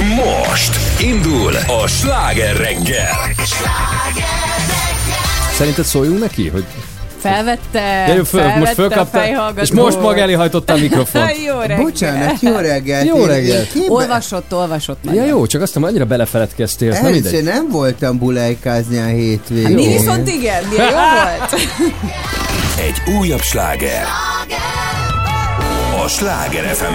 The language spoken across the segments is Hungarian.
És most indul a sláger reggel. Szerinted szóljunk neki, hogy Felvette, Ja, jó, föl, felvette most fölkapta, és most maga elé hajtotta a mikrofont. jó reggel. Bocsánat, jó reggelt. Jó Én- reggelt. én- én- Olvasott, olvasott Ja nagyon. jó, csak aztán annyira belefeledkeztél, ez nem mindegy. nem voltam bulajkázni a hétvégén. Mi viszont igen, milyen jó volt. Egy újabb sláger. A Sláger fm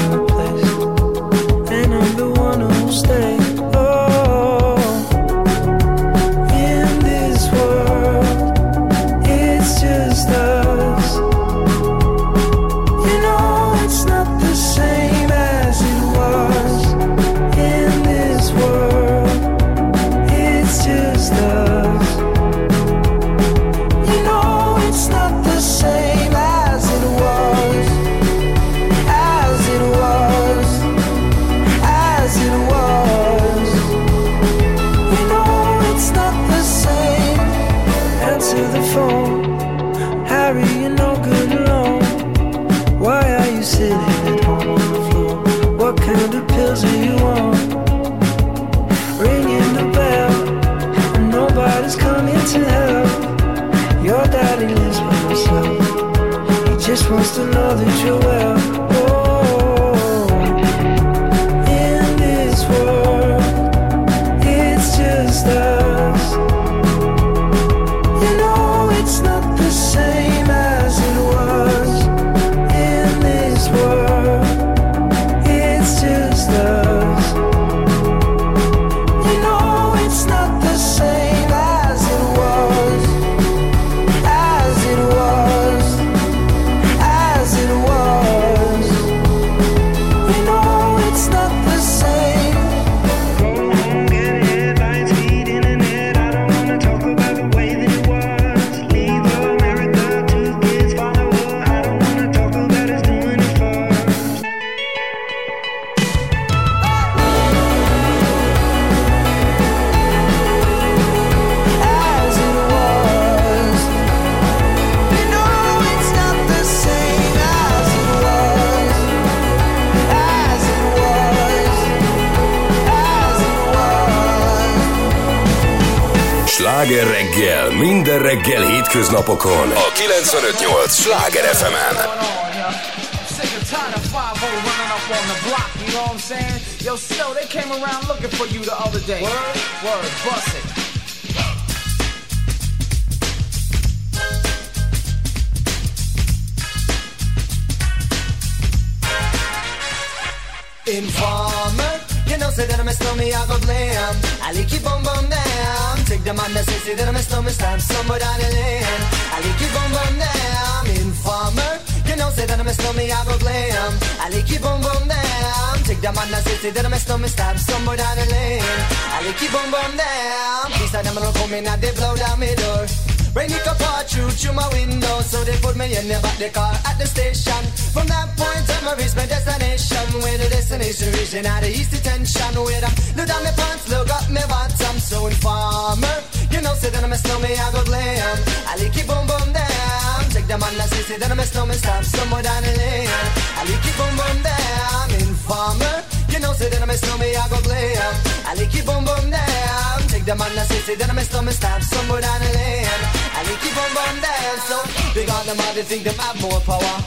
that you're well. Minden reggel hétköznapokon a 958 Sláger FM-en. Sick and tired of 5 running up on the block, you know what I'm saying? Yo, Snow, they came around looking for you the. Informer, you know, say that I'm a snowman, I go blam. I like down. Take the man that say, say that I'm a snowman, stamp somewhere down the lane. I like keep on bum down. Informer, you know, say that I'm a snowman, I go glam. I like keep on bum down. Take the man that say, say that I'm a snowman, stamp somewhere down the lane. I like keep on bum down. Please, I never come in and they blow down my door. Rain it up through through my window, so they put me in the back the car at the station. From that point on, I reached my destination. Where the destination region out of east detention. Where I look down my pants, look up my bottom, so informer. You know, say that I'm a snowman, I go glam. I like it boom boom down. Take the man that say, say that I'm a snowman, stop somewhere down the lane. I like it boom boom down. Informer. You know, say that I'm a snowman, I go glam. I like boom boom down. Take the man that say, say that I'm a snowman, stop somewhere down the lane. I like it boom boom down. So, big on them all, they think them have more power.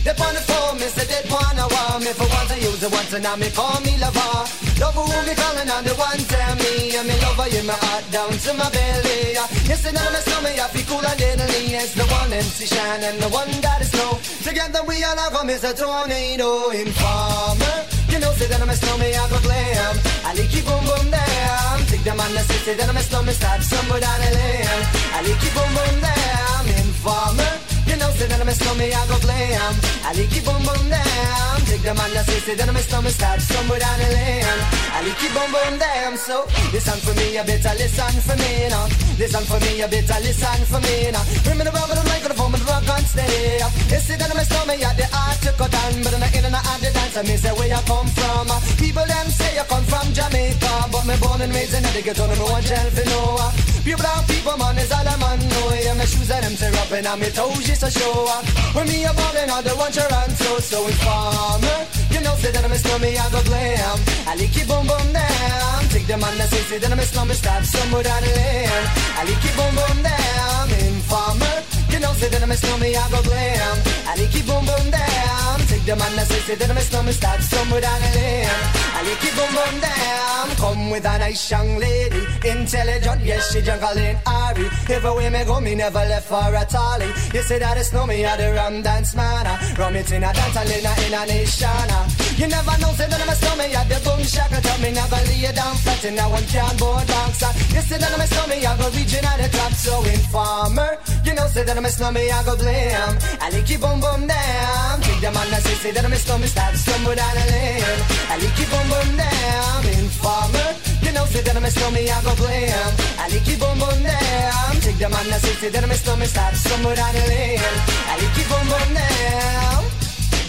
They on the phone, say they wanna want me for once I use it once and now me call me lover. Love who me calling on the one tell me I'm me lover in my heart down to my belly. Yes, and now me stomach I feel cool and deadly. It's the one MC Shine and the one that is slow. Together we all have a tornado informer. You know, say that I'm a I go glam. I like you boom boom down. Take the man that say, that I'm a snowman, start somewhere down the lane. I like you boom boom down. Informer. You know, say that I'm a I go glam. I like it boom boom damn. Take the man that say, that I'm a snowman, start somewhere down the lane. I like it boom boom damn. So listen for me, you better listen for me now. Listen for me, you better listen for me now. Bring me the rubber, the microphone, but the rock on steady. You say that I'm a snowman, yeah, the art to cut down, but I'm not in and out the. I me say where you come from. Uh, people them say you come from Jamaica, but me born and raised in the ghetto, and me want tell for no. Uh. Pure brown people, man, is all a man know. Yeah, my shoes and them tear up, and I'm toes just a show. Uh. When me a ballin', I don't want answer, so informer. You know, say that I'm a slummy, I go glam. I lick it boom boom down. Take the man that say, say that I'm a slummy, stop somewhere down the lane. I lick it boom boom down. Informer. You know, say that I'm a slummy, I go glam. I lick it boom boom down. Take the man that say, say that I'm a slummy, stop somewhere down the lane. I lick it boom boom down. Come with a nice young lady, intelligent, yes, she jungle in Ari. Everywhere me go, me never left for a tally. You say that it's no me, I the rum dance man. ah. Rum it in a dance, and in in a nation. You never know, say that I'm a snowman, yeah, the boom shaka tell me never lay you down flat in a one can board box. You say that I'm a snowman, I go reaching at the top, so informer. You know, say that I'm a snowman, I go blam. I lick you boom boom down. Take the man that say, say that I'm a snowman, stop stumble down the lane. I lick you boom boom down. Informer. You know, say that I'm a snowman, I go blam. I lick you boom boom down. Take the man that say, that I'm a snowman, stop stumble down the lane. I lick you boom boom down.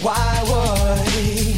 Why would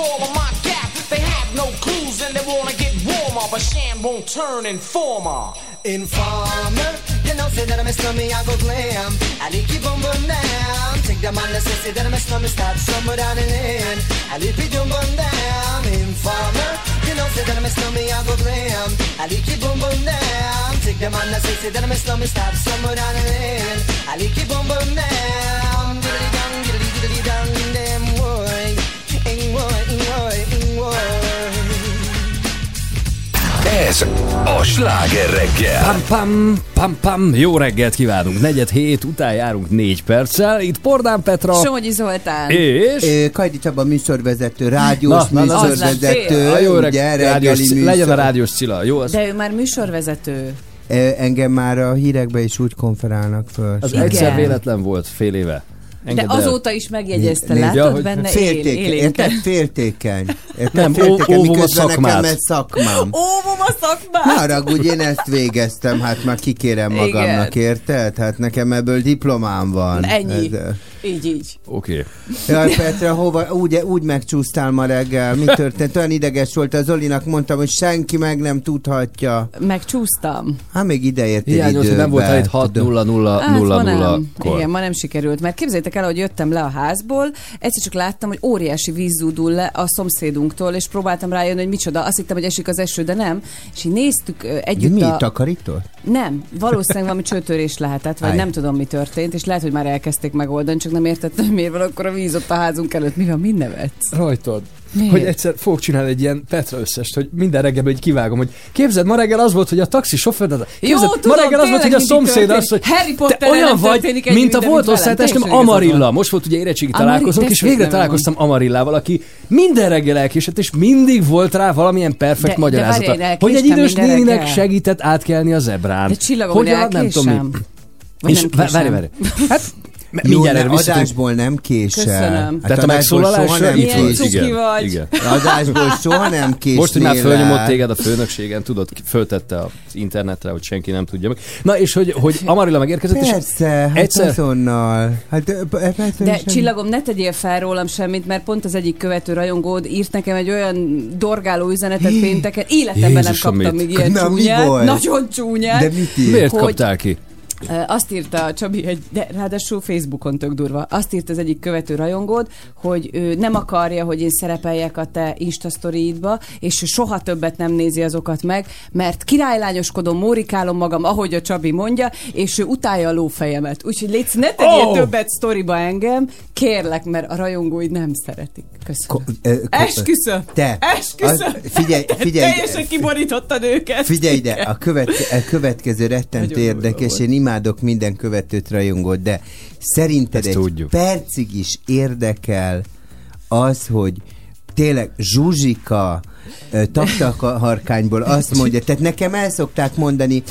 Shan won't turn informer. Informer, you know, say that I'm a slummy, I go glam. I lick you boom boom down. Take the man that say, say that I'm a slummy, stop somewhere down the lane. I lick you boom boom down. Informer, you know, say that I'm a slummy, I go glam. I lick you boom boom down. Take the man that say, say that I'm a slummy, stop somewhere down the lane. I lick you boom boom down. Diddly dong, diddly diddly dong, Ez a sláger reggel. Pam, pam, pam, pam. Jó reggelt kívánunk. Negyed hét után járunk négy perccel. Itt Pordán Petra. Somogyi Zoltán. és... Ö, Kajdi Csaba műsorvezető, rádiós Na, na, na, az műsorvezető, a jó ugye, rádiós, műsor. legyen a rádiós Cilla. Jó, az, De ő már műsorvezető. Engem már a hírekbe is úgy konferálnak föl. az egyszer véletlen volt fél éve. De el. azóta is megjegyezte, Nézd, látod ja, hogy benne él, Féltékeny, élénken. érted? Féltékeny. Érted? Nem, ó- Féltékeny, a miközben szakmát. nekem ez szakmám. Óvom a szakmát! Haragudj, én ezt végeztem, hát már kikérem magamnak, Igen. érted? Hát nekem ebből diplomám van. Ennyi. Ez, Így, így. Oké. Okay. Jaj, Petra, hova, úgy, úgy megcsúsztál ma reggel? Mi történt? Olyan ideges volt az Zolinak, mondtam, hogy senki meg nem tudhatja. Megcsúsztam. Hát még ideértél Hiányos, hogy nem voltál itt 6 tudom. 0 0 Hát 0 ma 0 nem. kor. Igen, ma nem sikerült, mert képzeljétek el, hogy jöttem le a házból, egyszer csak láttam, hogy óriási víz zúdul le a szomszédunktól, és próbáltam rájönni, hogy micsoda. Azt hittem, hogy esik az eső, de nem. És így néztük ö, De együtt mi a... takarított? Nem, valószínűleg valami csőtörés lehetett, vagy Áj. nem tudom, mi történt, és lehet, hogy már elkezdték megoldani, csak nem értettem, miért van akkor a víz ott a házunk előtt. Mi van, mi nevetsz? Rajtad. Miért? Hogy egyszer fogok csinálni egy ilyen Petra összest, hogy minden reggelben így kivágom, hogy képzeld, ma reggel az volt, hogy a taxi sofőr, de képzeld, ma tudom, reggel az volt, hogy a szomszéd az, hogy. Harry te Potterrel olyan vagy, mint a volt osztálytársam Amarilla. Most volt ugye érettségi találkozónk, és végre találkoztam Amarillával, aki minden reggel elkésett, és mindig volt rá valamilyen perfekt magyarázata. hogy egy idős néninek reggel. segített átkelni a zebrán. De csillagom, hogy nem tudom mi. És várj, várj, Hát Jó, mindjárt ne, erre visszatérünk. adásból nem késel. Köszönöm. Hát Tehát a megszólalásra nem volt. cuki Igen, vagy. igen. Adásból soha nem késnél Most, hogy már fölnyomott téged a főnökségen, tudod, föltette az internetre, hogy senki nem tudja meg. Na, és hogy, hogy Amarilla megérkezett, és Persze, hát egyszer- azonnal. Hát, persze, De sem- csillagom, ne tegyél fel rólam semmit, mert pont az egyik követő rajongód írt nekem egy olyan dorgáló üzenetet pénteken. Életemben nem Jézusom, kaptam mit? még ilyen Na, csúnyát. Nagyon csúnyát. De mit miért hogy- kaptál ki? Azt írta a Csabi, egy, de ráadásul Facebookon tök durva, azt írt az egyik követő rajongód, hogy ő nem akarja, hogy én szerepeljek a te Insta és soha többet nem nézi azokat meg, mert királylányoskodom, mórikálom magam, ahogy a Csabi mondja, és ő utálja a lófejemet. Úgyhogy légy, ne tegyél Oh! többet sztoriba engem, kérlek, mert a rajongóid nem szeretik. Köszönöm. Ko- ö, ko- Esküszöm! Te! Esküszöm! Az- figyelj, figyelj! Teljesen kiborítottad őket. Figyelj ide, a, követ, a következő durva érdekes, én imádok minden követőt rajongót, de szerinted Ezt egy tudjuk. percig is érdekel az, hogy tényleg Zsuzsika ö, taktaharkányból azt mondja, tehát nekem el szokták mondani,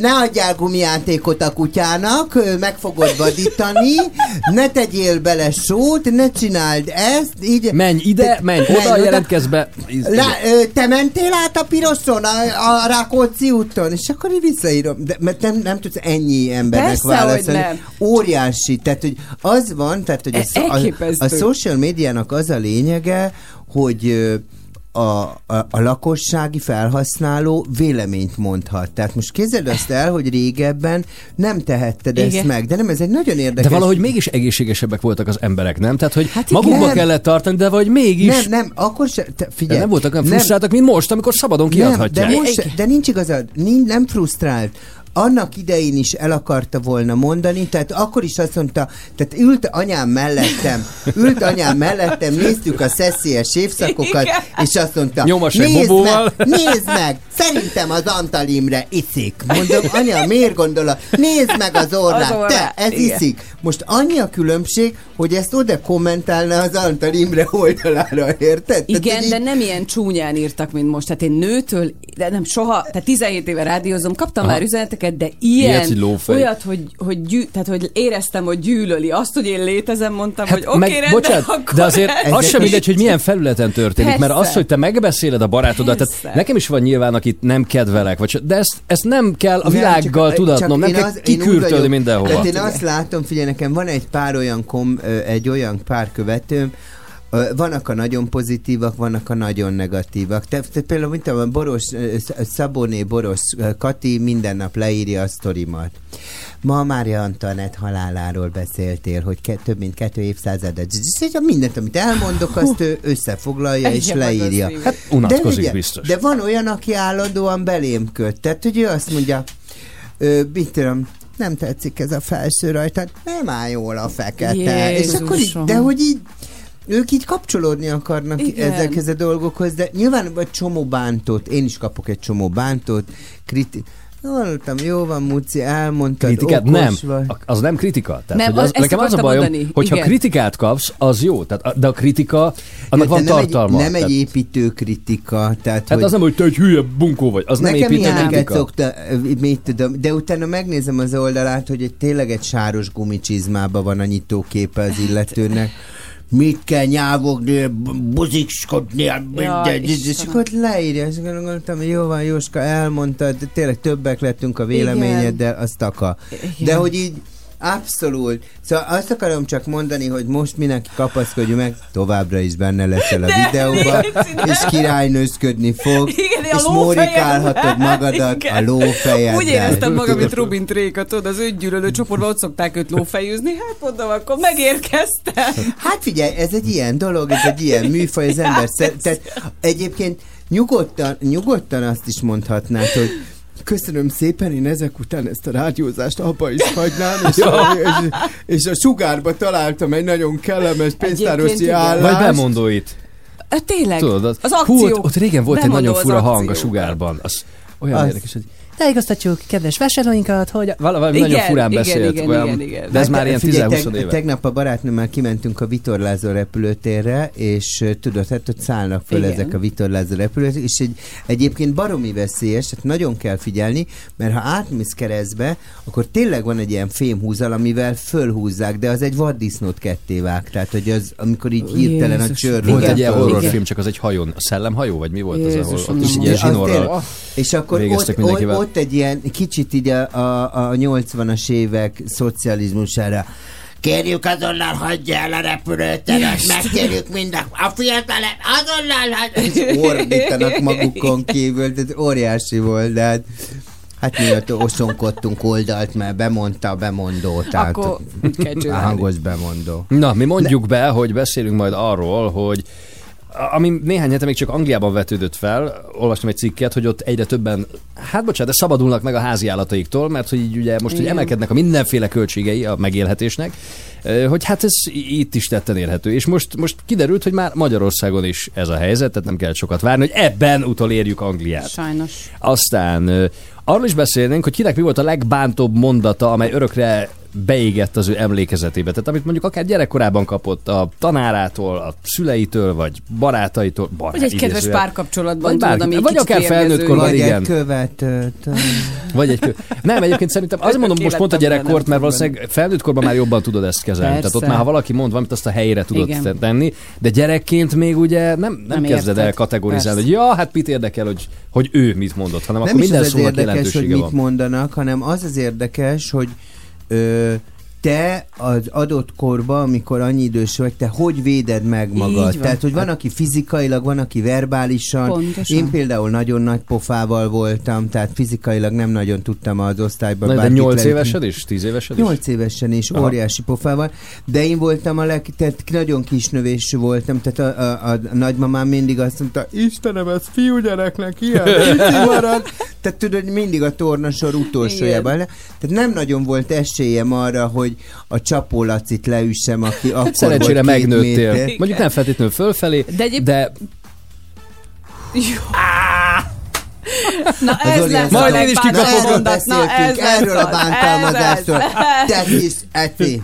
ne adjál gumijátékot a kutyának, meg fogod vadítani, ne tegyél bele sót, ne csináld ezt, így... Menj ide, menj oda, jelentkezz be. Lá, te mentél át a piroson, a, a Rákóczi úton, és akkor én visszaírom, de, mert nem, nem tudsz ennyi embernek Persze, válaszolni. hogy nem. Óriási, tehát hogy az van, tehát hogy a, a, a social médiának az a lényege, hogy a, a, a lakossági felhasználó véleményt mondhat. Tehát most képzeld azt el, hogy régebben nem tehetted Igen. ezt meg, de nem, ez egy nagyon De érdekes... valahogy mégis egészségesebbek voltak az emberek, nem? Tehát, hogy Hát magukba Nem. kellett tartani, de vagy mégis nem, nem, akkor se, te, de figyelj. nem voltak olyan frusztráltak, mint most, amikor szabadon Nem, kiadhatják. de, most, de nincs igazad, nincs, nem frusztrált. Annak idején is el akarta volna mondani, tehát akkor is azt mondta, tehát ült anyám mellettem, ült anyám mellettem, néztük a szeszélyes évszakokat, Igen. és azt mondta, Nyomas nézd bobóval." meg, nézd meg, szerintem az Antal Imre iszik. Mondom, anya, miért gondolod? Nézd meg az orrát, Az orrát, te, ez igen. iszik. Most annyi a különbség, hogy ezt oda kommentálna az Antal Imre oldalára, érted? Tehát, Igen, hogy de így- nem ilyen csúnyán írtak, mint most. Tehát én nőtől, de nem soha, tehát 17 éve rádiózom, kaptam Aha. már üzeneteket, de ilyen, Ilyet, hogy lófej. olyat, hogy, hogy, gyű, tehát, hogy éreztem, hogy gyűlöli. Azt, hogy én létezem, mondtam, hogy oké, meg, rendben, bocsánat, akkor de azért ez- az sem mindegy, hogy milyen felületen történik, mert Persze. az, hogy te megbeszéled a barátodat, Persze. tehát nekem is van nyilván, akit nem kedvelek, vagy, de ezt, ezt nem kell a Nem, világgal csak- tudatnom, nem csak kell én az- kikürtölni mindenhova. Tehát én azt látom, figyelj, nekem van egy pár olyan kom, egy olyan pár követőm, Vannak a nagyon pozitívak, vannak a nagyon negatívak. Te, te például, mint a Boros, ö, Sz- Szaboné Boros Kati minden nap leírja a sztorimat. Ma Mária Antoinette haláláról beszéltél, hogy ke, több mint kettő évszázadat. Mindent, amit elmondok, azt ő összefoglalja és leírja. Hát unatkozik ugye, biztos. De van olyan, aki állandóan belém köt. Tehát, hogy ő azt mondja, ö, mit tudom, nem tetszik ez a felső rajtad, nem áll jól a fekete. és akkor így, Jézusom. de hogy így, ők így kapcsolódni akarnak Igen. ezekhez a dolgokhoz, de nyilván vagy csomó bántót, én is kapok egy csomó bántót, kriti... Hallottam, jó van, Muci, elmondtad, Kritikát? okos Nem, vagy. Az nem kritika. Tehát, Nem, hogy az, az- nekem az a bajom, mondani, hogyha igen. kritikát kapsz, az jó, tehát, de a kritika, annak Jó, van nem tartalma. Egy, nem tehát, egy építő kritika, tehát hát az nem, hogy te egy hülye bunkó vagy, az nem Nekem építő ilyeneket kritika. szokta, mit tudom, de utána megnézem az oldalát, hogy egy, tényleg egy sáros gumicsizmába van a nyitóképe az illetőnek. Mit kell nyávogni, buzikskodni, minden. és Istenem. akkor ott leírja, és akkor gondoltam, hogy jó van, Jóska, elmondtad, de tényleg többek lettünk a véleményeddel, az taka. Igen. De hogy így Abszolút. Szóval azt akarom csak mondani, hogy most mindenki kapaszkodjon meg, továbbra is benne leszel a De videóban, légy és királynőzködni fog, Igen, és mórikálhatod magadat Igen. a lófejeddel. Úgy éreztem magam, mint Robin Tréka, tudod, az öngyűlölő csoportban ott szokták őt lófejűzni, hát mondom, akkor megérkeztem. Hát figyelj, ez egy ilyen dolog, ez egy ilyen műfaj, az ember szer- tehát egyébként nyugodtan, nyugodtan azt is mondhatnád, hogy Köszönöm szépen, én ezek után ezt a rádiózást abba is hagynám, és, a, és, és a sugárba találtam egy nagyon kellemes pénztároszi igen. állást. Vagy bemondóit. Tényleg, Tudod, az, az akció. Hú, ott, ott régen volt egy Bemondó nagyon az fura hang a sugárban. Az olyan Az- érdekes, hogy tájékoztatjuk kedves vásárlóinkat, hogy val- valami Igen, nagyon furán igen, beszélt. igen, olyan, igen, igen. De ez Hát már ilyen figyelj, 10-20 teg- éve. Tegnap a barátnőmmel kimentünk a vitorlázó repülőtérre, és tudod, hát ott szállnak föl Igen. ezek a vitorlázó repülőtérre, és egy, egyébként baromi veszélyes, tehát nagyon kell figyelni, mert ha átmész keresztbe, akkor tényleg van egy ilyen fémhúzal, amivel fölhúzzák, de az egy vaddisznót ketté vág, tehát hogy az, amikor így hirtelen a Jézus. csőr Volt egy ilyen horrorfilm, csak az egy hajón. A szellemhajó, vagy mi volt az, ahol ott is ilyen zsinórral. És akkor ott, ott. Ott egy ilyen kicsit így a, a, a 80-as évek szocializmusára Kérjük azonnal hagyja el a repülőteret, megkérjük minden, a fiatal azonnal hagyja, ordítanak magukon kívül, tehát óriási volt, de hát Hát mi ott oszonkodtunk oldalt, mert bemondta a bemondó. Tehát Akkor a hangos bemondó. Na, mi mondjuk be, hogy beszélünk majd arról, hogy ami néhány hete még csak Angliában vetődött fel, olvastam egy cikket, hogy ott egyre többen, hát bocsánat, de szabadulnak meg a háziállataiktól, mert hogy így ugye most hogy emelkednek a mindenféle költségei a megélhetésnek, hogy hát ez itt is tetten érhető. És most, most kiderült, hogy már Magyarországon is ez a helyzet, tehát nem kell sokat várni, hogy ebben utolérjük Angliát. Sajnos. Aztán arról is beszélnénk, hogy kinek mi volt a legbántóbb mondata, amely örökre beégett az ő emlékezetébe. Tehát amit mondjuk akár gyerekkorában kapott a tanárától, a szüleitől, vagy barátaitól. Barát, Vagy egy kedves idézőjel. párkapcsolatban, Vagy tudod, bárki- ami vagy akár felnőtt érgező. korban, Vagy igen. egy követőt. Vagy egy kö... Nem, egyébként szerintem azért mondom most pont a gyerekkort, mert valószínűleg felnőtt korban már jobban tudod ezt kezelni. Persze. Tehát ott már, ha valaki mond valamit, azt a helyére tudod Igen. tenni, de gyerekként még ugye nem, nem, Nem kezded el érted. kategorizálni, Persze. hogy ja, hát mit érdekel, hogy, hogy ő mit mondott, hanem Nem akkor is minden szónak érdekes, hogy mit van. mondanak, hanem az az érdekes, hogy ö, te az adott korban, amikor annyi idős vagy, te hogy véded meg magad? Tehát, hogy van, aki fizikailag, van, aki verbálisan. Pontosan. Én például nagyon nagy pofával voltam, tehát fizikailag nem nagyon tudtam az osztályban. Na, de bárkit 8 leütni. évesed is? 10 évesed is? 8 évesen is, Aha. óriási pofával, de én voltam a leg, tehát nagyon kisnövésű voltam, tehát a, a, a nagymamám mindig azt mondta, Istenem, ez fiúgyereknek ilyen, marad. Tehát tudod, mindig a tornasor utolsójában. Tehát nem nagyon volt esélyem arra, hogy a csapólacit leüssem, aki akkor Szerencsére megnőttél. méter. Mondjuk nem feltétlenül fölfelé, De egyéb- de Jó. Na ez lesz Majd a én is kikapom. Erről mondat. Na, ez erről a az, bántalmazásról. That is Eti.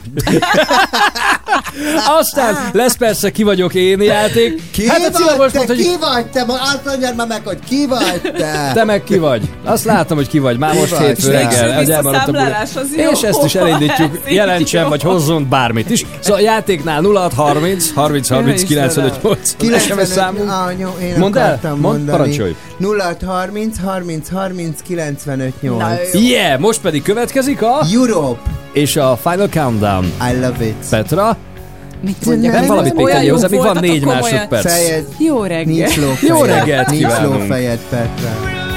aztán lesz persze ki vagyok én játék. Ki hát a vagy most te? mondta, hogy Ki vagy te? Azt mondjad már meg, hogy ki vagy te? te meg ki vagy. Azt látom, hogy ki vagy. Már Ki most vagy? hétfő reggel. a. És ezt is elindítjuk, jelentsen, jó. vagy hozzon bármit is. Szóval a játéknál 0630 30 30 95 8. SMS számunk. Ah, jó, én Mondd el, mondd, parancsolj. 0630 30 30 95 8. Na, jó. Yeah, most pedig következik a... Europe, És a Final Countdown. I love it. Petra, Mit mondjak? nem valamit még jó hozzá, még van négy másodperc. Fejed, Jó reggel. nincs lófejed. Jó reggelt Nincs lófejed, Petra.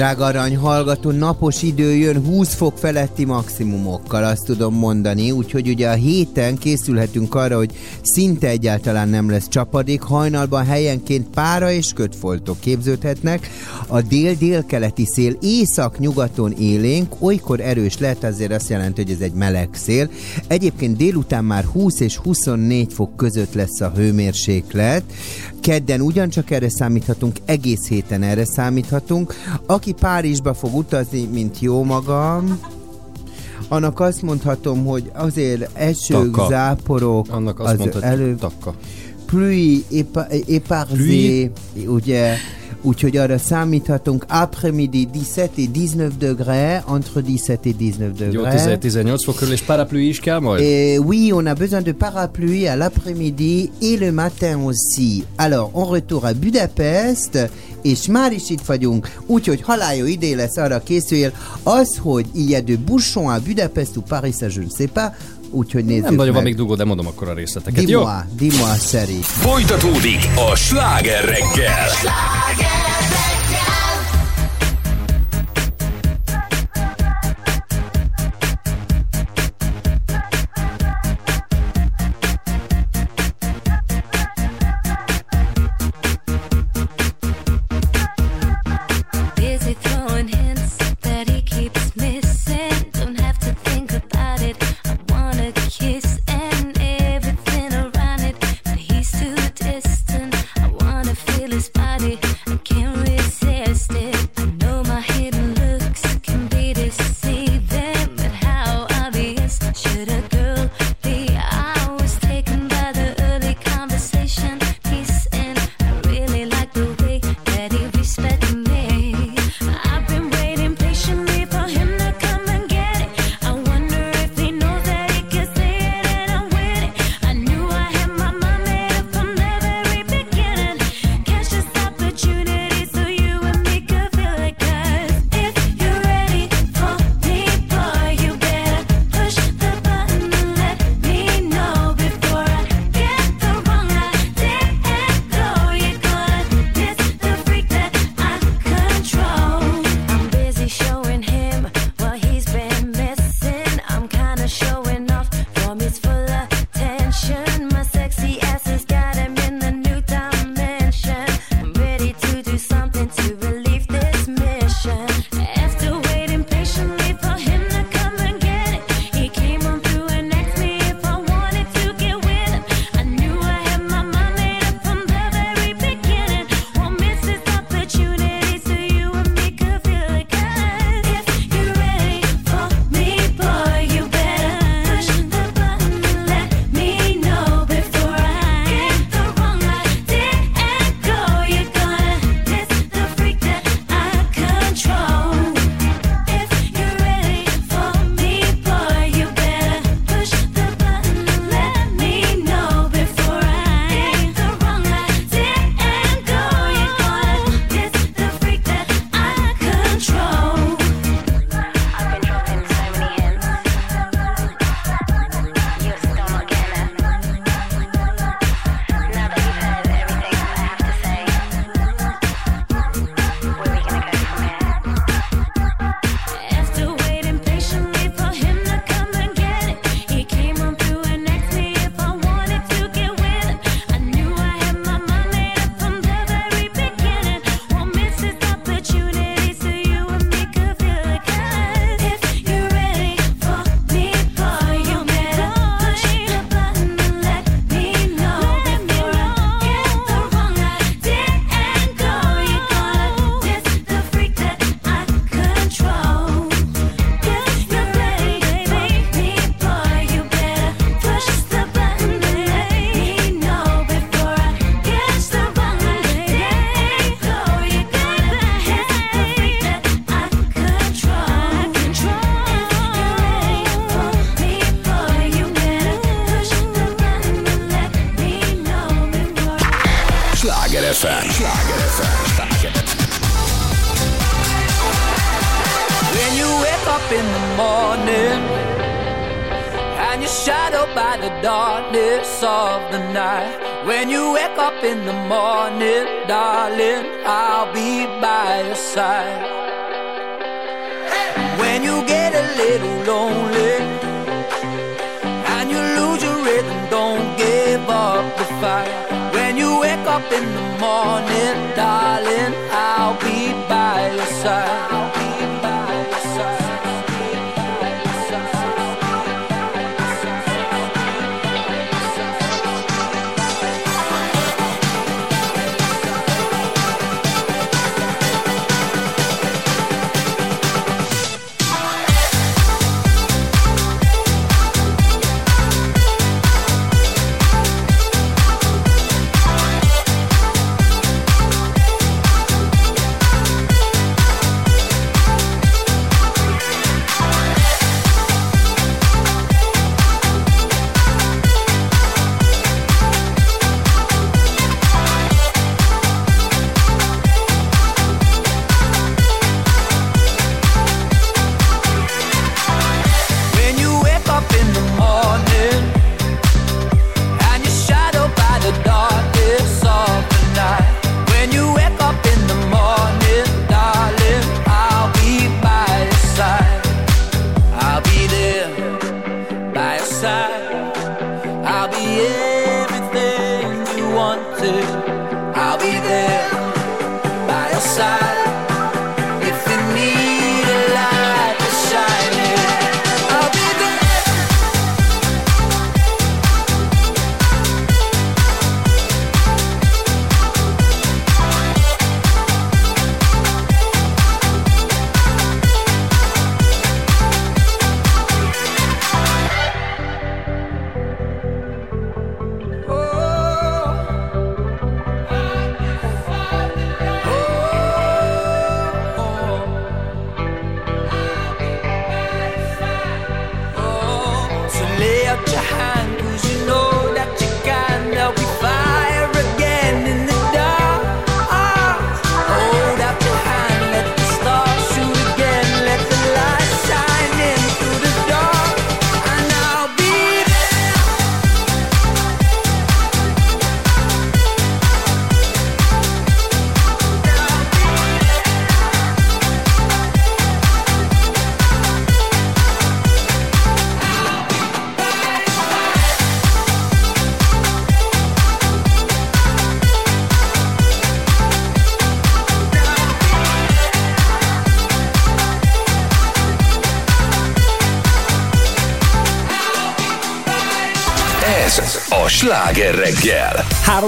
Drága arany hallgató, napos idő jön 20 fok feletti maximumokkal, azt tudom mondani, úgyhogy ugye a héten készülhetünk arra, hogy szinte egyáltalán nem lesz csapadék, hajnalban helyenként pára és kötfoltok képződhetnek. A dél-délkeleti szél észak-nyugaton élénk, olykor erős lehet, azért azt jelenti, hogy ez egy meleg szél. Egyébként délután már 20 és 24 fok között lesz a hőmérséklet. Kedden ugyancsak erre számíthatunk, egész héten erre számíthatunk. Aki Párizsba fog utazni, mint jó magam, annak azt mondhatom, hogy azért esők, taka. záporok, annak azt az mondhatjuk, előbb... Taka pluie épa, éparzé, pluie. ugye Úgyhogy arra számíthatunk après-midi 17 és 19 degré, entre 17 és 19 degré. Jó, 18 fok körül, és parapluie is kell majd? Et oui, on a besoin de parapluie à l'après-midi et le matin aussi. Alors, on retourne à Budapest, és már is itt vagyunk, úgyhogy haláljó idé lesz arra készüljél, az, hogy il y a de bouchons à Budapest ou Paris, ça je ne sais pas, úgyhogy nézzük Nem nagyon meg. van még dugó, de mondom akkor a részleteket. Dimoa, Dimoa szeri. Folytatódik a sláger reggel. Sláger!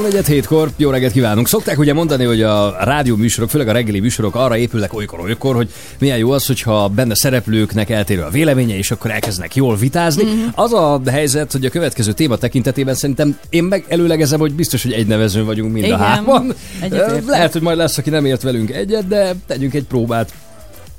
3 hétkor jó reggelt kívánunk. Szokták ugye mondani, hogy a rádió műsorok, főleg a reggeli műsorok arra épülnek olykor-olykor, hogy milyen jó az, hogyha benne szereplőknek eltérő a véleménye, és akkor elkezdenek jól vitázni. Mm-hmm. Az a helyzet, hogy a következő téma tekintetében szerintem én meg előlegezem, hogy biztos, hogy egy nevezőn vagyunk mind Igen. a hárman. Lehet, hogy majd lesz, aki nem ért velünk egyet, de tegyünk egy próbát.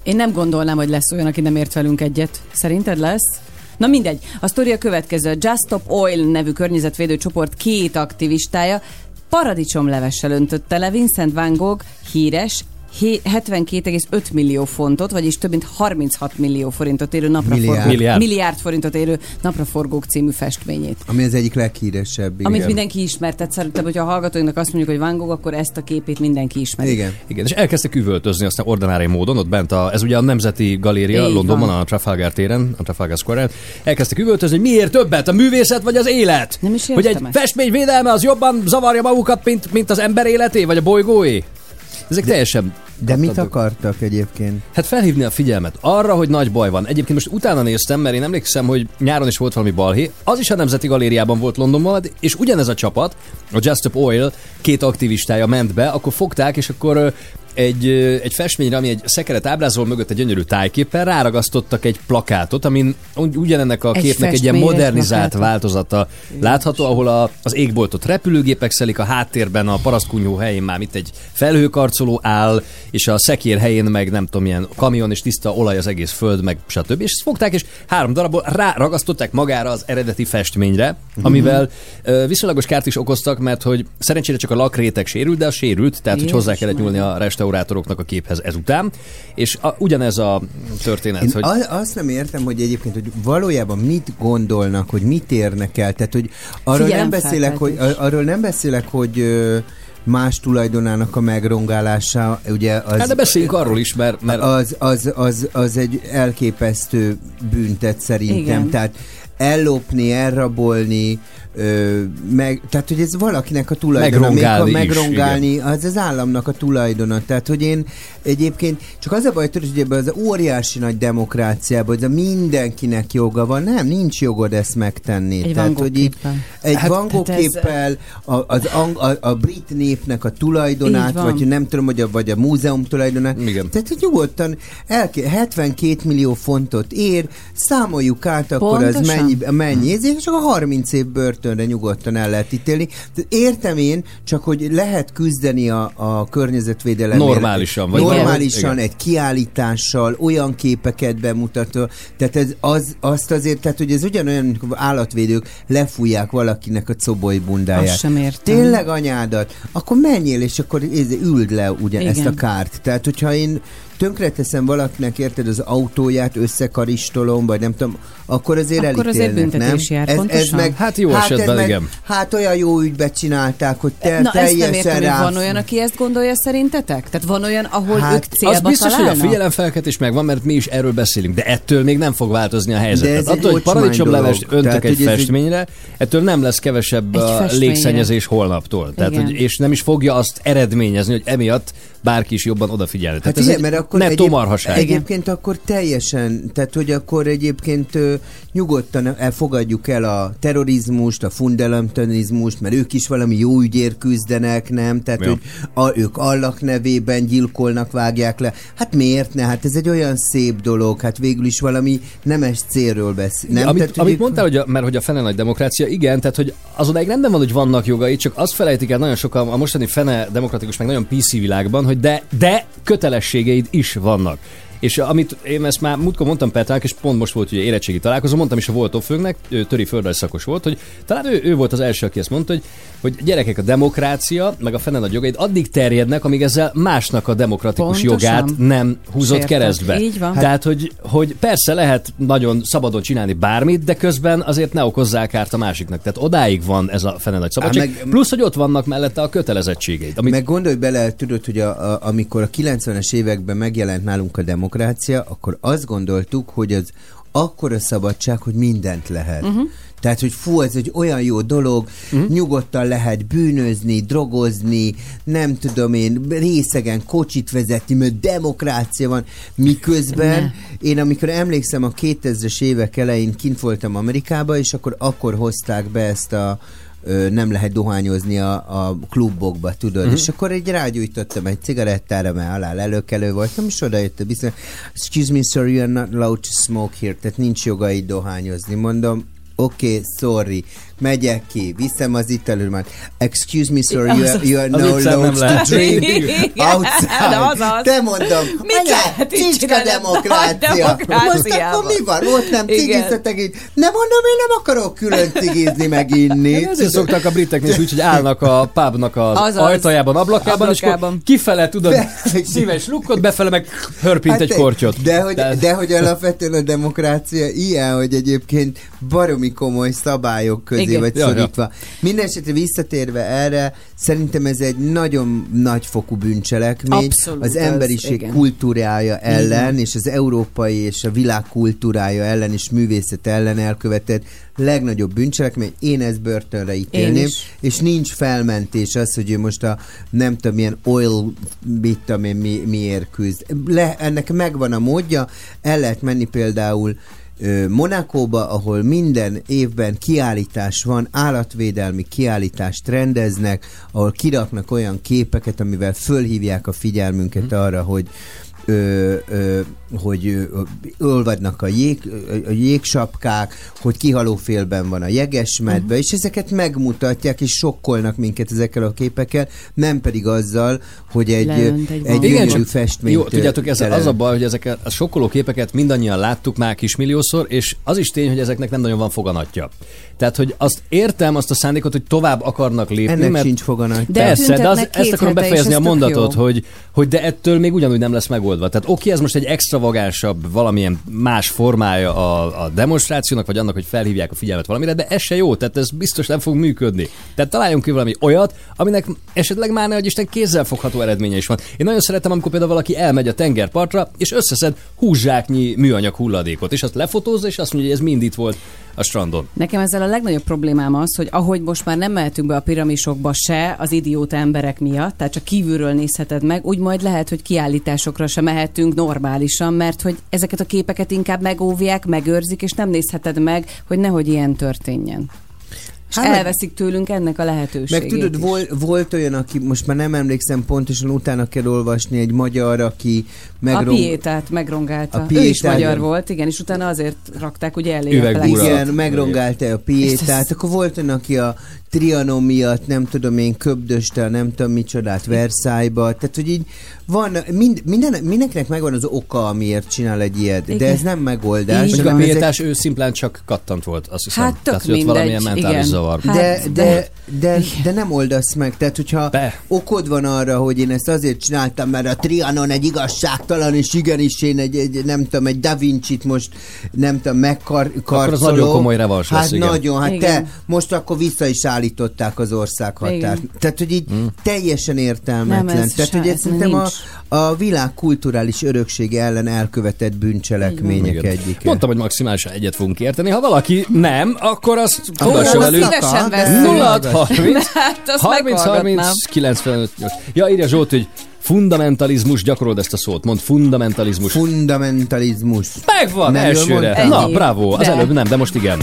Én nem gondolnám, hogy lesz olyan, aki nem ért velünk egyet. Szerinted lesz? Na mindegy. A sztori a következő. Just Stop Oil nevű környezetvédő csoport két aktivistája paradicsomlevessel öntötte le Vincent Van Gogh híres 72,5 millió fontot, vagyis több mint 36 millió forintot érő napraforgók, Milliárd. milliárd forintot érő napraforgók című festményét. Ami az egyik leghíresebb. Igen. Amit mindenki ismert, tehát szerintem, hogyha a hallgatóinknak azt mondjuk, hogy Van Gogh, akkor ezt a képét mindenki ismeri. Igen. Igen, és elkezdtek üvöltözni aztán ordinári módon, ott bent a, ez ugye a Nemzeti Galéria Így Londonban, van. a Trafalgar téren, a Trafalgar Square-en. Elkezdtek üvöltözni, hogy miért többet, a művészet vagy az élet? Nem is Hogy egy ezt. festmény védelme az jobban zavarja magukat, mint, mint az ember életé, vagy a bolygóé? Ezek teljesen... De mit akartak egyébként? Hát felhívni a figyelmet arra, hogy nagy baj van. Egyébként most utána néztem, mert én emlékszem, hogy nyáron is volt valami balhé. Az is a Nemzeti Galériában volt Londonban, és ugyanez a csapat, a Just Stop Oil két aktivistája ment be, akkor fogták, és akkor egy, egy festményre, ami egy szekeret ábrázol mögött egy gyönyörű tájképpel, ráragasztottak egy plakátot, amin ugy- ugyanennek a Egy képnek egy ilyen modernizált plakátot. változata látható, ahol a, az égboltot repülőgépek szelik, a háttérben a parasztkunyhó helyén már itt egy felhőkarcoló áll, és a szekér helyén meg nem tudom, ilyen kamion és tiszta olaj az egész föld, meg stb. És ezt fogták, és három darabból ráragasztották magára az eredeti festményre, amivel ö, viszonylagos kárt is okoztak, mert hogy szerencsére csak a lakréteg sérült, de a sérült, tehát hogy hozzá Jézus kellett nyúlni a restaurátoroknak a képhez ezután. És a, ugyanez a történet, Én hogy... a- azt nem értem, hogy egyébként, hogy valójában mit gondolnak, hogy mit érnek el. Tehát, hogy arról nem beszélek, hogy, arról nem beszélek, hogy ö, más tulajdonának a megrongálása, ugye az... Hát de beszéljünk arról is, mert, mert az, az, az, az egy elképesztő büntet szerintem. Igen. Tehát ellopni, elrabolni, ö, meg, tehát hogy ez valakinek a tulajdona, Megrongálni még ha is, megrongálni, az az államnak a tulajdona. Tehát, hogy én egyébként, csak az a baj, hogy ebben az óriási nagy demokráciában, hogy ez a mindenkinek joga van, nem, nincs jogod ezt megtenni. Egy tehát, hogy így, egy Hát, Van Gogh tehát ez- a, az, ang, a, a brit népnek a tulajdonát, vagy nem tudom, hogy a, vagy a múzeum tulajdonát. Igen. Tehát, hogy nyugodtan elké, 72 millió fontot ér, számoljuk át, akkor az Pontosan. mennyi, mennyi, és csak a 30 év börtönre nyugodtan el lehet ítélni. Értem én, csak hogy lehet küzdeni a, a környezetvédelem. Normálisan, vagy Normálisan, valahogy, egy kiállítással, olyan képeket bemutatva. Tehát ez az, azt azért, tehát hogy ez ugyanolyan, állatvédők lefújják valakinek a coboly bundáját. Azt sem értem. Tényleg anyádat, akkor menjél, és akkor ez- üld le ugye Igen. ezt a kárt. Tehát, hogyha én tönkreteszem valakinek, érted, az autóját, összekaristolom, vagy nem tudom, akkor azért Akkor azért elítélnek, büntetés nem? jár, ez, ez meg, Hát jó ez esetben meg, igen. Hát olyan jó ügybe csinálták, hogy te, Na ezt nem teljesen értem, hogy rá... van olyan, aki ezt gondolja szerintetek? Tehát van olyan, ahol Hát, ők az célba biztos, hogy a találnak? figyelemfelkeltés megvan, mert mi is erről beszélünk, de ettől még nem fog változni a helyzet. De ez Tehát attól, hogy paradicsomlevest öntök Tehát, egy festményre, ettől nem lesz kevesebb a légszennyezés holnaptól. Tehát, hogy, és nem is fogja azt eredményezni, hogy emiatt bárki is jobban odafigyelni. Hát Tehát igen, mert akkor nettó egyéb- marhaság. egyébként akkor teljesen, tehát hogy akkor egyébként ö, nyugodtan elfogadjuk el a terrorizmust, a fundamentalizmust, mert ők is valami jó ügyért küzdenek, nem? Tehát, Ja. hogy a, ők Allah nevében gyilkolnak, vágják le. Hát miért ne? Hát ez egy olyan szép dolog, hát végül is valami nemes célról beszél. Nem? amit, tehát, hogy amit ők- mondtál, hogy a, mert hogy a fene nagy demokrácia, igen, tehát hogy az odáig rendben van, hogy vannak jogai, csak azt felejtik el nagyon sokan a mostani fene demokratikus, meg nagyon PC világban, hogy de, de kötelességeid is vannak. És amit én ezt már múltkor mondtam Petrának, és pont most volt ugye érettségi találkozó, mondtam is a Voltófőnknek, ő töri földrajz szakos volt, hogy talán ő, ő volt az első, aki ezt mondta, hogy, hogy gyerekek, a demokrácia, meg a fene nagy jogaid addig terjednek, amíg ezzel másnak a demokratikus Pontosan. jogát nem húzott Sértett. keresztbe. Így van. Tehát, hogy, hogy persze lehet nagyon szabadon csinálni bármit, de közben azért ne okozzál kárt a másiknak. Tehát odáig van ez a fene nagy szabadság. meg- Plusz, hogy ott vannak mellette a kötelezettségeid. Amit Meg gondolj bele, tudod, hogy a, a, amikor a 90-es években megjelent nálunk a demokrácia, akkor azt gondoltuk, hogy az akkora szabadság, hogy mindent lehet. Uh-huh. Tehát, hogy fú, ez egy olyan jó dolog, uh-huh. nyugodtan lehet bűnözni, drogozni, nem tudom én, részegen kocsit vezetni, mert demokrácia van. Miközben én, amikor emlékszem, a 2000-es évek elején kint voltam Amerikában, és akkor akkor hozták be ezt a nem lehet dohányozni a, a klubokba, tudod, Mhm. uh-huh. és akkor egy rágyújtottam egy cigarettára, mert halál előkelő voltam, és oda jött a biztos, excuse me sir, you are not allowed to smoke here, tehát nincs jogaid dohányozni. Mondom, oké, okay, sorry, megyek ki, viszem az italőmet. Excuse me, sir, you are, you are no allowed to drink outside. azaz. Te mondom, Mit anya, csicska demokrácia. Most akkor mi van? Volt nem Igen. cigizzetek így. Nem mondom, én nem akarok külön cigizni, meg inni. ezért szoktak a briteknél is úgy, hogy állnak a pubnak az Azaz. ajtajában, ablakában, és akkor kifele tudod, szíves lukkot, befele meg hörpint egy te- kortyot. De hogy, de hogy alapvetően a demokrácia ilyen, hogy egyébként baromi komoly szabályok közé Igen. vagy Ja, szorítva. Minden esetre visszatérve erre, szerintem ez egy nagyon nagyfokú bűncselekmény Abszolút az az, emberiség igen. kultúrája ellen, és az európai és a világ kultúrája ellen és művészet ellen elkövetett legnagyobb bűncselekmény. Én ezt börtönre ítélném, és nincs felmentés az, hogy ő most a nem tudom, milyen oil, mit tudom én, mi, miért küzd. Le, ennek megvan a módja, el lehet menni például Monakóba, ahol minden évben kiállítás van, állatvédelmi kiállítást rendeznek, ahol kiraknak olyan képeket, amivel fölhívják a figyelmünket arra, hogy ö, ö, hogy ölvadnak a, jég, a jégsapkák, hogy kihalófélben van a jegesmedve, és ezeket megmutatják, és sokkolnak minket ezekkel a képekkel, nem pedig azzal, hogy egy, Leönt egy egy gyönyörű festményt Jó, tudjátok, ez tele- az a baj, hogy ezeket a sokkoló képeket mindannyian láttuk már kismilliószor, és az is tény, hogy ezeknek nem nagyon van foganatja. Tehát, hogy azt értem, azt a szándékot, hogy tovább akarnak lépni, Ennek mert sincs foganatja. De Persze, de az, ezt akarom befejezni a mondatot, jó. hogy, hogy de ettől még ugyanúgy nem lesz megoldva. Tehát oké, ez most egy extravagánsabb, valamilyen más formája a, a demonstrációnak, vagy annak, hogy felhívják a figyelmet valamire, de ez se jó, tehát ez biztos nem fog működni. Tehát találjunk ki valami olyat, aminek esetleg már ne, hogy Isten kézzelfogható eredménye is van. Én nagyon szeretem, amikor például valaki elmegy a tengerpartra, és összeszed húzsáknyi műanyag hulladékot, és azt lefotózza, és azt mondja, hogy ez mind itt volt a strandon. Nekem ezzel a legnagyobb problémám az, hogy ahogy most már nem mehetünk be a piramisokba se az idióta emberek miatt, tehát csak kívülről nézheted meg, úgy majd lehet, hogy kiállításokra se mehetünk normálisan, mert hogy ezeket a képeket inkább megóvják, megőrzik, és nem nézheted meg, hogy nehogy ilyen történjen. És Hát elveszik tőlünk ennek a lehetőségét Meg tudod, vol, volt olyan, aki most már nem emlékszem pontosan, utána kell olvasni, egy magyar, aki A megrong... piétát megrongálta. A A ő is piétát, magyar volt, igen, és utána azért rakták ugye elé a. Igen, megrongálta a piétát, akkor volt olyan, aki a Trianon miatt, nem tudom én, köbdöste, nem tudom micsodát Versailles-ba, tehát hogy így van, mind, minden, mindenkinek megvan az oka, amiért csinál egy ilyet, de Igen. ez nem megoldás. Így a hanem ezek- ő szimplán csak kattant volt, azt hiszem. Hát tök Tehát, mindegy, valamilyen mentális igen. zavar. Hát, de, de, de- de, de nem oldasz meg. Tehát, hogyha Be. okod van arra, hogy én ezt azért csináltam, mert a Trianon egy igazságtalan, és igenis én egy, egy nem tudom, egy Da Vinci-t most nem tudom, megkarcolom. az nagyon komoly revans lesz, Hát igen. nagyon, hát Igen. te most akkor vissza is állították az országhatárt. Igen. Tehát, hogy így Hmm. teljesen értelmetlen. Nem, ez Tehát, hogy ez szerintem a, a világ kulturális öröksége ellen elkövetett bűncselekmények Igen. egyike. Mondtam, hogy maximálisan egyet fogunk érteni. Ha valaki nem, akkor azt tudassa velünk. szívesen de- veszem. 0 30 Hát, azt 30 30 meghallgatnám. 95 8. Ja, írja Zsolt, hogy fundamentalizmus, gyakorold ezt a szót. Mond fundamentalizmus. Fundamentalizmus. Megvan, Nem elsőre. Na, bravo. Az előbb nem, de most igen.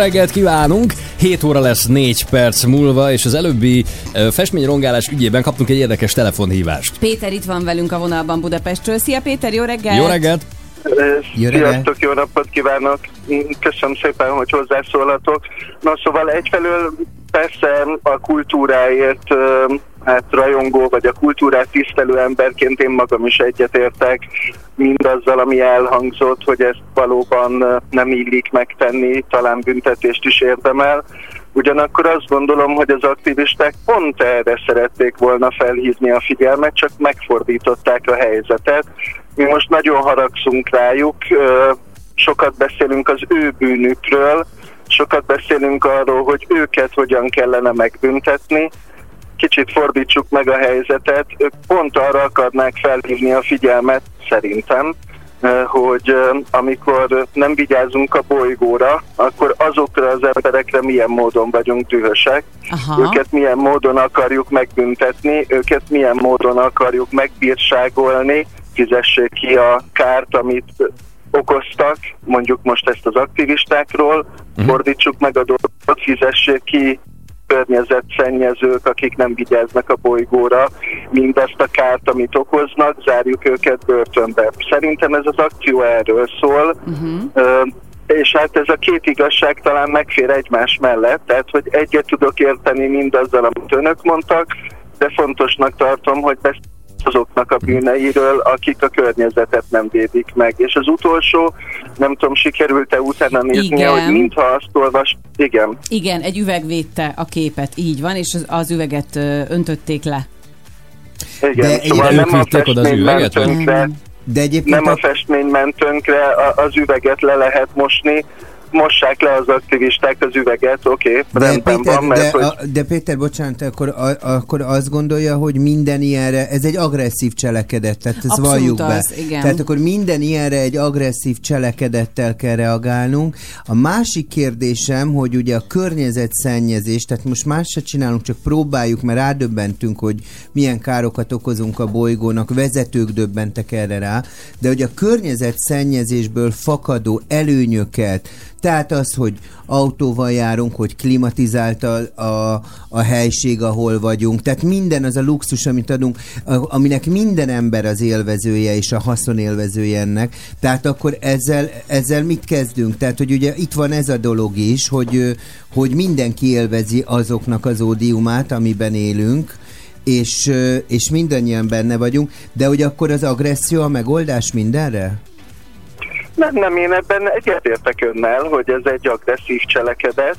Reggelt kívánunk! 7 óra lesz 4 perc múlva, és az előbbi festményrongálás ügyében kaptunk egy érdekes telefonhívást. Péter itt van velünk a vonalban Budapestről. Szia Péter, jó reggelt! Jó reggelt! Jó reggelt. Sziasztok, jó napot kívánok! Köszönöm szépen, hogy hozzászólatok. Na szóval egyfelől persze a kultúráért hát rajongó, vagy a kultúrát tisztelő emberként én magam is egyetértek mindazzal, ami elhangzott, hogy ezt valóban nem illik megtenni, talán büntetést is érdemel. Ugyanakkor azt gondolom, hogy az aktivisták pont erre szerették volna felhívni a figyelmet, csak megfordították a helyzetet. Mi most nagyon haragszunk rájuk, sokat beszélünk az ő bűnükről, sokat beszélünk arról, hogy őket hogyan kellene megbüntetni, kicsit fordítsuk meg a helyzetet, ők pont arra akarnák felhívni a figyelmet, szerintem, hogy amikor nem vigyázunk a bolygóra, akkor azokra az emberekre milyen módon vagyunk dühösek, Aha. őket milyen módon akarjuk megbüntetni, őket milyen módon akarjuk megbírságolni, fizessék ki a kárt, amit okoztak, mondjuk most ezt az aktivistákról, fordítsuk meg a dolgot, fizessék ki környezetszennyezők, akik nem vigyáznak a bolygóra, mindazt a kárt, amit okoznak, zárjuk őket börtönbe. Szerintem ez az akció erről szól, Ö, és hát ez a két igazság talán megfér egymás mellett, tehát hogy egyet tudok érteni mindazzal, amit önök mondtak, de fontosnak tartom, hogy beszéljünk azoknak a bűneiről, akik a környezetet nem védik meg. És az utolsó, nem tudom, sikerült-e utána néznie, Igen. hogy mintha azt olvas... Igen. Igen, egy üveg védte a képet, így van, és az, az üveget öntötték le. Igen, De szóval nem a oda az festmény ment üveget, tönkre, De egyébként nem a a, festmény ment tönkre, a- az üveget le lehet mosni, mossák le az aktivisták az üveget, oké, okay, de, rendben Péter, van, mert de, hogy... a, de Péter, bocsánat, akkor, a, akkor azt gondolja, hogy minden ilyenre, ez egy agresszív cselekedet, tehát ezt Abszolút valljuk be. az, igen. Tehát akkor minden ilyenre egy agresszív cselekedettel kell reagálnunk. A másik kérdésem, hogy ugye a környezetszennyezés, tehát most más se csinálunk, csak próbáljuk, mert rádöbbentünk, hogy milyen károkat okozunk a bolygónak, vezetők döbbentek erre rá, de hogy a környezetszennyezésből fakadó előnyöket, tehát az, hogy autóval járunk, hogy klimatizált a, a, a helység, ahol vagyunk. Tehát minden az a luxus, amit adunk, a- aminek minden ember az élvezője és a haszonélvezője ennek. Tehát akkor ezzel, ezzel mit kezdünk? Tehát, hogy ugye itt van ez a dolog is, hogy, hogy mindenki élvezi azoknak az ódiumát, amiben élünk, és, és mindannyian benne vagyunk, de hogy akkor az agresszió a megoldás mindenre? Nem, nem, én ebben egyetértek önnel, hogy ez egy agresszív cselekedet.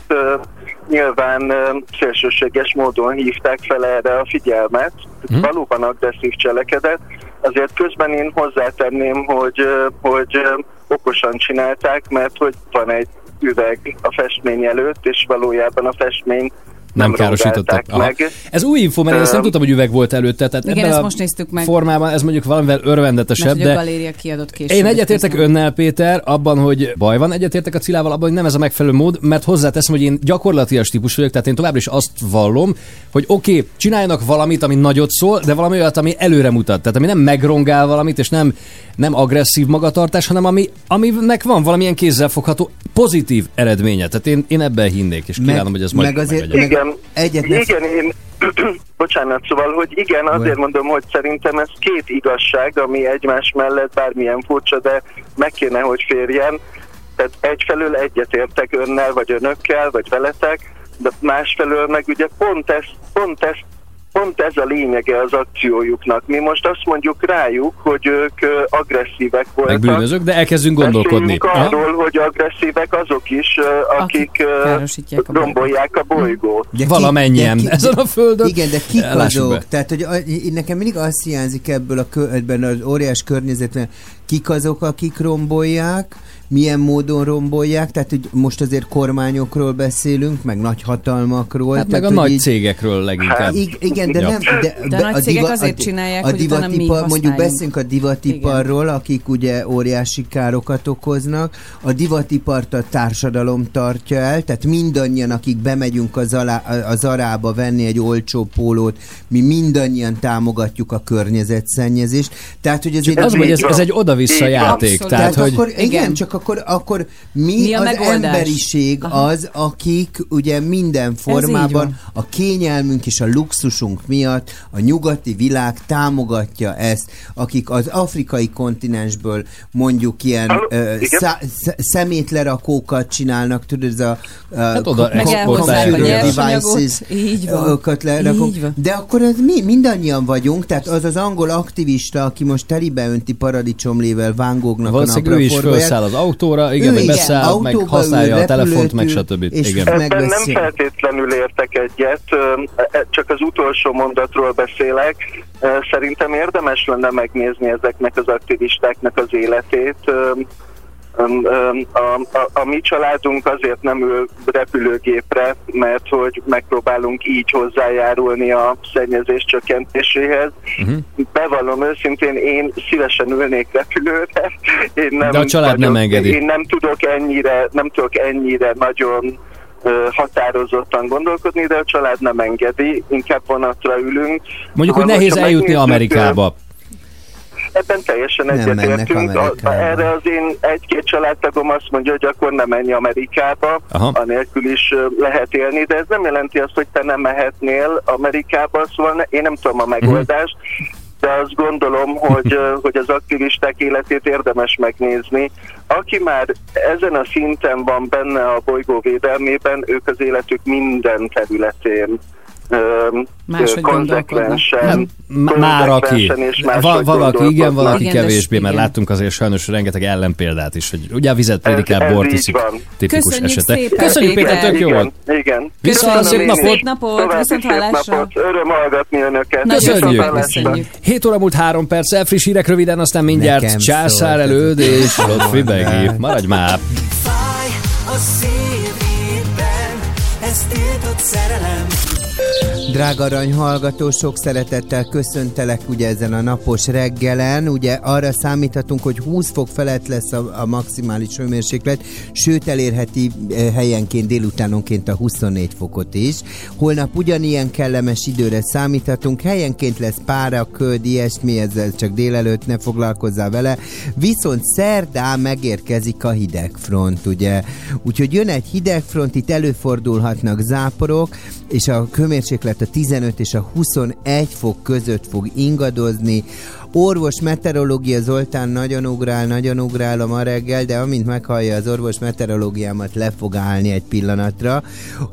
Nyilván szélsőséges módon hívták fel erre a figyelmet. Hm. Valóban agresszív cselekedet. Azért közben én hozzátenném, hogy, hogy okosan csinálták, mert hogy van egy üveg a festmény előtt, és valójában a festmény Nem, Aha. meg. Ez új info, mert én ezt nem tudtam, hogy üveg volt előtte. Tehát Igen, ebben ezt a most néztük meg. formában ez mondjuk valamivel örvendetesebb, Mert hogy a de galéria kiadott később. Én egyetértek önnel, Péter, abban, hogy baj van, egyetértek a Cilával abban, hogy nem ez a megfelelő mód, mert hozzáteszem, hogy én gyakorlatilag típus vagyok, tehát én továbbra is azt vallom, hogy oké, okay, csináljanak valamit, ami nagyot szól, de valami olyat, ami előre mutat. Tehát ami nem megrongál valamit, és nem, nem agresszív magatartás, hanem ami, aminek van valamilyen kézzelfogható pozitív eredménye. Tehát én, én ebben hinnék, és kívánom, hogy ez majd meg azért, meg Igen. egyet ne Igen, én... Bocsánat, szóval, hogy igen, azért mondom, hogy szerintem ez két igazság, ami egymás mellett bármilyen furcsa, de meg kéne, hogy férjen. Tehát egyfelől egyetértek önnel, vagy önökkel, vagy veletek, de másfelől meg ugye pont ez, pont ez, pont ez a lényege az akciójuknak. Mi most azt mondjuk rájuk, hogy ők agresszívek voltak. Meg bűnözők, de elkezdünk gondolkodni. Beszéljünk arról, hogy agresszívek azok is, akik, Akik a bolygót. rombolják a bolygót. De Valamennyien ezen a földön. Igen, de kik azok? Tehát, hogy nekem mindig azt hiányzik ebből a kö, ebben az óriás környezetben, kik azok, akik rombolják, milyen módon rombolják, tehát hogy most azért kormányokról beszélünk, meg nagy hatalmakról. Hát meg tehát, a hogy nagy így- cégekről leginkább. Ig- igen, de Ja. nem... De, De a nagy cégek azért a, csinálják, a hogy divatipar, mondjuk beszélünk a divatiparról, akik ugye óriási károkat okoznak. A divatipart a társadalom tartja el, tehát mindannyian, akik bemegyünk az, alá, az arába venni egy olcsó pólót, mi mindannyian támogatjuk a környezetszennyezést. Tehát, hogy ez egy... Az, hogy ez, ez egy oda-vissza Így játék. Abszolút. Tehát, Tehát hogy akkor, igen, Igen. csak akkor, akkor mi, Mi a az megoldás? emberiség az, akik ugye minden formában a kényelmünk és a luxusunk miatt a nyugati világ támogatja ezt, akik az afrikai kontinensből mondjuk ilyen Halló? ö, szá- sz- szemétlerakókat csinálnak, tudod, ez a, a Hát oda computer devices, Így van. lerakunk. Így van. De akkor ez mi mindannyian vagyunk, tehát az az angol aktivista, aki most telibe önti paradicsomlével vángóknak valószínűleg a ő is felszáll az autóra, igen, Ő beszáll, meg autóba használja ül, a telefont, meg stb. és Igen. Ebben nem feltétlenül értek egyet, ö, e- csak az utolsó mondatról beszélek. Ö, Szerintem érdemes lenne megnézni ezeknek az aktivistáknak az életét. A, a, a mi családunk azért nem ül repülőgépre, mert hogy megpróbálunk így hozzájárulni a szennyezés csökkentéséhez. Mhm. Bevallom őszintén, én szívesen ülnék repülőre. Én nem De a család nem engedi. Én nem tudok ennyire, nem tudok ennyire nagyon határozottan gondolkodni, de a család nem engedi, inkább vonatra ülünk. Mondjuk, hogy nehéz eljutni Amerikába. Ebben teljesen egyetértünk. Erre az én egy-két családtagom azt mondja, hogy akkor nem menj Amerikába, Aha. anélkül is lehet élni, de ez nem jelenti azt, hogy te nem mehetnél Amerikába, szóval én nem tudom a megoldást, de azt gondolom, hogy, hogy az aktivisták életét érdemes megnézni. Aki már ezen a szinten van benne a bolygó védelmében, ők az életük minden területén Máshogy konzekvensen, már aki. valaki igen, valaki Igen, kevésbé, mert láttunk azért sajnos rengeteg ellenpéldát is, hogy ugye a vizet prédikál, ez bort iszik, tipikus Köszönjük esete. szépen, Köszönjük Péter, tök jó volt. Igen, igen. Viszont szép napot. napot, viszont hallásra. Öröm hallgatni önöket. Nagyon Köszönjük. Köszönjük. 7 óra múlt 3 perc, friss hírek röviden, aztán mindjárt Nekem Császár előd és Lotfi Begi. Maradj már! Fáj a szívében, ez tiltott szerelem. Drága arany hallgató, sok szeretettel köszöntelek ugye ezen a napos reggelen. Ugye arra számíthatunk, hogy 20 fok felett lesz a, a maximális hőmérséklet, sőt elérheti eh, helyenként délutánonként a 24 fokot is. Holnap ugyanilyen kellemes időre számíthatunk, helyenként lesz pára, köd, ilyesmi, ezzel csak délelőtt ne foglalkozzál vele. Viszont szerdán megérkezik a hidegfront, ugye? Úgyhogy jön egy hidegfront, itt előfordulhatnak záporok, és a hőmérséklet a 15 és a 21 fok között fog ingadozni. Orvos meteorológia Zoltán nagyon ugrál, nagyon ugrál a ma reggel, de amint meghallja az orvos meteorológiámat, le fog állni egy pillanatra.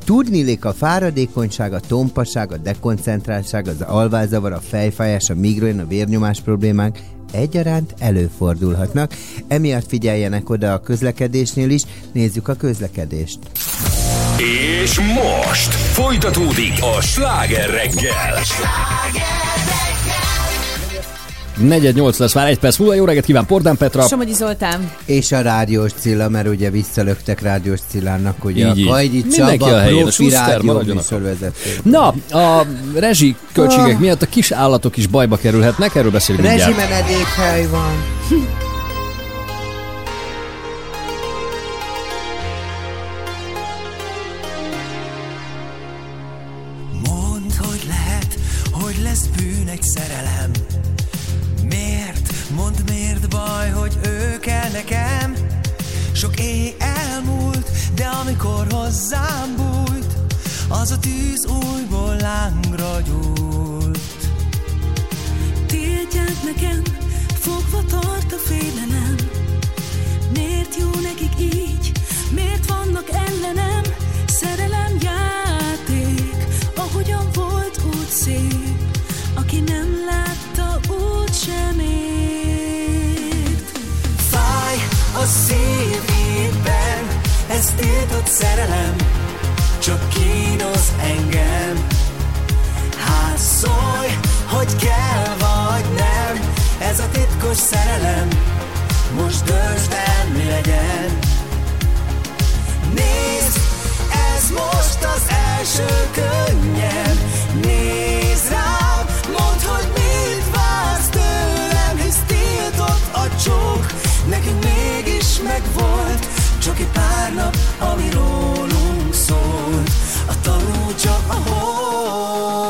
Tudnilik a fáradékonyság, a tompaság, a dekoncentráltság, az alvászavar, a fejfájás, a migrén, a vérnyomás problémák egyaránt előfordulhatnak. Emiatt figyeljenek oda a közlekedésnél is, nézzük a közlekedést. És most folytatódik a sláger reggel. Negyed nyolc lesz már egy perc múlva. Jó reggelt kíván Pordán Petra. Somogyi Zoltán. És a rádiós Cilla, mert ugye visszalöktek rádiós Cillának, ugye Így, a Kajdi Mindenki Csaba, a helyén, profi rádió. Na, a rezsi költségek miatt a kis állatok is bajba kerülhetnek, erről beszélünk mindjárt. Rezsimenedékhely van. Hozzám bújt, az a tűz újból lángra gyújt. Tiltják nekem, fogva tart a félelem. Miért jó nekik így? Miért vannak ellenem? Szerelem játék, ahogyan volt úgy szép. Aki nem látta, úgy sem ért. Fáj a szívében, ez tiltott szerelem, csak kínos engem. Hát szólj, hogy kell vagy nem, ez a titkos szerelem, most döntsd el, mi legyen. Nézd, ez most az első könnyem, nézd rám, mondd, hogy mit vársz tőlem, hisz tiltott a csók, nekünk mégis megvolt, csak egy pár nap, ami rólunk szólt. A tanú csak a hold.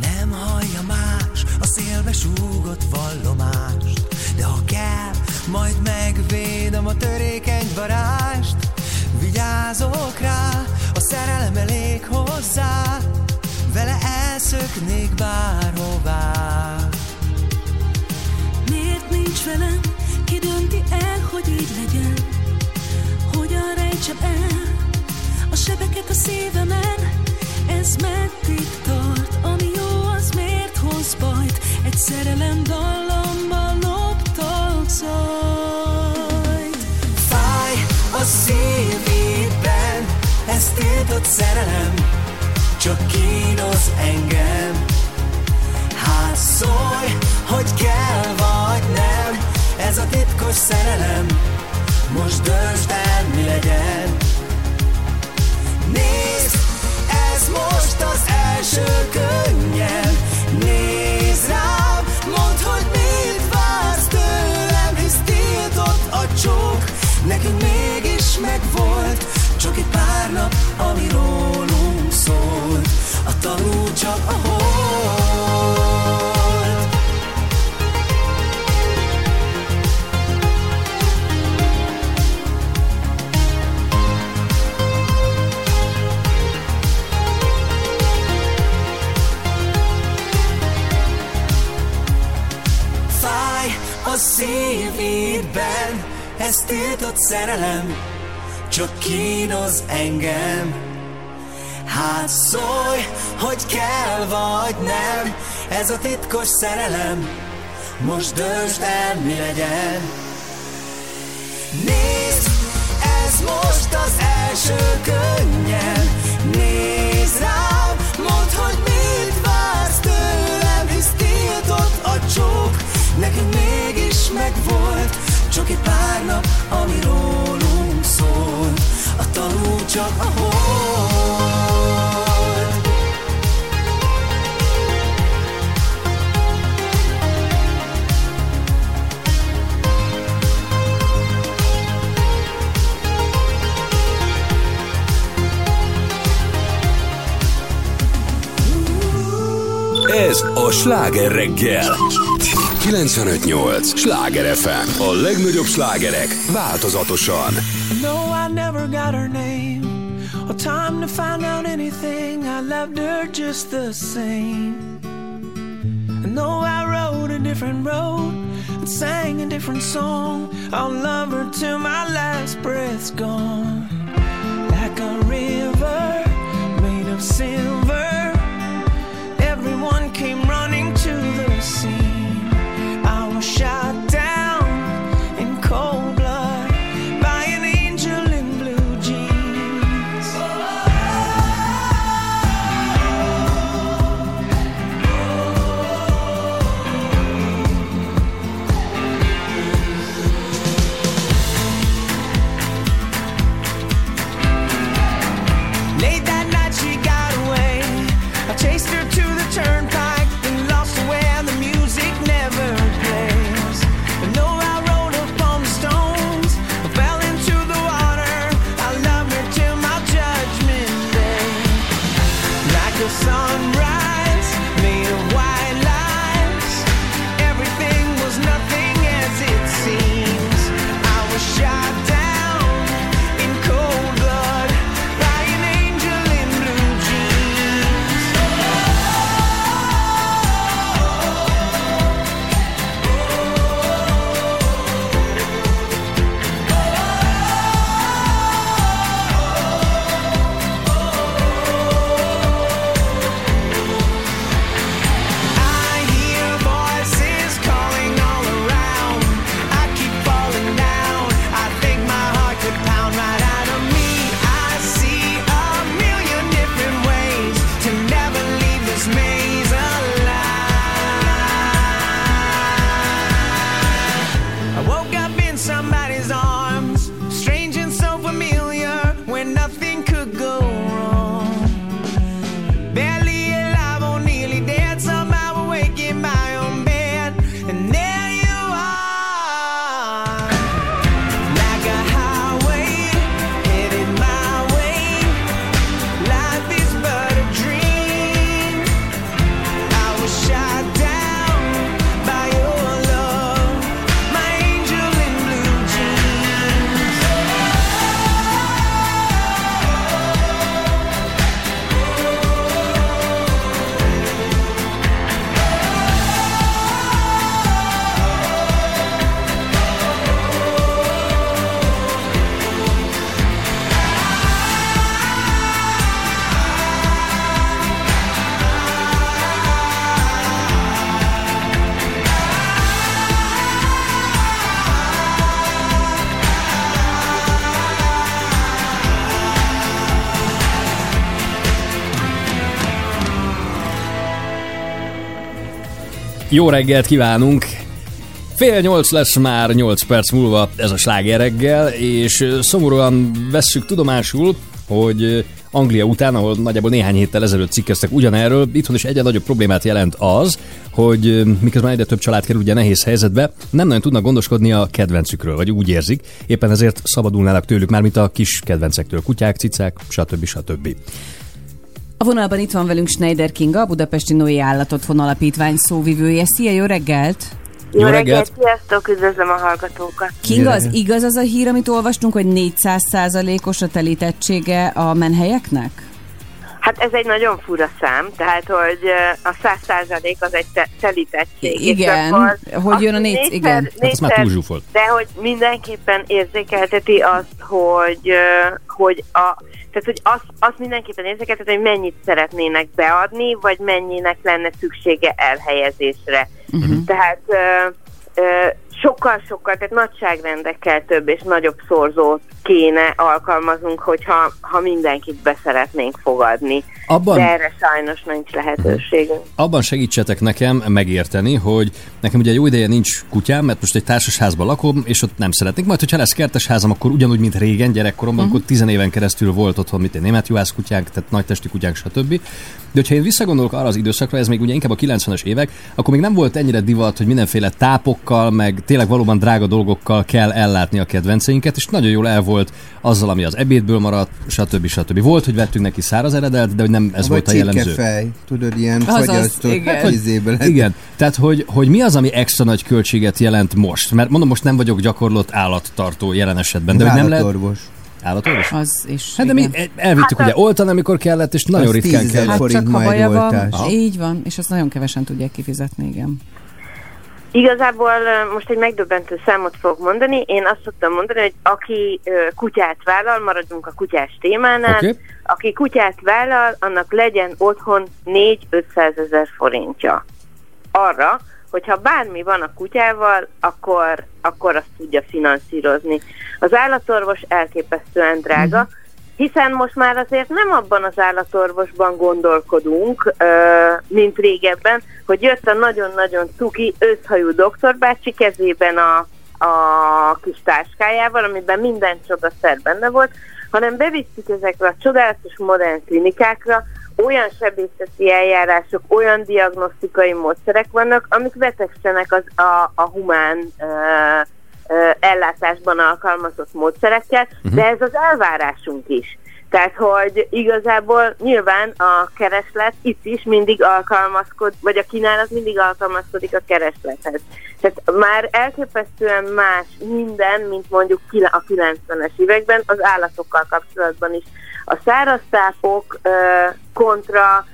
Nem hallja más a szélbe súgott vallomást. De ha kell, majd megvédem a törékeny varást. Vigyázok rá, a szerelem elég hozzá. Vele elszöknék bárhová. Miért nincs velem rejtsem a sebeket a szívemen? Ez meddig tart? Ami jó, az miért hoz bajt? Egy szerelem dallamba loptak zajt. Fáj a szívidben, ez tiltott szerelem, csak kínos engem. Hát szólj, hogy kell vagy nem, ez a titkos szerelem, most döntsd el, mi legyen. Nézd, ez most az első könnyel, nézd rám, mondd, hogy mit vársz tőlem, hisz tiltott a csók, nekünk mégis megvolt, csak egy pár nap, ami rólunk szólt, a tanú csak a ez tiltott szerelem, csak kínoz engem. Hát szólj, hogy kell vagy nem, ez a titkos szerelem, most döntsd el, mi legyen. Nézd, ez most az első könnyel, nézd rám, mondd, hogy mit vársz tőlem, hisz tiltott a csók, nekünk mégis megvolt, csak egy pár nap, ami rólunk szólt, a tanú csak a. Ez a Sláger reggel. 958! Sláger FM. A legnagyobb slágerek változatosan. No, I never got her name or time to find out anything. I loved her just the same. And though I rode a different road and sang a different song, I'll love her till my last breath's gone. Like a river made of silver, everyone came running to the scene. Jó reggelt kívánunk! Fél nyolc lesz már, nyolc perc múlva ez a sláger reggel, és szomorúan vesszük tudomásul, hogy Anglia után, ahol nagyjából néhány héttel ezelőtt cikkeztek ugyanerről, itthon is egyre nagyobb problémát jelent az, hogy miközben egyre több család kerül ugye nehéz helyzetbe, nem nagyon tudnak gondoskodni a kedvencükről, vagy úgy érzik, éppen ezért szabadulnának tőlük már, mint a kis kedvencektől, kutyák, cicák, stb. stb. A vonalban itt van velünk Schneider Kinga, a Budapesti Noé Állatotthon Alapítvány szóvivője. Szia, jó reggelt! Jó reggelt! Sziasztok, üdvözlöm a hallgatókat! Kinga, az igaz az a hír, amit olvastunk, hogy 400%-os a telítettsége a menhelyeknek? Hát ez egy nagyon fura szám, tehát hogy a 100 százalék az egy te- telítettség. Igen, akkor hogy jön a négy- négyszer- igen. Hát az már négyszer- túlzsúfolt. De hogy mindenképpen érzékelteti azt, hogy, hogy a tehát, hogy azt, azt mindenképpen érzékelteti, hogy mennyit szeretnének beadni, vagy mennyinek lenne szüksége elhelyezésre. Uh-huh. Tehát ö, ö, sokkal-sokkal, tehát nagyságrendekkel több és nagyobb szorzót kéne alkalmaznunk, hogyha ha mindenkit beszeretnénk fogadni. Abban- De erre sajnos nincs lehetőségünk. abban segítsetek nekem megérteni, hogy nekem ugye jó ideje nincs kutyám, mert most egy társasházban lakom, és ott nem szeretnék. Majd, hogyha lesz kertesházam, akkor ugyanúgy, mint régen, gyerekkoromban, uh-huh. akkor tizenéven keresztül volt otthon, mint egy német juhász kutyánk, tehát nagy testi kutyánk, stb. De hogyha én visszagondolok arra az időszakra, ez még ugye inkább a 90-es évek, akkor még nem volt ennyire divat, hogy mindenféle tápokkal, meg tényleg valóban drága dolgokkal kell ellátni a kedvenceinket, és nagyon jól el volt azzal, ami az ebédből maradt, stb. stb. Volt, hogy vettünk neki száraz eredet, de hogy nem ez Vagy volt a jellemző. csirkefej, tudod, ilyen Azaz, fagyasztott igen. izéből. Igen, tehát hogy, hogy mi az, ami extra nagy költséget jelent most? Mert mondom, most nem vagyok gyakorlott állattartó jelen esetben, de hogy nem lehet... Állatorvos. Az is. Hát de mi elvittük ugye oltani, amikor kellett, és nagyon Az ritkán 10 000 kellett. Hát forint csak ha majd baja van, így van, és azt nagyon kevesen tudják kifizetni, igen. Igazából most egy megdöbbentő számot fogok mondani. Én azt szoktam mondani, hogy aki kutyát vállal, maradjunk a kutyás témánál, Oké. aki kutyát vállal, annak legyen otthon 4-500 ezer forintja. Arra, hogyha bármi van a kutyával, akkor, akkor azt tudja finanszírozni. Az állatorvos elképesztően drága, hiszen most már azért nem abban az állatorvosban gondolkodunk, mint régebben, hogy jött a nagyon-nagyon cuki őszhajú doktorbácsi kezében a, a kis táskájával, amiben minden csodaszer benne volt, hanem bevisszük ezekre a csodálatos modern klinikákra, olyan sebészeti eljárások, olyan diagnosztikai módszerek vannak, amik vetekszenek az, a, a humán ö, ellátásban alkalmazott módszerekkel, uh-huh. de ez az elvárásunk is. Tehát, hogy igazából nyilván a kereslet itt is mindig alkalmazkod, vagy a kínálat mindig alkalmazkodik a kereslethez. Tehát már elképesztően más minden, mint mondjuk a 90-es években az állatokkal kapcsolatban is. A száraztápok kontra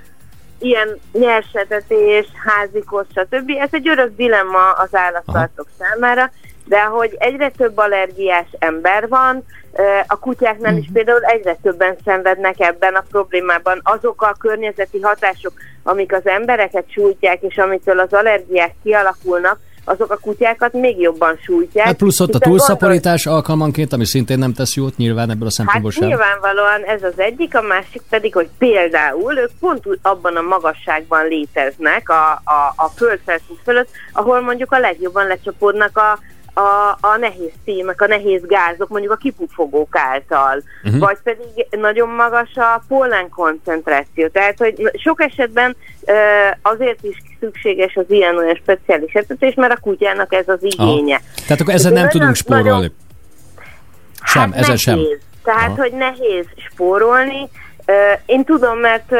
ilyen nyersetetés, házikos, stb. Ez egy örök dilemma az állattartók számára, de hogy egyre több allergiás ember van, a kutyáknál is például egyre többen szenvednek ebben a problémában. Azok a környezeti hatások, amik az embereket sújtják, és amitől az allergiák kialakulnak, azok a kutyákat még jobban sújtják. Hát plusz ott a túlszaporítás alkalmanként, ami szintén nem tesz jót, nyilván ebből a szempontból Hát sem. nyilvánvalóan ez az egyik, a másik pedig, hogy például ők pont abban a magasságban léteznek a, a, a földfelszín fölött, ahol mondjuk a legjobban lecsapódnak a, a, a nehéz témek, a nehéz gázok, mondjuk a kipufogók által, uh-huh. vagy pedig nagyon magas a pollen koncentráció. Tehát, hogy sok esetben ö, azért is szükséges az ilyen olyan speciális etetés, mert a kutyának ez az igénye. Aha. Tehát akkor ezzel nem nagyon- tudunk spórolni. nagyon- Sem, ezzel sem. nehéz. Tehát, Aha. hogy nehéz spórolni. Én tudom, mert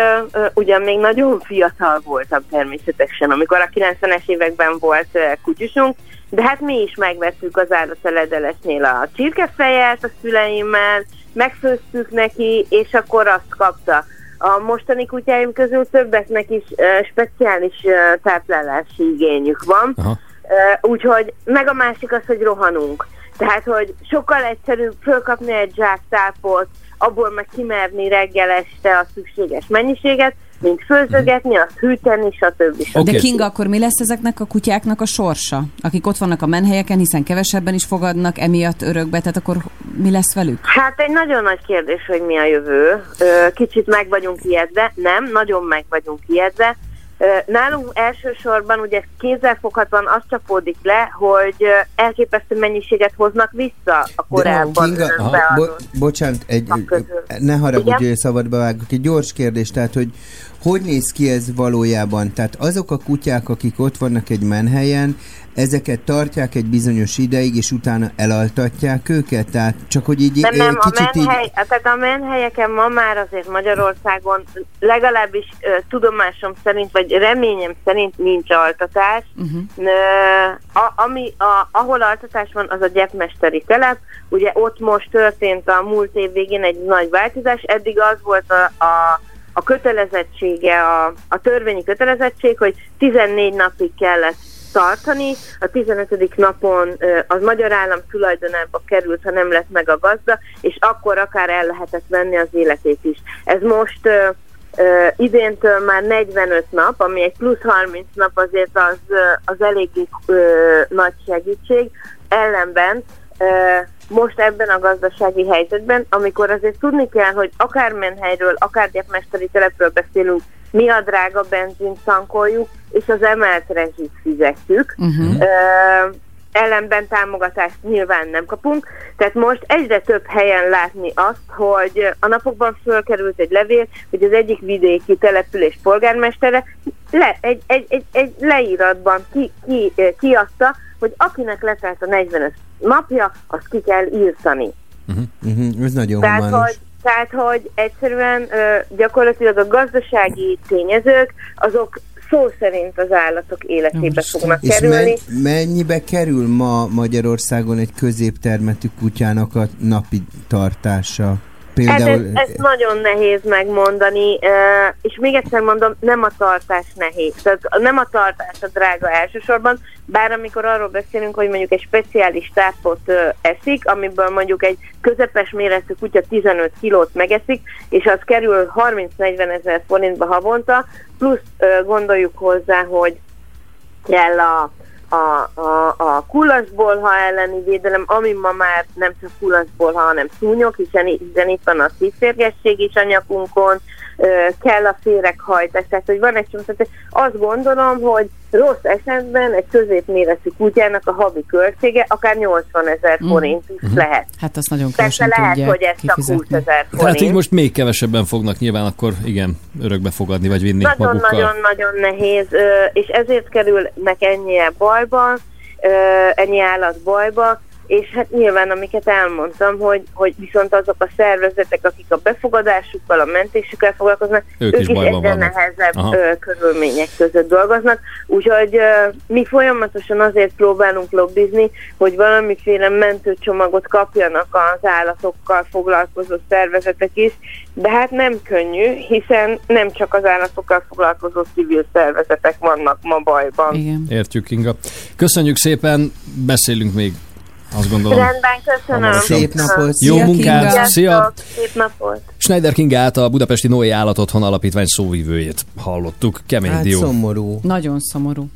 ugyan még nagyon fiatal voltam természetesen, amikor a 90-es években volt kutyusunk, de hát mi is megvettük az állateledelesnél a csirkefejet a szüleimmel, megfőztük neki, és akkor azt kapta. A mostani kutyáim közül többeknek is ö, speciális ö, táplálási igényük van. Aha. Ö, Úgyhogy, meg a másik az, hogy rohanunk. Tehát, hogy sokkal egyszerűbb fölkapni egy zsáktápot, abból meg kimerni reggel este a szükséges mennyiséget, mint főzögetni, azt hűteni, stb. stb. De Kinga, akkor mi lesz ezeknek a kutyáknak a sorsa? Akik ott vannak a menhelyeken, hiszen kevesebben is fogadnak emiatt örökbe, tehát akkor mi lesz velük? Hát egy nagyon nagy kérdés, hogy mi a jövő. Kicsit meg vagyunk ijedve, nem, nagyon meg vagyunk ijedve. Nálunk elsősorban ugye kézzelfoghatóan az csapódik le, hogy elképesztő mennyiséget hoznak vissza a korábban Kinga, ö, ha, bo- bocsánat, egy, ne haragudj, hogy szabadba vágok. Egy gyors kérdés, tehát, hogy hogy néz ki ez valójában? Tehát azok a kutyák, akik ott vannak egy menhelyen, ezeket tartják egy bizonyos ideig, és utána elaltatják őket? Tehát csak hogy így Nem, ö, nem, a kicsit menhely, így... tehát a menhelyeken ma már azért Magyarországon legalábbis ö, tudomásom szerint, vagy reményem szerint nincs altatás. Ö, a, ami, a, ahol altatás van, az a gyepmesteri telep. Ugye ott most történt a múlt év végén egy nagy változás. Eddig az volt a, a, a kötelezettsége, a, a törvényi kötelezettség, hogy 14 napig kellett tartani, a 15. napon az magyar állam tulajdonába került, ha nem lett meg a gazda, és akkor akár el lehetett venni az életét is. Ez most ö, idéntől már 45 nap, ami egy plusz 30 nap azért az, az eléggé ö, nagy segítség. Ellenben ö, most ebben a gazdasági helyzetben, amikor azért tudni kell, hogy akár menhelyről, akár gyepmesteri telepről beszélünk, mi a drága benzint tankoljuk, és az emelt rezsit fizetjük. Uh-huh. Ö, ellenben támogatást nyilván nem kapunk. Tehát most egyre több helyen látni azt, hogy a napokban fölkerült egy levél, hogy az egyik vidéki település polgármestere le, egy, egy, egy, egy leíratban ki, ki, kiadta, hogy akinek letelt a 45 napja, azt ki kell írtani. Uh-huh, ez nagyon Tehát humános. hogy, tehát, hogy egyszerűen ö, gyakorlatilag a gazdasági tényezők, azok szó szerint az állatok életébe fognak És kerülni. men- mennyibe kerül ma Magyarországon egy középtermetű kutyának a napi tartása? Hát Például... ez, ez nagyon nehéz megmondani, és még egyszer mondom, nem a tartás nehéz. Tehát nem a tartás a drága elsősorban, bár amikor arról beszélünk, hogy mondjuk egy speciális tápot eszik, amiből mondjuk egy közepes méretű kutya 15 kilót megeszik, és az kerül 30-40 ezer forintba havonta, plusz gondoljuk hozzá, hogy kell a, a, a, a kullasbolha elleni védelem, ami ma már nem csak kullasbolha, hanem szúnyog, hiszen, hiszen itt van a szívférgesség is a nyakunkon, kell a féreghajtás, tehát hogy van egy csomó, azt gondolom, hogy rossz esetben egy középméretű kutyának a havi költsége akár 80 ezer Mm. forint is Mhm. lehet. Hát azt nagyon Persze kevesen lehet, tudják hogy ez csak 20 kifizetni. ezer forint. Tehát így most még kevesebben fognak nyilván akkor igen, örökbe fogadni, vagy vinni magukkal. Nagyon-nagyon-nagyon nehéz, és ezért kerülnek ennyi bajba, ennyi állat bajba, és hát nyilván, amiket elmondtam, hogy, hogy viszont azok a szervezetek, akik a befogadásukkal, a mentésükkel foglalkoznak, Ők ők, is is egyre nehezebb Aha. körülmények között dolgoznak, úgyhogy mi folyamatosan azért próbálunk lobbizni, hogy valamiféle mentőcsomagot kapjanak az állatokkal foglalkozó szervezetek is, de hát nem könnyű, hiszen nem csak az állatokkal foglalkozó civil szervezetek vannak ma bajban. Igen. Értjük, Inga. Köszönjük szépen, beszélünk még, azt gondolom. Rendben, köszönöm. Szép napot! Jó Szia, munkát! Kinga. Szia! Szép napot! Schneider Kingát, a Budapesti Noé Állatotthon Alapítvány szóvivőjét hallottuk. Kemény Hát dió. szomorú. Nagyon szomorú.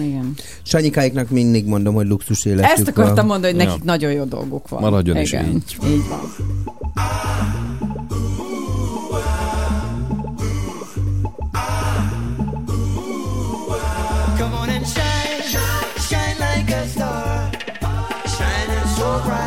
Igen. Sanyikáiknak mindig mondom, hogy luxus életük Ezt akartam van. mondani, hogy nekik Ja. nagyon jó dolguk van. Maradjon is Igen. így. így van. Right.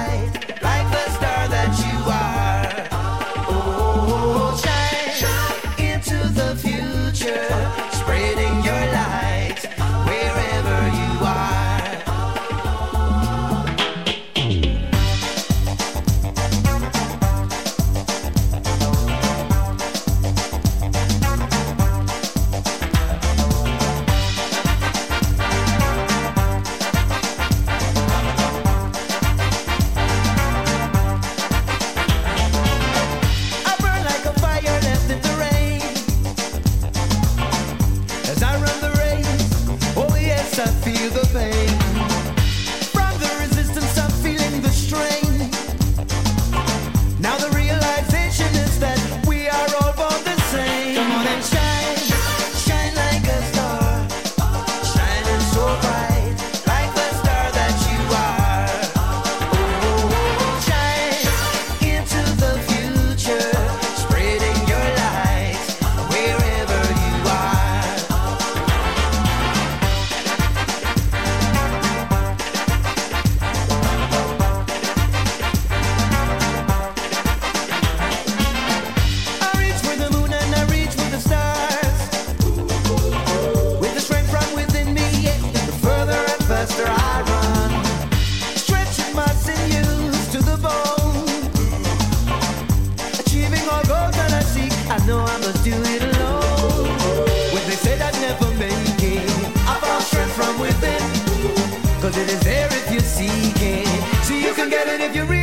So you can get it if you really.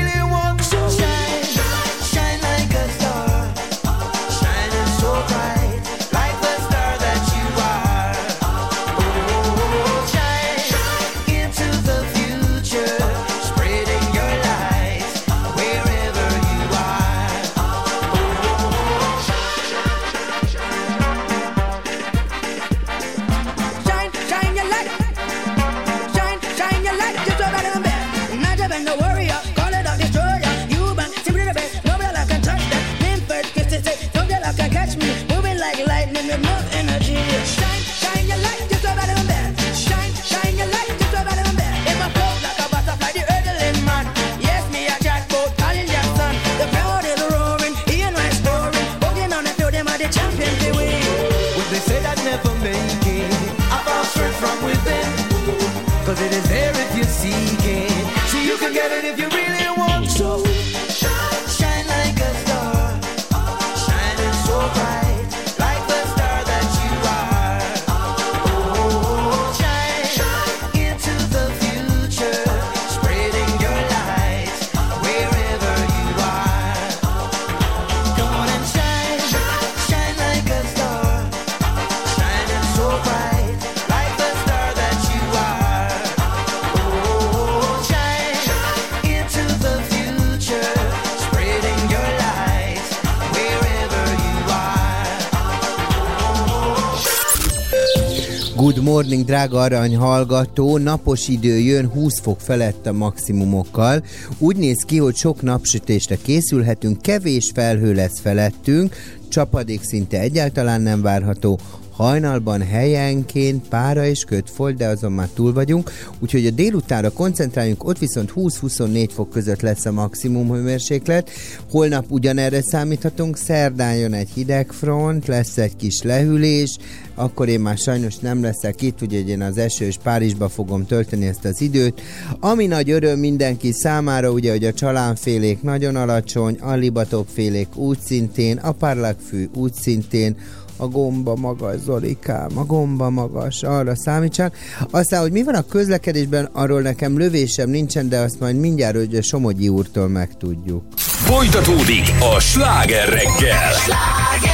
get it if you morning, drága arany hallgató. Napos idő jön, 20 fok felett a maximumokkal. Úgy néz ki, hogy sok napsütésre készülhetünk, kevés felhő lesz felettünk, csapadék szinte egyáltalán nem várható, hajnalban helyenként pára és kötfol, de azon már túl vagyunk, úgyhogy a délutánra koncentráljunk, ott viszont 20-24 fok között lesz a maximum hőmérséklet. Holnap ugyanerre számíthatunk, szerdán jön egy hideg front, lesz egy kis lehűlés, akkor én már sajnos nem leszek itt, ugye én az esős Párizsba fogom tölteni ezt az időt. Ami nagy öröm mindenki számára, ugye, hogy a csalánfélék nagyon alacsony, a libatokfélék úgy szintén, a párlákfű úgy szintén, a gomba magas, Zolikám, a gomba magas, arra számítsák. Aztán, hogy mi van a közlekedésben, arról nekem lövésem nincsen, de azt majd mindjárt, hogy a Somogyi úrtól megtudjuk. Folytatódik a sláger reggel! Sláger!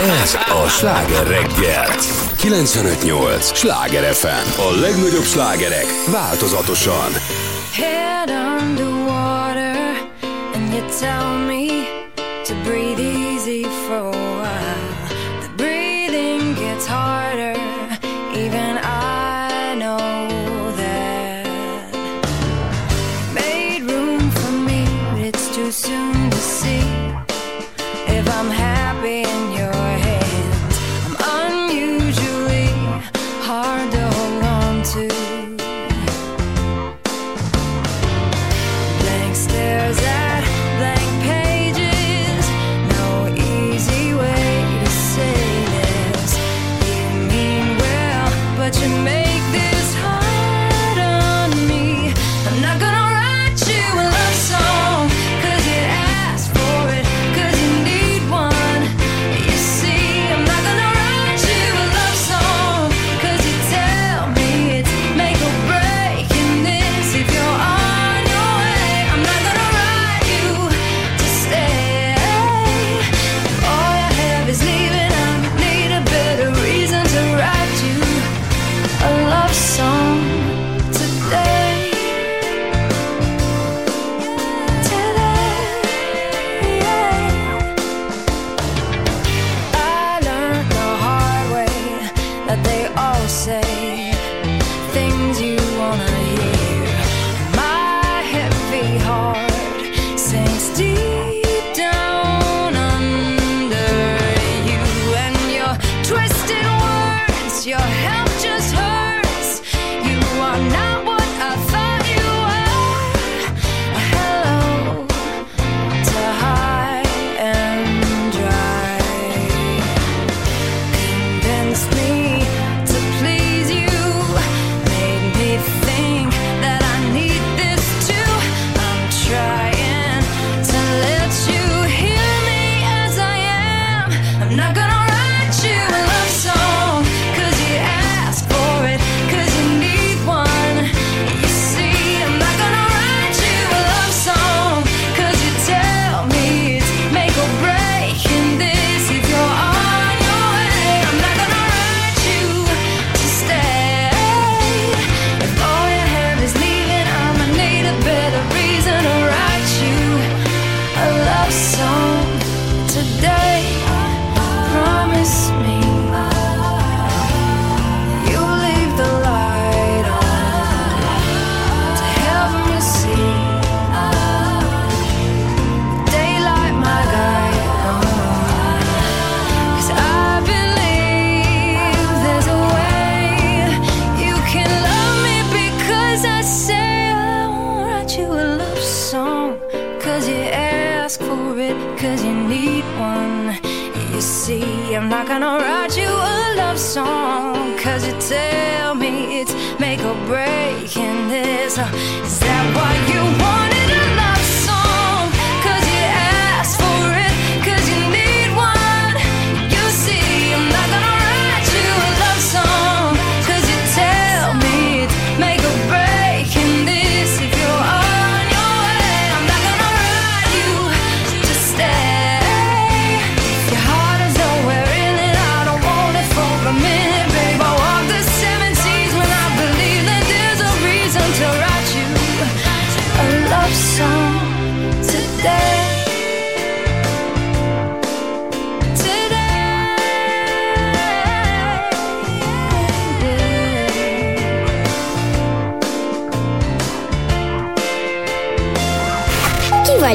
Ez a sláger reggel. 958! Sláger FM. A legnagyobb slágerek változatosan. Head underwater, and you tell me to breathe easy for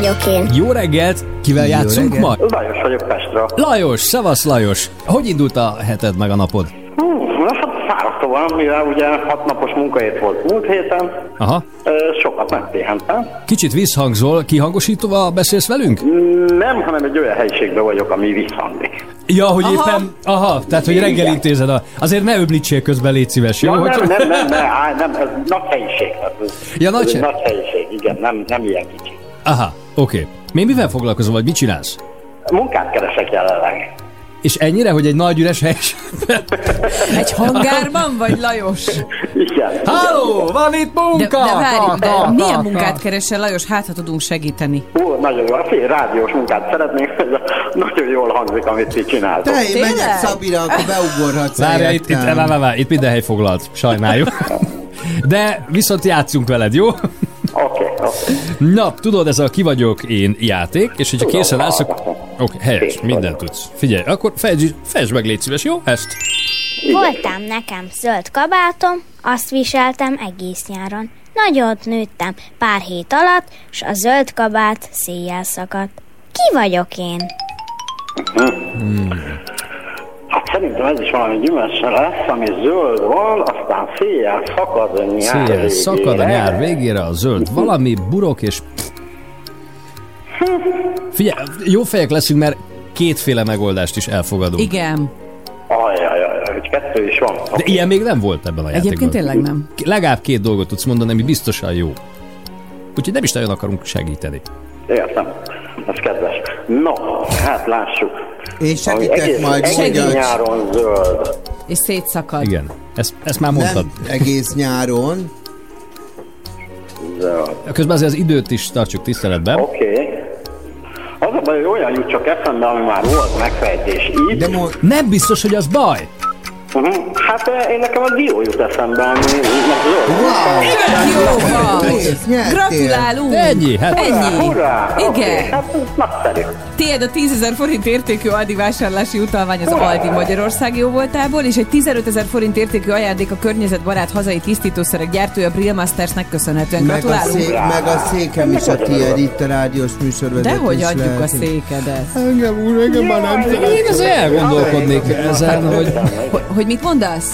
vagyok én? Jó reggelt! Kivel játszunk ma? Lajos vagyok Pestről. Lajos, szevasz Lajos! Hogy indult a heted meg a napod? Hú, na, hát fáradtó van, mivel ugye hat napos munkahét volt múlt héten, Aha. ö, sokat megpihentem. Kicsit visszhangzol, kihangosítóval beszélsz velünk? Nem, hanem egy olyan helyiségben vagyok, ami visszhangzik. Ja, hogy Aha. éppen... Aha, tehát hogy reggel intézed a... Azért ne öblítsél közben, légy szíves, jó? Ja, Hogy- nem, nem, nem, nem, á, nem, ez nagy helyiség. Tehát ez, Ja, nagy ez nagy helyiség, igen, nem, nem ilyen kicsi. Aha, oké. Még mivel foglalkozol, vagy mit csinálsz? Munkát keresek jelenleg. És ennyire, hogy egy nagy üres hely... Egy hangárban vagy Lajos? Igen. Halló, van itt munka! De, de várj, de milyen munkát keresel, Lajos? Hát, ha tudunk segíteni. Ó, nagyon jó, fél rádiós munkát szeretnék, nagyon jól hangzik, amit ti csináltok. Te, én megyek Szabira, akkor beugorhatsz. Várjál, itt, itt, várj, várj, várj, itt minden hely foglalt, sajnáljuk. De viszont játszunk veled, jó? Na, tudod, ez a ki vagyok én játék, és hogyha Tudom, készen állsz, akkor... Oké, helyes, Kész mindent tudsz. Figyelj, akkor fejtsd, fejtsd meg, légy szíves, jó? Ezt. Voltam nekem zöld kabátom, azt viseltem egész nyáron. Nagyot nőttem pár hét alatt, s a zöld kabát széjjel szakadt. Ki vagyok én? Hát szerintem ez is valami gyümölcsre lesz, ami zöld van, aztán széjjel szakad a nyár Széjjel szakad a végére. nyár végére a zöld. Valami burok és... Figyelj, jó fejek leszünk, mert kétféle megoldást is elfogadunk. Igen. Ajajaj, hogy kettő is van. De ilyen még nem volt ebben a játékban. Egyébként tényleg nem. Legalább két dolgot tudsz mondani, ami biztosan jó. Úgyhogy nem is nagyon akarunk segíteni. Értem. Ez kedves. No, hát lássuk. Én segítek egész, majd, egész nyáron zöld. És szétszakad. Igen, ezt, ezt már mondtad. Nem egész nyáron. Zöld. Közben azért az időt is tartsuk tiszteletben. Oké. Az a baj, hogy olyan jut csak eszembe, ami már volt megfejtés így. De mo- Nem biztos, hogy az baj. Uh-huh. Hát eh, én nekem a dió jut eszembe, ami zöld. Jó van. Gratulálunk. Ennyi, hát- Ennyi. Hurrá! Igen. Okay, hát nagyszerű. Tiéd a 10 ezer forint értékű Aldi vásárlási utalvány az Aldi Magyarország jó voltából, és egy 15 ezer forint értékű ajándék a környezetbarát hazai tisztítószerek gyártója Brill Mastersnek köszönhetően. Meg a, Gratulálunk! szé- meg a székem is a tiéd, itt a rádiós műsorvezetés Dehogy adjuk a lehet. székedet. Engem úr, engem már nem Én azért elgondolkodnék ezen. Hogy, hogy mit mondasz?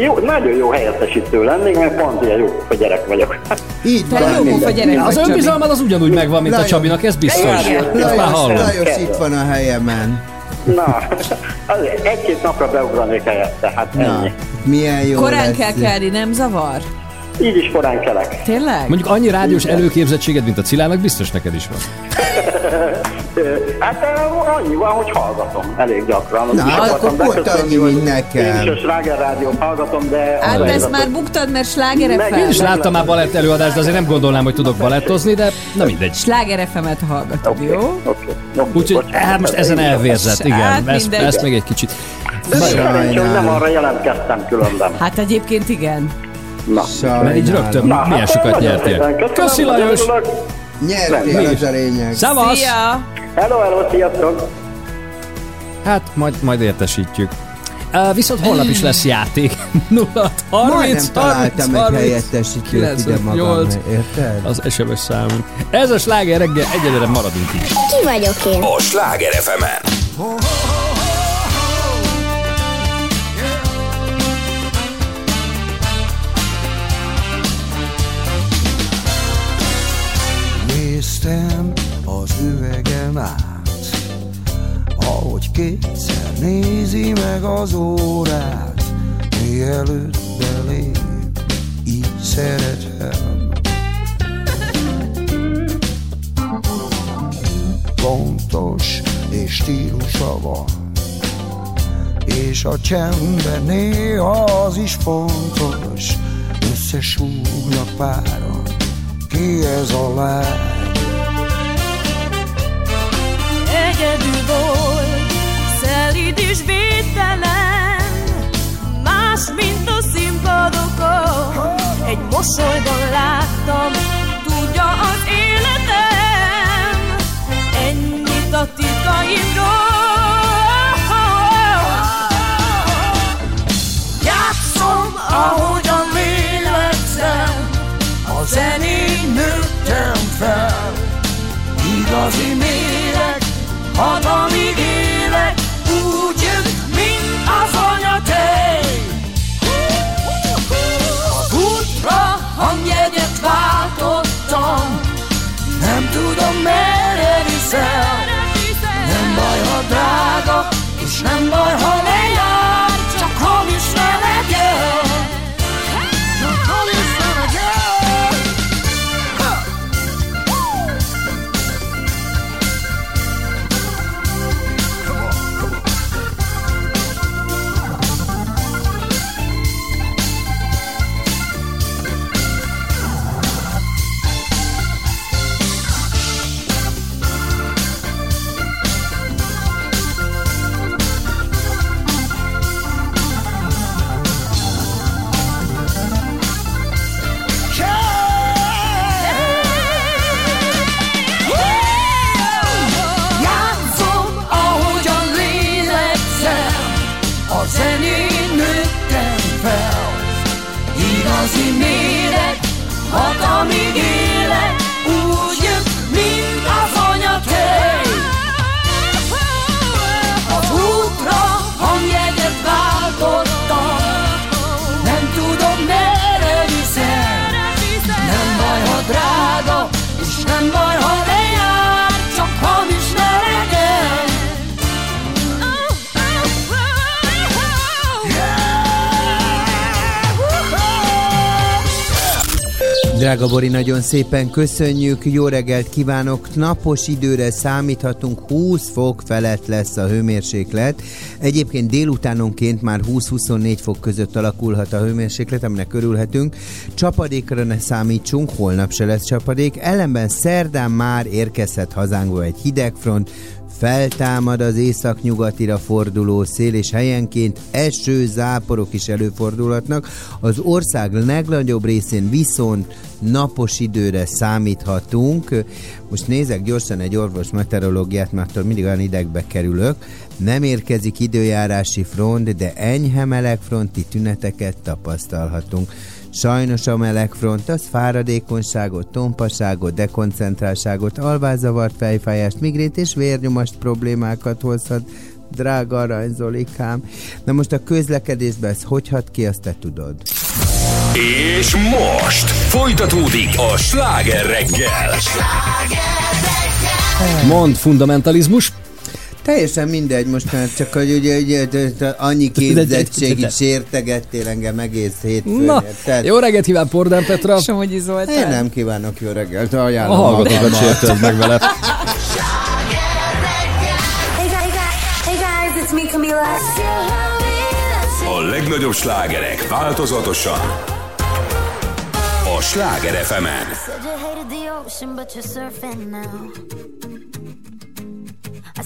Jó, nagyon jó helyettesítő lennék, mert pont ilyen jó a gyerek vagyok. Így Te jó pofa gyerek vagy, Az Csabi. önbizalmad az ugyanúgy megvan, mint a Lajos. Csabinak, ez biztos. Lajos, hallom. Lajos itt van a helyemen. Na, egy-két napra beugranék helyette, hát Na, ennyi. milyen jó Korán lesz. kell kelni, nem zavar? Így is korán kelek. Tényleg? Mondjuk annyi rádiós előképzettséged, mint a Cilának, biztos neked is van. Hát ö, annyi van, hogy hallgatom elég gyakran. Na, Úgy hát akkor pont annyi, mint nekem. Én is a Sláger rádiót hallgatom, de... Hát az de ezt már buktad, mert sláger Meg- Én is FM. láttam már balett előadást, de azért nem gondolnám, hogy tudok balettozni, de na mindegy. Sláger FM-et hallgatod, Oké, jó? oké. Oké, Úgyhogy hát most ezen elvérzett, Hát igen. Ezt, ezt még egy kicsit. Hogy nem Sajnálom. arra jelentkeztem különben. Hát egyébként igen. Na. Mert így rögtön Na, milyen hát sokat nagyon nyertél. Köszi Lajos! Nyertél, is? a lényeg. Szavasz! Szia! Hello, hello, sziasztok! Hát majd, majd értesítjük. Uh, viszont holnap is lesz játék. 0 30 Majdnem találtam egy 30, helyettesítőt ide 98. magam, érted? Az SMS számunk. Ez a sláger reggel, egyelőre maradunk így. Ki vagyok én? A Sláger fm Néztem az üvegem át, ahogy kétszer néz meg az órát, mielőtt belép, így szeretem. Pontos és stílusa van, és a csendben néha az is fontos, összesúgnak páran, ki ez a lány. Egyedül volt, szelíd és védtelen, más, mint a színpadokon. Egy mosolyban láttam, tudja az életem, ennyit a titkaimról. Játszom, ahogyan lélegzem, a zenén nőttem fel. Igazi méreg, hat amíg élek, úgy jön, mint az anyatej. Az útra hangjegyet váltottam, nem tudom merre viszel. Nem baj, ha drága, és nem baj, ha lejár, Drága nagyon szépen köszönjük, jó reggelt kívánok, napos időre számíthatunk, 20 fok felett lesz a hőmérséklet. Egyébként délutánonként már 20-24 fok között alakulhat a hőmérséklet, aminek örülhetünk. Csapadékra ne számítsunk, holnap se lesz csapadék, ellenben szerdán már érkezhet hazánkba egy hidegfront, feltámad az északnyugatira forduló szél, és helyenként eső, záporok is előfordulhatnak. Az ország legnagyobb részén viszont napos időre számíthatunk. Most nézek gyorsan egy orvos meteorológiát, mert attól mindig olyan idegbe kerülök. Nem érkezik időjárási front, de enyhe melegfronti tüneteket tapasztalhatunk. Sajnos a melegfront az fáradékonyságot, tompaságot, dekoncentrálságot, alvázavart, fejfájást, migrét és vérnyomast problémákat hozhat. Drága aranyzolikám. Na most a közlekedésben ez hogy hat ki, azt te tudod. És most folytatódik a sláger reggel. Mond fundamentalizmus. Teljesen mindegy, most már csak hogy ugye, ugye, ugye annyi képzettségig sértegettél engem egész hétfőn. Na, érted? jó reggelt kíván Pordán Petra. Somogyi Zoltán. Én nem kívánok jó reggelt, A ajánlom hallgatókat magammal. sértőd meg vele. A legnagyobb slágerek változatosan. A Sláger fm Said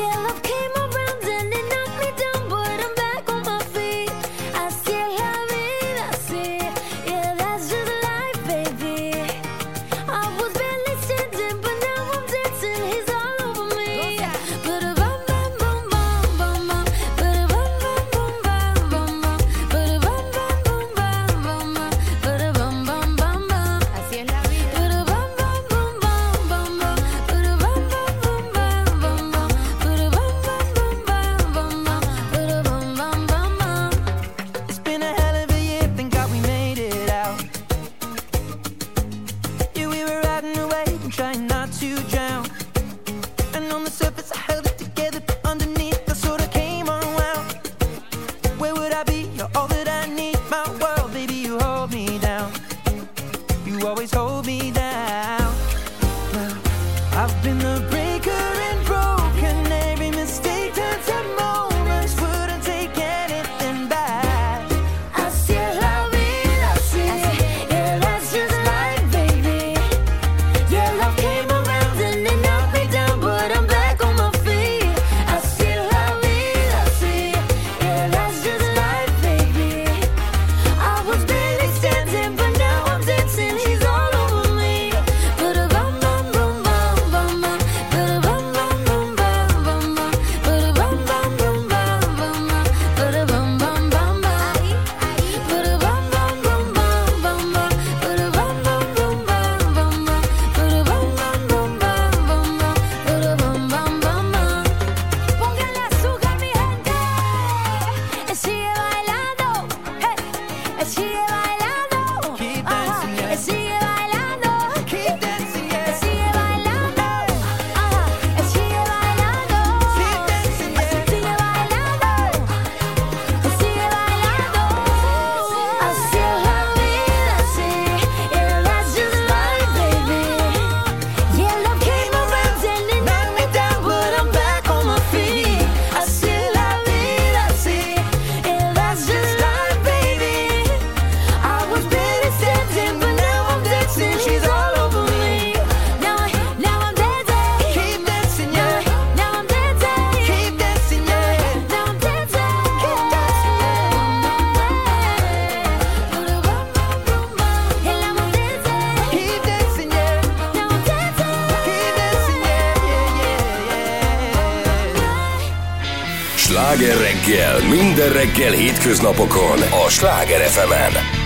Yeah, love came minden reggel hétköznapokon a Sláger fm Tell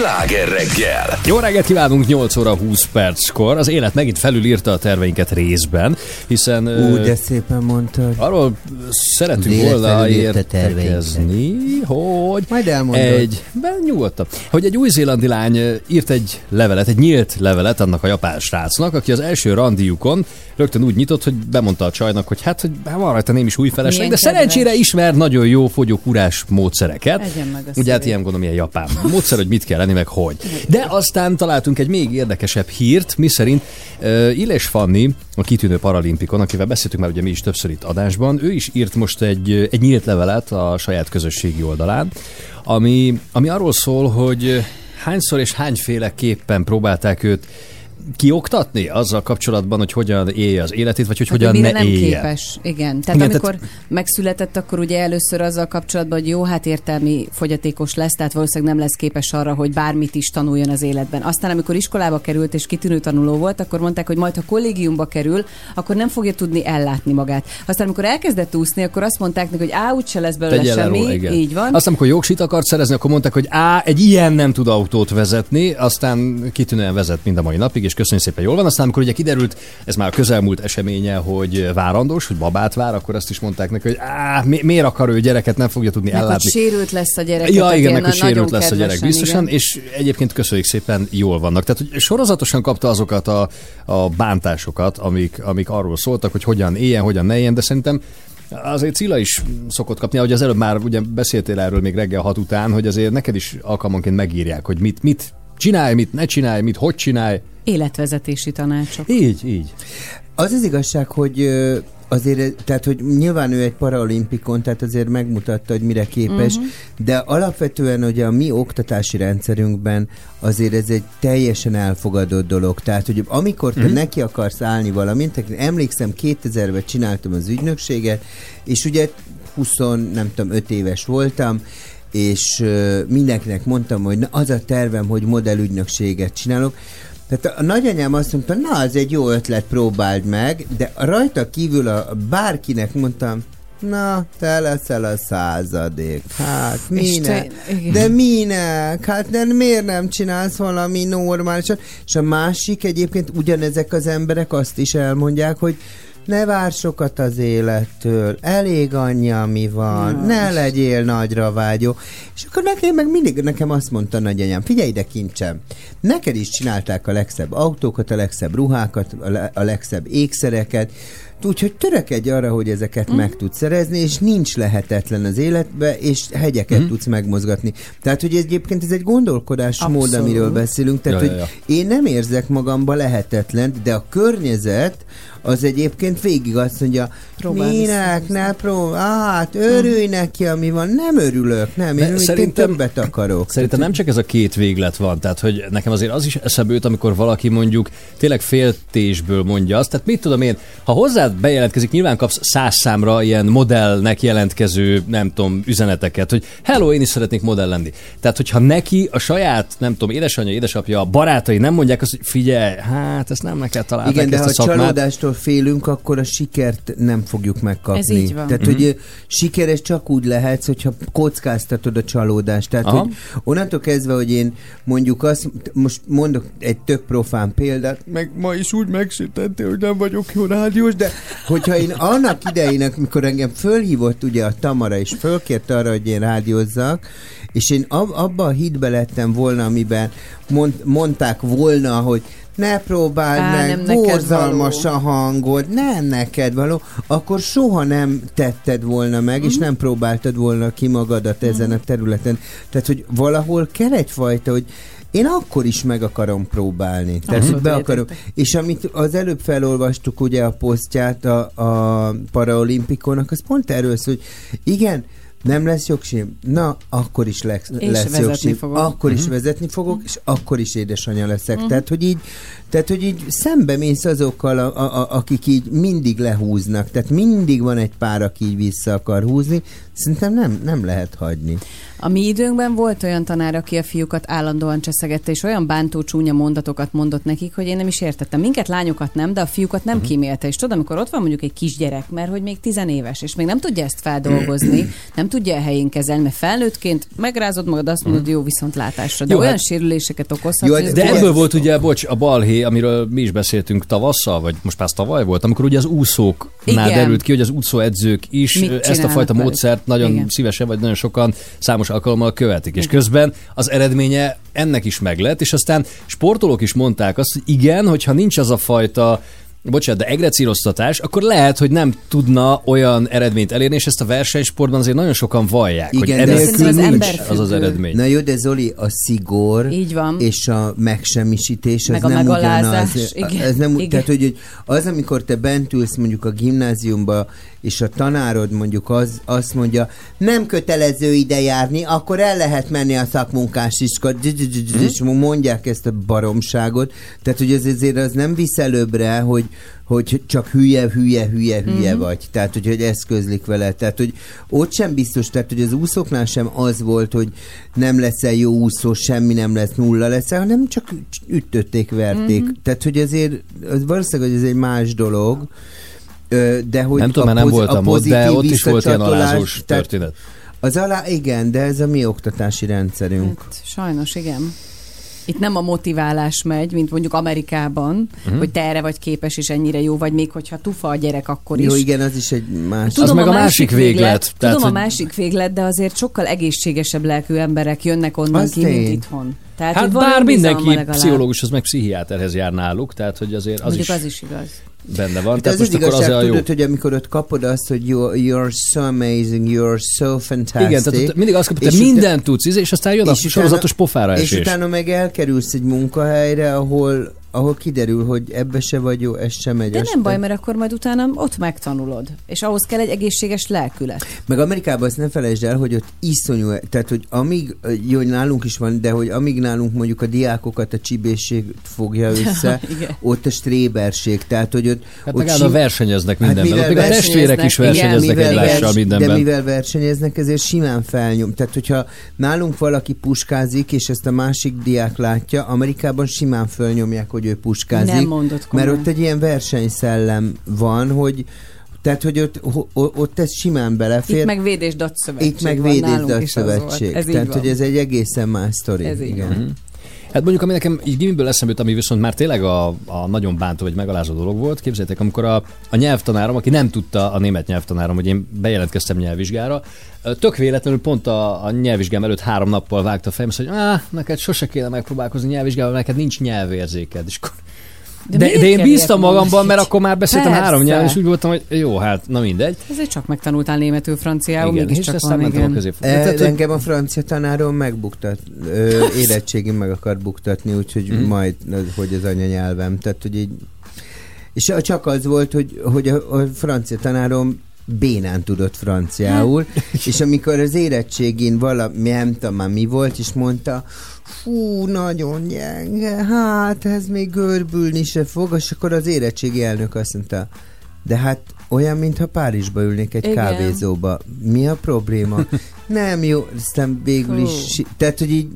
Sláger reggel! Jó reggelt kívánunk 8 óra 20 perckor. Az élet megint felülírta a terveinket részben, hiszen... Ú, de szépen mondtad. Arról szeretünk volna értekezni, hogy Majd elmondod. egy, ben nyugodtan, hogy egy új-zélandi lány írt egy levelet, egy nyílt levelet annak a japán srácnak, aki az első randiukon rögtön úgy nyitott, hogy bemondta a csajnak, hogy hát, hogy hát van rajta némi új feleség, Milyen de kedves. szerencsére ismer nagyon jó fogyókúrás módszereket. Ugye hát ilyen gondolom, ilyen japán módszer, hogy mit kell lenni, meg hogy. De aztán találtunk egy még érdekesebb hírt, miszerint uh, Illes Fanni, a kitűnő paralimpikon, akivel beszéltünk már ugye mi is többször itt adásban, ő is írt most egy, egy nyílt levelet a saját közösségi oldalán, ami, ami arról szól, hogy hányszor és hányféleképpen próbálták őt kioktatni azzal kapcsolatban, hogy hogyan élje az életét, vagy hogy Hát, hogyan ne nem élje. képes. Igen. Tehát Igen, amikor tehát- megszületett, akkor ugye először azzal kapcsolatban, hogy jó, hát értelmi fogyatékos lesz, tehát valószínűleg nem lesz képes arra, hogy bármit is tanuljon az életben. Aztán, amikor iskolába került és kitűnő tanuló volt, akkor mondták, hogy majd ha kollégiumba kerül, akkor nem fogja tudni ellátni magát. Aztán, amikor elkezdett úszni, akkor azt mondták neki, hogy á, úgyse lesz belőle Tegye semmi. róla, igen. Így van. Aztán, amikor jogsit akart szerezni, akkor mondták, hogy á, egy ilyen nem tud autót vezetni, aztán kitűnően vezet mind a mai napig, és köszönjük szépen, jól van. Aztán, amikor ugye kiderült, ez már a közelmúlt eseménye, hogy várandós, hogy babát vár, akkor azt is mondták neki, hogy á, mi, miért akar ő gyereket, nem fogja tudni Meg, hogy ellátni. sérült lesz a gyerek. Ja, igen, meg hogy sérült lesz a gyerek biztosan, és egyébként köszönjük szépen, jól vannak. Tehát, hogy sorozatosan kapta azokat a, a bántásokat, amik, amik arról szóltak, hogy hogyan éljen, hogyan ne éljen, de szerintem Azért Cilla is szokott kapni, ahogy az előbb már ugye beszéltél erről még reggel hat után, hogy azért neked is alkalmanként megírják, hogy mit, mit csinálj, mit ne csinálj, mit hogy csinálj. Életvezetési tanácsok. Így, így. Az az igazság, hogy azért, tehát, hogy nyilván ő egy paraolimpikon, tehát azért megmutatta, hogy mire képes, Mhm. de alapvetően ugye a mi oktatási rendszerünkben azért ez egy teljesen elfogadott dolog. Tehát, hogy amikor te Mhm. neki akarsz állni valamint, emlékszem, 2000-ben csináltam az ügynökséget, és ugye 20, nem tudom, 5 éves voltam, és mindenkinek mondtam, hogy na, az a tervem, hogy modellügynökséget csinálok, tehát a nagyanyám azt mondta, na, az egy jó ötlet, próbáld meg, de rajta kívül a bárkinek mondtam, na, te leszel a századik. Hát, minek? te- igen. De minek? Hát de miért nem csinálsz valami normálisan? És a másik egyébként ugyanezek az emberek azt is elmondják, hogy ne vár sokat az élettől, elég annyi, ami van, Na, ne legyél nagyra vágyó. És akkor nekem meg mindig nekem azt mondta nagyanyám, figyelj ide kincsem, neked is csinálták a legszebb autókat, a legszebb ruhákat, a, le, a legszebb ékszereket, Úgyhogy törekedj arra, hogy ezeket mm. meg tudsz szerezni, és nincs lehetetlen az életbe, és hegyeket mm. tudsz megmozgatni. Tehát, hogy ez egyébként ez egy gondolkodásmód, Abszolút. amiről beszélünk. Tehát, Ja, hogy ja, én nem érzek magamba lehetetlen, de a környezet az egyébként végig azt mondja, Próbál minek, ne próbál, hát örülj neki, ami van. Nem örülök, nem, én, De szerintem- többet akarok. Szerintem nem csak ez a két véglet van, tehát hogy nekem azért az is eszembe jut, amikor valaki mondjuk tényleg féltésből mondja azt, tehát mit tudom én, ha hozzád bejelentkezik, nyilván kapsz száz számra ilyen modellnek jelentkező, nem tudom, üzeneteket, hogy hello, én is szeretnék modell lenni. Tehát, hogyha neki a saját, nem tudom, édesanyja, édesapja, barátai nem mondják azt, hogy figyelj, hát ezt nem neked találták Igen, de ezt ha a szakmát. csalódástól félünk, akkor a sikert nem fogjuk megkapni. Ez így van. Tehát, Mhm. hogy ö, sikeres csak úgy lehetsz, hogyha kockáztatod a csalódást. Tehát, Aha. hogy onnantól kezdve, hogy én mondjuk azt, most mondok egy tök profán példát, meg ma is úgy megsütette, hogy nem vagyok jó rádiós, de hogyha én annak idején, amikor engem fölhívott ugye a Tamara, és fölkért arra, hogy én rádiózzak, és én ab, abba a hitbe lettem volna, amiben mond, mondták volna, hogy ne próbáld Á, meg, borzalmas a hangod, nem neked való, akkor soha nem tetted volna meg, Mhm. és nem próbáltad volna ki magadat ezen a területen. Tehát, hogy valahol kell egyfajta, hogy én akkor is meg akarom próbálni. Tehát, hogy be akarom. És amit az előbb felolvastuk ugye a posztját a, a paraolimpikonnak, az pont erről szól, hogy igen, nem lesz jogsim? Na, akkor is lesz, És lesz jogsim. fogok. Akkor is Mhm. vezetni fogok, és akkor is édesanyja leszek. Mhm. Tehát, hogy így, tehát, hogy így szembe mész azokkal, a, a, a, akik így mindig lehúznak. Tehát mindig van egy pár, aki így vissza akar húzni. Szerintem nem, nem lehet hagyni. A mi időnkben volt olyan tanár, aki a fiúkat állandóan cseszegette, és olyan bántó csúnya mondatokat mondott nekik, hogy én nem is értettem. Minket lányokat nem, de a fiúkat nem kímélte. És tudod, amikor ott van mondjuk egy kisgyerek, mert hogy még tizenéves, és még nem tudja ezt feldolgozni, nem tudja a helyén kezelni, mert felnőttként megrázod magad, azt mondod, jó viszontlátásra. De Jó, olyan hát- sérüléseket okozhat, Jó, ez de durva. ebből volt ugye, bocs, a balhé, amiről mi is beszéltünk tavasszal, vagy most már tavaly volt, amikor ugye az úszóknál Igen. derült ki, hogy az úszóedzők is Mit ezt a fajta velük? módszert nagyon Igen. szívesen, vagy nagyon sokan számos alkalommal követik. És közben az eredménye ennek is meglett, és aztán sportolók is mondták azt, hogy igen, hogyha nincs az a fajta bocsánat, de egrecíroztatás, akkor lehet, hogy nem tudna olyan eredményt elérni, és ezt a versenysportban azért nagyon sokan vallják, hogy de enélkül az nincs az az eredmény. Na jó, de Zoli, a szigor Így van. és a megsemmisítés, Meg ez a nem megalázás, ugyanaz. igen, Ez nem, igen. tehát, hogy, hogy az, amikor te bent ülsz mondjuk a gimnáziumba, és a tanárod mondjuk az, azt mondja, nem kötelező ide járni, akkor el lehet menni a szakmunkás iskola, és mondják ezt a baromságot. Tehát, hogy ez azért az nem visz előbbre, hogy, hogy csak hülye, hülye, hülye, hülye Mhm. vagy. Tehát, hogy, hogy ezt közlik vele. Tehát, hogy ott sem biztos, tehát, hogy az úszóknál sem az volt, hogy nem leszel jó úszó, semmi nem lesz, nulla leszel, hanem csak ütötték, verték. Mhm. Tehát, hogy azért, az valószínűleg, hogy ez egy más dolog, Ö, de hogy Nem tudom, a mert nem pozi- voltam a ott, de pozitív ott is volt ilyen alázós tehát történet. Az alá, igen, de ez a mi oktatási rendszerünk. Sajnos, igen. Itt nem a motiválás megy, mint mondjuk Amerikában, Mhm. hogy te erre vagy képes, és ennyire jó vagy, még hogyha tufa a gyerek, akkor Jó, is. igen, az is egy más. Tudom, meg a másik véglet. Tudom Tehát, a hogy- másik véglet, de azért sokkal egészségesebb lelkű emberek jönnek onnan Az ki, mint itthon. Tehát, Hát hogy bár mindenki pszichológushoz meg pszichiáterhez jár náluk, tehát hogy azért az Mondjuk is, az is igaz. benne van. Hát Tehát az most az akkor az igazság, a jó. tudod, hogy amikor ott kapod azt, hogy you're, you're so amazing, you're so fantastic. Igen, tehát ott mindig azt kapod, és utána- mindent tudsz, és aztán jön a és utána- sorozatos pofára És esés. utána meg elkerülsz egy munkahelyre, ahol, ahol kiderül, hogy ebbe se vagy jó, ez sem megy. De nem baj, mert akkor majd utána ott megtanulod. És ahhoz kell egy egészséges lelkület. Meg Amerikában azt ne felejtsd el, hogy ott iszonyú, tehát hogy amíg, jó, hogy nálunk is van, de hogy amíg nálunk mondjuk a diákokat a csibészség fogja össze, Igen. ott a stréberség, tehát hogy ott... Hát ott állandóan versenyeznek mindenben. Ott még a versenyeznek- testvérek is versenyeznek mivel egymással vers- mindenben. De mivel versenyeznek, ezért simán felnyom. Tehát, hogyha nálunk valaki puskázik, és ezt a másik diák látja, Amerikában simán fölnyomják, hogy ő puskázik. Nem mondod Mert komolyan. ott egy ilyen versenyszellem van, hogy tehát, hogy ott, ott ez simán belefér. Itt meg Védés Szövetség Itt meg Védés volt. Szövetség. Ez Tehát, hogy ez egy egészen más sztori. Ez így Igen. van. Hát mondjuk, ami nekem így gimiből eszembe jut, ami viszont már tényleg a, a nagyon bántó vagy megalázó dolog volt, képzeljétek, amikor a, a nyelvtanárom, aki nem tudta, a német nyelvtanárom, hogy én bejelentkeztem nyelvvizsgára, tök véletlenül pont a, a nyelvvizsgám előtt három nappal vágta a fejem, hogy ah, neked sose kéne megpróbálkozni nyelvvizsgával, neked nincs nyelvérzéked. És akkor De de, de, én bíztam magamban, mert akkor már beszéltem Persze. három nyelven, és úgy voltam, hogy jó, hát na mindegy. Ezért csak megtanultál németül, franciául, Igen, mégiscsak aztán van, a igen. közép- E, Tehát, engem a francia tanárom megbuktat, ö, érettségim meg akar buktatni, úgyhogy Mhm. majd, az- hogy az anyanyelvem. Tehát, hogy így, és csak az volt, hogy, hogy a, a francia tanárom bénán tudott franciául, és amikor az érettségén valami, nem tudom már mi volt, és mondta, fú, nagyon gyenge, hát ez még görbülni se fog, és akkor az érettségi elnök azt mondta, de hát olyan, mintha Párizsba ülnék egy Igen. kávézóba. Mi a probléma? Nem jó, aztán végül is, tehát, hogy így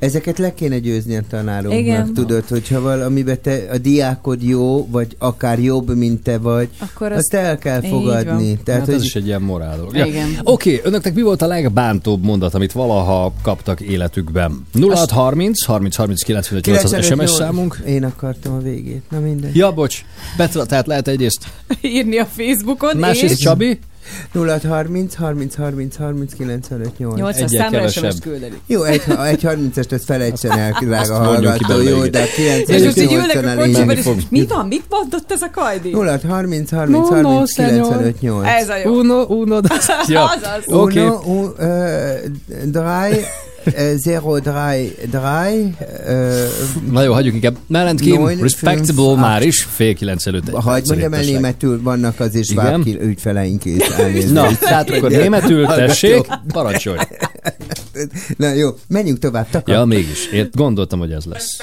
ezeket le kéne győzni a tanárunknak, Igen. tudod, hogyha valamiben te, a diákod jó, vagy akár jobb, mint te vagy, Akkor azt el kell fogadni. Tehát, hát hogy ez is egy ilyen morál. Igen. Oké, önöknek mi volt a legbántóbb mondat, amit valaha kaptak életükben? 0630 30 30 95 8 az 95 SMS számunk. Én akartam a végét. Na mindegy. Ja, bocs. Petra, tehát lehet egyrészt Írni a Facebookon, másrészt és Csabi. 0630 30 30 30 95 8. 8 as számra sms küldeni. Jó, egy, egy 30-est ezt felejtsen el, drága hallgató. Jó, de a 90 és 80 és Mi van? Mit mondott ez a Kajdi? 0630 30 30 95 8. Ez a jó. Uno, uno, ja. Azaz. Uno, okay. u, uh, dry, 033 Na jó, hagyjuk inkább. Mellent respectable már is, fél kilenc előtt. Hagy mondjam el németül, vannak az is vábki ügyfeleink is. Na, tehát akkor németül tessék, parancsolj. Na jó, menjünk tovább. Takar. Ja, mégis. Én gondoltam, hogy ez lesz.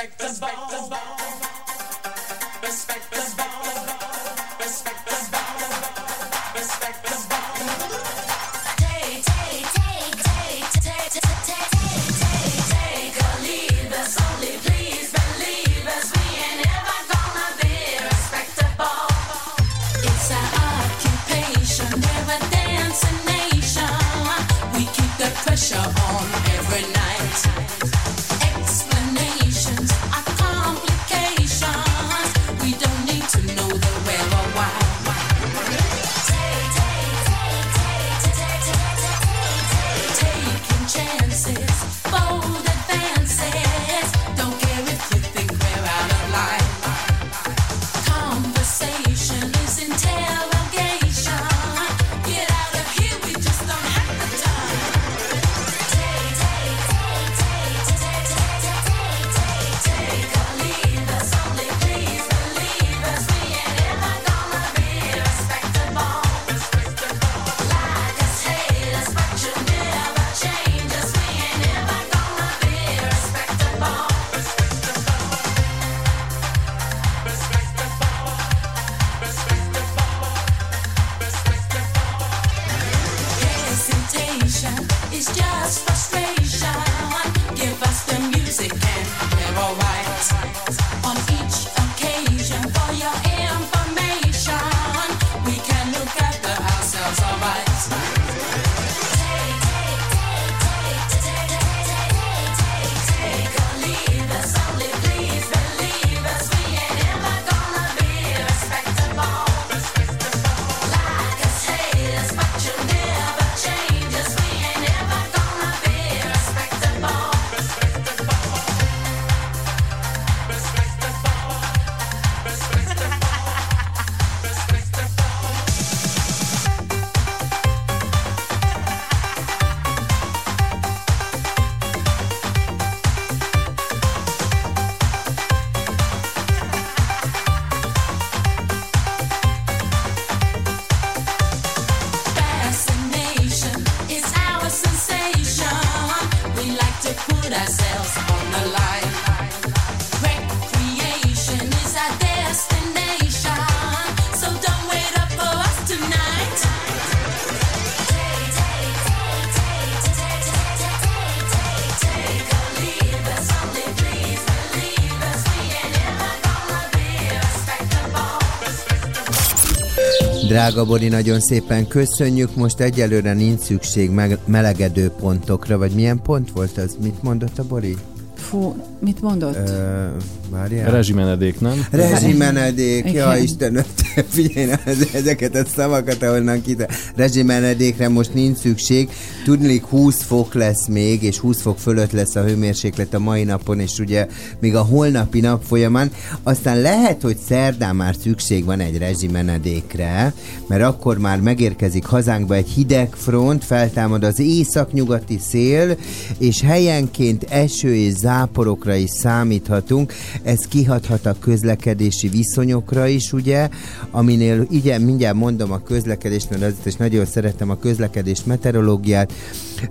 Drága Bori, nagyon szépen köszönjük. Most egyelőre nincs szükség meg melegedő pontokra, vagy milyen pont volt az? Mit mondott a Bori? Fú, mit mondott? Ö, várjál. Rezsimenedék, nem? Rezsimenedék, ja. Istenem, te figyelj, ez- ezeket a szavakat, ahonnan kita. Rezsimenedékre most nincs szükség. Tudnék 20 fok lesz még, és 20 fok fölött lesz a hőmérséklet a mai napon, és ugye még a holnapi nap folyamán. Aztán lehet, hogy szerdán már szükség van egy rezsimenedékre, mert akkor már megérkezik hazánkba egy hideg front, feltámad az északnyugati szél, és helyenként eső és záporokra is számíthatunk. Ez kihathat a közlekedési viszonyokra is, ugye, aminél, igen, mindjárt mondom a közlekedést, mert azért is nagyon szeretem a közlekedés meteorológiát.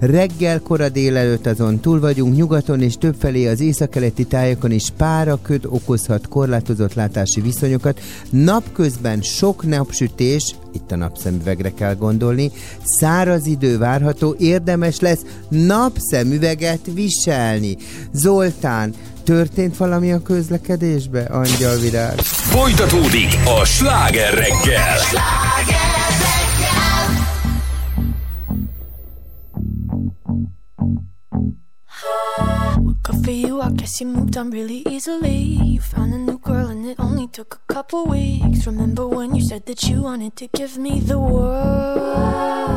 Reggel kora délelőtt azon túl vagyunk, nyugaton és többfelé az északkeleti tájakon is páraköd okozhat korlátozott látási viszonyokat. Napközben sok napsütés, itt a napszemüvegre kell gondolni, száraz idő várható, érdemes lesz napszemüveget viselni. Zoltán, történt valami a közlekedésbe? Angyalvirág. Folytatódik a sláger reggel. Good for you, I guess you moved on really easily. You found a new girl and it only took a couple weeks. Remember when you said that you wanted to give me the world?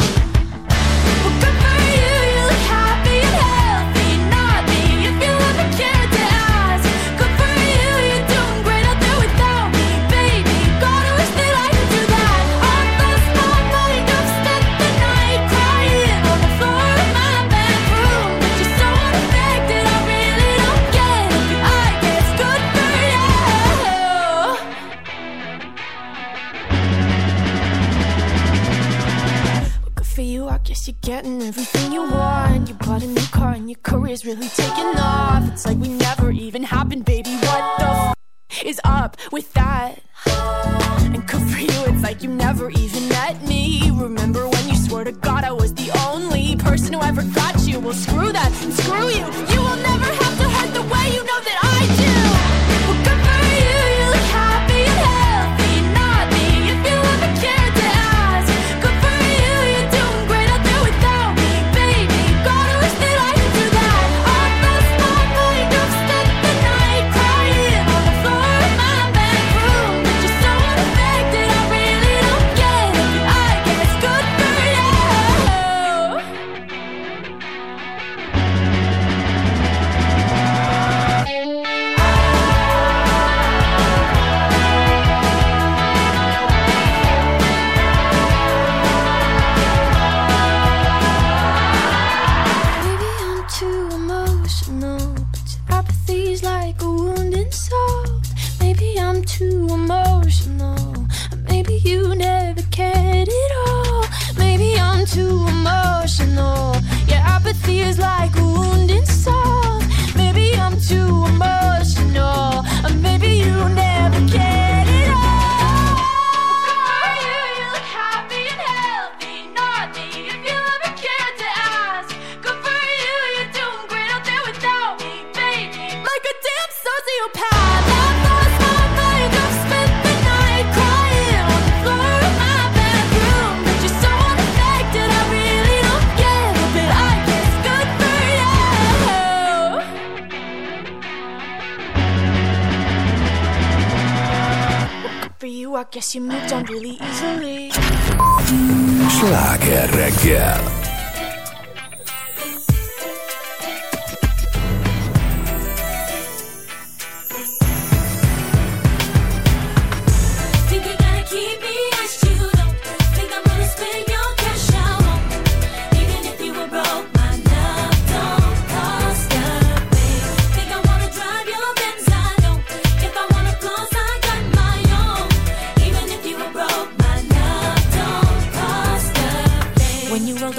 Guess you're getting everything you want. You bought a new car and your career's really taking off. It's like we never even happened, baby. What the f- is up with that? And good for you, it's like you never even met me. Remember when you swore to God I was the only person who ever got you? Well, screw that and screw you. You will never have to hurt the way you know that apathy is like a wound inside. Maybe I'm too emotional, or maybe you never I guess you moved on really easily. Sláger reggel.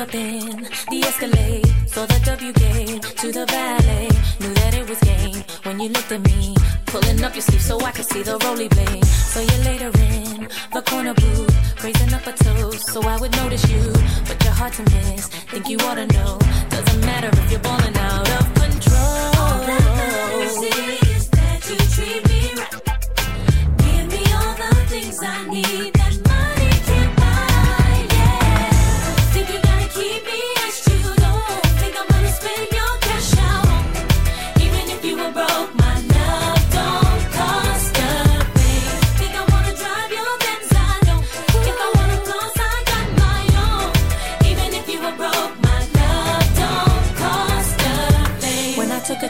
Up in the Escalade, saw the W gate to the valet, knew that it was game when you looked at me, pulling up your sleeve so I could see the roly blade. So you later in the corner booth, raising up a toast so I would notice you, but your hard to miss. Think you ought to know. Doesn't matter if you're balling out of control. All that is that you treat me right. Give me all the things I need that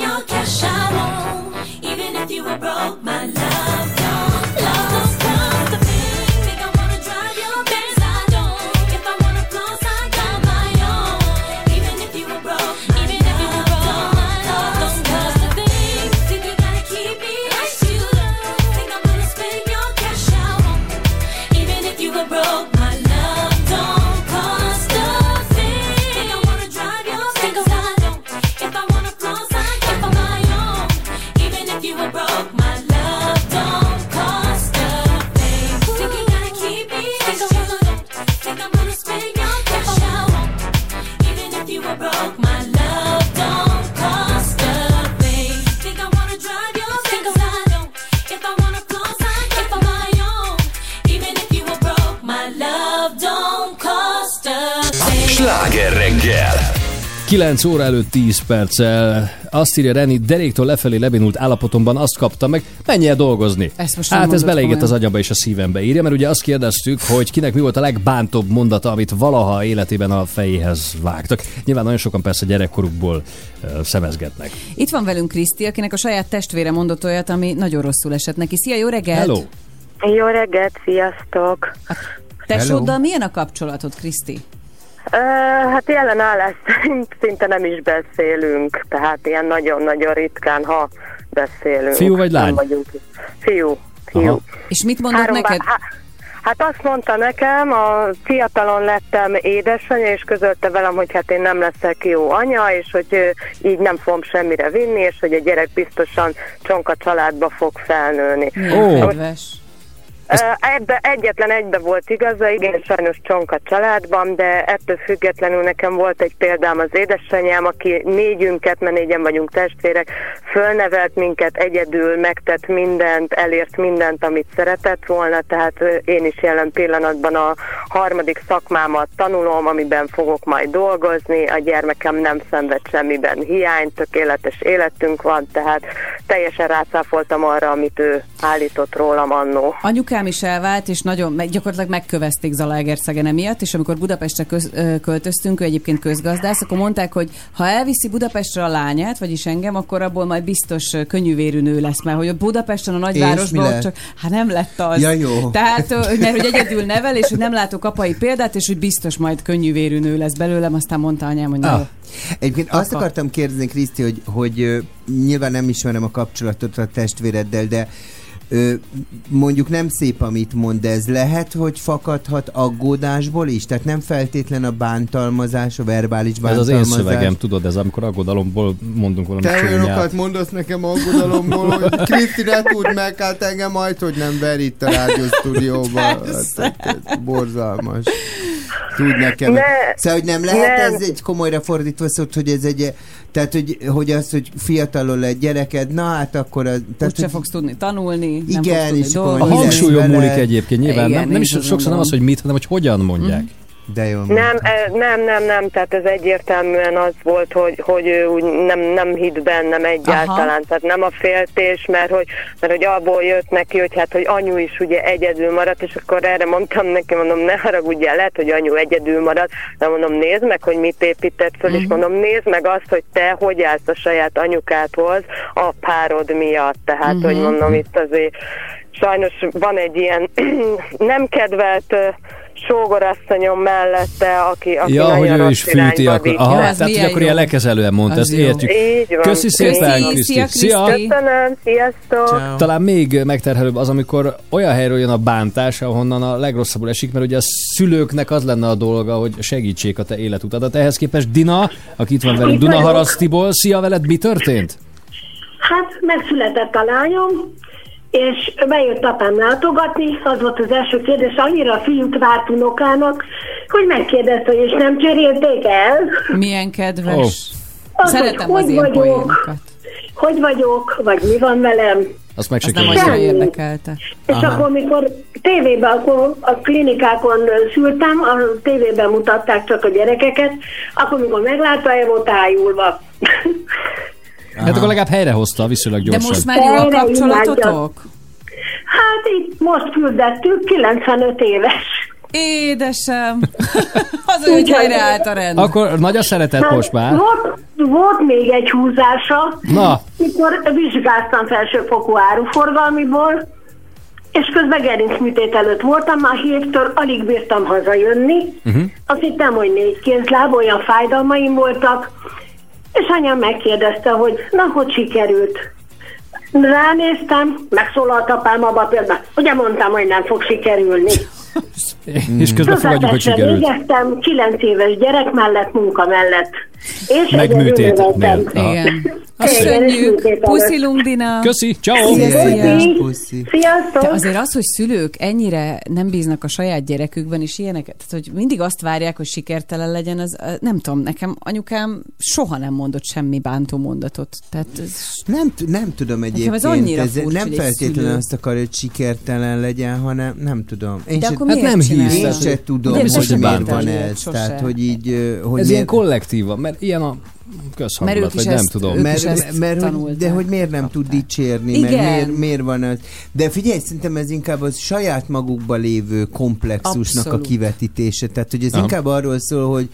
Your cash won't. Even if you were broke, my love 9 óra előtt 10 perccel. Azt írja Reni, deréktől lefelé lebénult állapotomban azt kaptam meg, menj el dolgozni. Ezt most hát ez beleégett az agyamba és a szívembe írja, mert ugye azt kérdeztük, hogy kinek mi volt a legbántóbb mondata, amit valaha életében a fejéhez vágtak. Nyilván nagyon sokan persze gyerekkorukból uh, szemezgetnek. Itt van velünk Kriszti, akinek a saját testvére mondott olyat, ami nagyon rosszul esett neki. Szia, jó reggelt! Hello! Jó reggelt, sziasztok! Tesóddal milyen a kapcsolatod, Kriszti? Uh, hát jelen állás szerint szinte nem is beszélünk, tehát ilyen nagyon-nagyon ritkán, ha beszélünk. Fiú vagy lány? Vagyunk. Fiú, fiú. Aha. És mit mondott Három neked? bá- há- Hát azt mondta nekem, a fiatalon lettem édesanyja, és közölte velem, hogy hát én nem leszek jó anya, és hogy így nem fogom semmire vinni, és hogy a gyerek biztosan csonka családba fog felnőni. Milyen kedves. Ö, Ebbe, egyetlen egybe volt igaza, igen, sajnos csonka családban, de ettől függetlenül nekem volt egy példám az édesanyám, aki négyünket, mert négyen vagyunk testvérek, fölnevelt minket, egyedül megtett mindent, elért mindent, amit szeretett volna, tehát én is jelen pillanatban a harmadik szakmámat tanulom, amiben fogok majd dolgozni, a gyermekem nem szenved semmiben hiányt, tökéletes életünk van, tehát teljesen rácáfoltam arra, amit ő állított rólam annó. Anyukám is elvált, és nagyon, gyakorlatilag megkövezték Zalaegerszegen emiatt, és amikor Budapestre köz, költöztünk, ő egyébként közgazdász, akkor mondták, hogy ha elviszi Budapestre a lányát, vagyis engem, akkor abból majd biztos könnyűvérű nő lesz, mert hogy ott Budapesten a nagyvárosban csak, hát nem lett az. Ja, jó. Tehát, mert hogy egyedül nevel, és hogy nem látok apai példát, és hogy biztos majd könnyűvérű nő lesz belőlem, aztán mondta anyám, hogy Ah. Egyébként azt Apa. akartam kérdezni, Kriszti, hogy, hogy nyilván nem ismerem a kapcsolatot a testvéreddel, de ö, mondjuk nem szép, amit mond, de ez lehet, hogy fakadhat aggódásból is? Tehát nem feltétlen a bántalmazás, a verbális Ez az bántalmazás. én szövegem, tudod, ez amikor aggodalomból mondunk valami Te olyanokat mondasz nekem aggodalomból, hogy Kriszti ne tud meg, hát engem majd, hogy nem ver itt a rádióstúdióba. Hát, hát, borzalmas. Tud nekem. Ne, szóval, hogy nem lehet nem. ez egy komolyra fordítva szót, hogy ez egy, tehát, hogy, hogy az, hogy fiatalon egy gyereked, na hát akkor... Az, tehát, Úgyse fogsz tudni tanulni, nem Igen, fogsz tudni és A dolgozni. hangsúlyon vele. múlik egyébként nyilván. Igen, nem, nem is sokszor nem az, hogy mit, hanem hogy hogyan mondják. De jó. Nem, e, nem, nem, nem, tehát ez egyértelműen az volt, hogy, hogy ő úgy nem, nem hitt bennem egyáltalán, Aha. tehát nem a féltés, mert hogy, mert hogy abból jött neki, hogy hát, hogy anyu is ugye egyedül maradt, és akkor erre mondtam neki, mondom, ne haragudjál, lehet, hogy anyu egyedül maradt, de mondom, nézd meg, hogy mit épített föl, és mondom, nézd meg azt, hogy te hogy állsz a saját anyukádhoz a párod miatt, tehát, hogy mondom, itt azért sajnos van egy ilyen nem kedvelt sógorasszonyom mellette, aki, aki Ja, hogy ő is fűti, akkor, aha, Ja, tehát hogy milyen akkor jó. ilyen lekezelően mondta, ezt jó. értjük. Így van. Köszi szépen, Kriszti, szia, Szia! Kriszti. Köszönöm, sziasztok! Talán még megterhelőbb az, amikor olyan helyről jön a bántás, ahonnan a legrosszabbul esik, mert ugye a szülőknek az lenne a dolga, hogy segítsék a te életutadat. Ehhez képest Dina, aki itt van velünk, Dunaharasztiból, szia veled, mi történt? Hát megszületett a lányom, és bejött apám látogatni, az volt az első kérdés, annyira a fiút várt unokának, hogy megkérdezte, hogy és nem cserélték el. Milyen kedves. Ó. Azt, Szeretem hogy az ilyen hogy vagyok, poénokat. hogy vagyok, vagy mi van velem. Azt meg se Az nem annyira érdekelte. És Aha. akkor, mikor tévében, akkor a klinikákon szültem, a tévében mutatták csak a gyerekeket, akkor, mikor meglátta, el volt ájulva. Hát akkor legalább helyrehozta viszonylag De gyorsan. most már jó a kapcsolatotok? Hát itt most küldettük, 95 éves. Édesem! Az úgy helyreállt a rend. Akkor nagy a szeretet most már. Hát, Volt, volt még egy húzása, Na, mikor vizsgáztam felsőfokú áruforgalmiból, és közben gerincműtét előtt voltam, már héttől alig bírtam hazajönni. uh-huh. Azt hittem, hogy négy kézláb, olyan fájdalmaim voltak, és anyám megkérdezte, hogy na, hogy sikerült. Ránéztem, megszólalt apám abba például, ugye mondtam, hogy nem fog sikerülni. És közben fogadjuk, hogy sikerült. végeztem, 9 éves gyerek mellett, munka mellett. És Meg műtétnél. Igen. Köszönjük! Puszilunk, Dina! Köszi, ciao. Sziasztok! De azért az, hogy szülők ennyire nem bíznak a saját gyerekükben, és ilyeneket, tehát hogy mindig azt várják, hogy sikertelen legyen, az nem tudom, nekem anyukám soha nem mondott semmi bántó mondatot. Tehát ez, Nem, nem tudom egyébként. ez annyira ez furcsa, nem feltétlenül azt akarja, hogy sikertelen legyen, hanem nem tudom. Én De se, akkor Hát miért nem hisz, én tehát, se tudom, De hogy miért van ez. sose. Tehát, hogy így... Hogy Ez miért- ilyen kollektíva, mert ilyen a közhangulat, Mert ők is vagy nem ezt- tudom. ők is mert, ezt mert, hogy, de hogy miért nem tud dicsérni, Igen. meg miért, miért van az. De figyelj, szerintem ez inkább az saját magukba lévő komplexusnak Abszolút. a kivetítése. Tehát, hogy ez Aha. inkább arról szól, hogy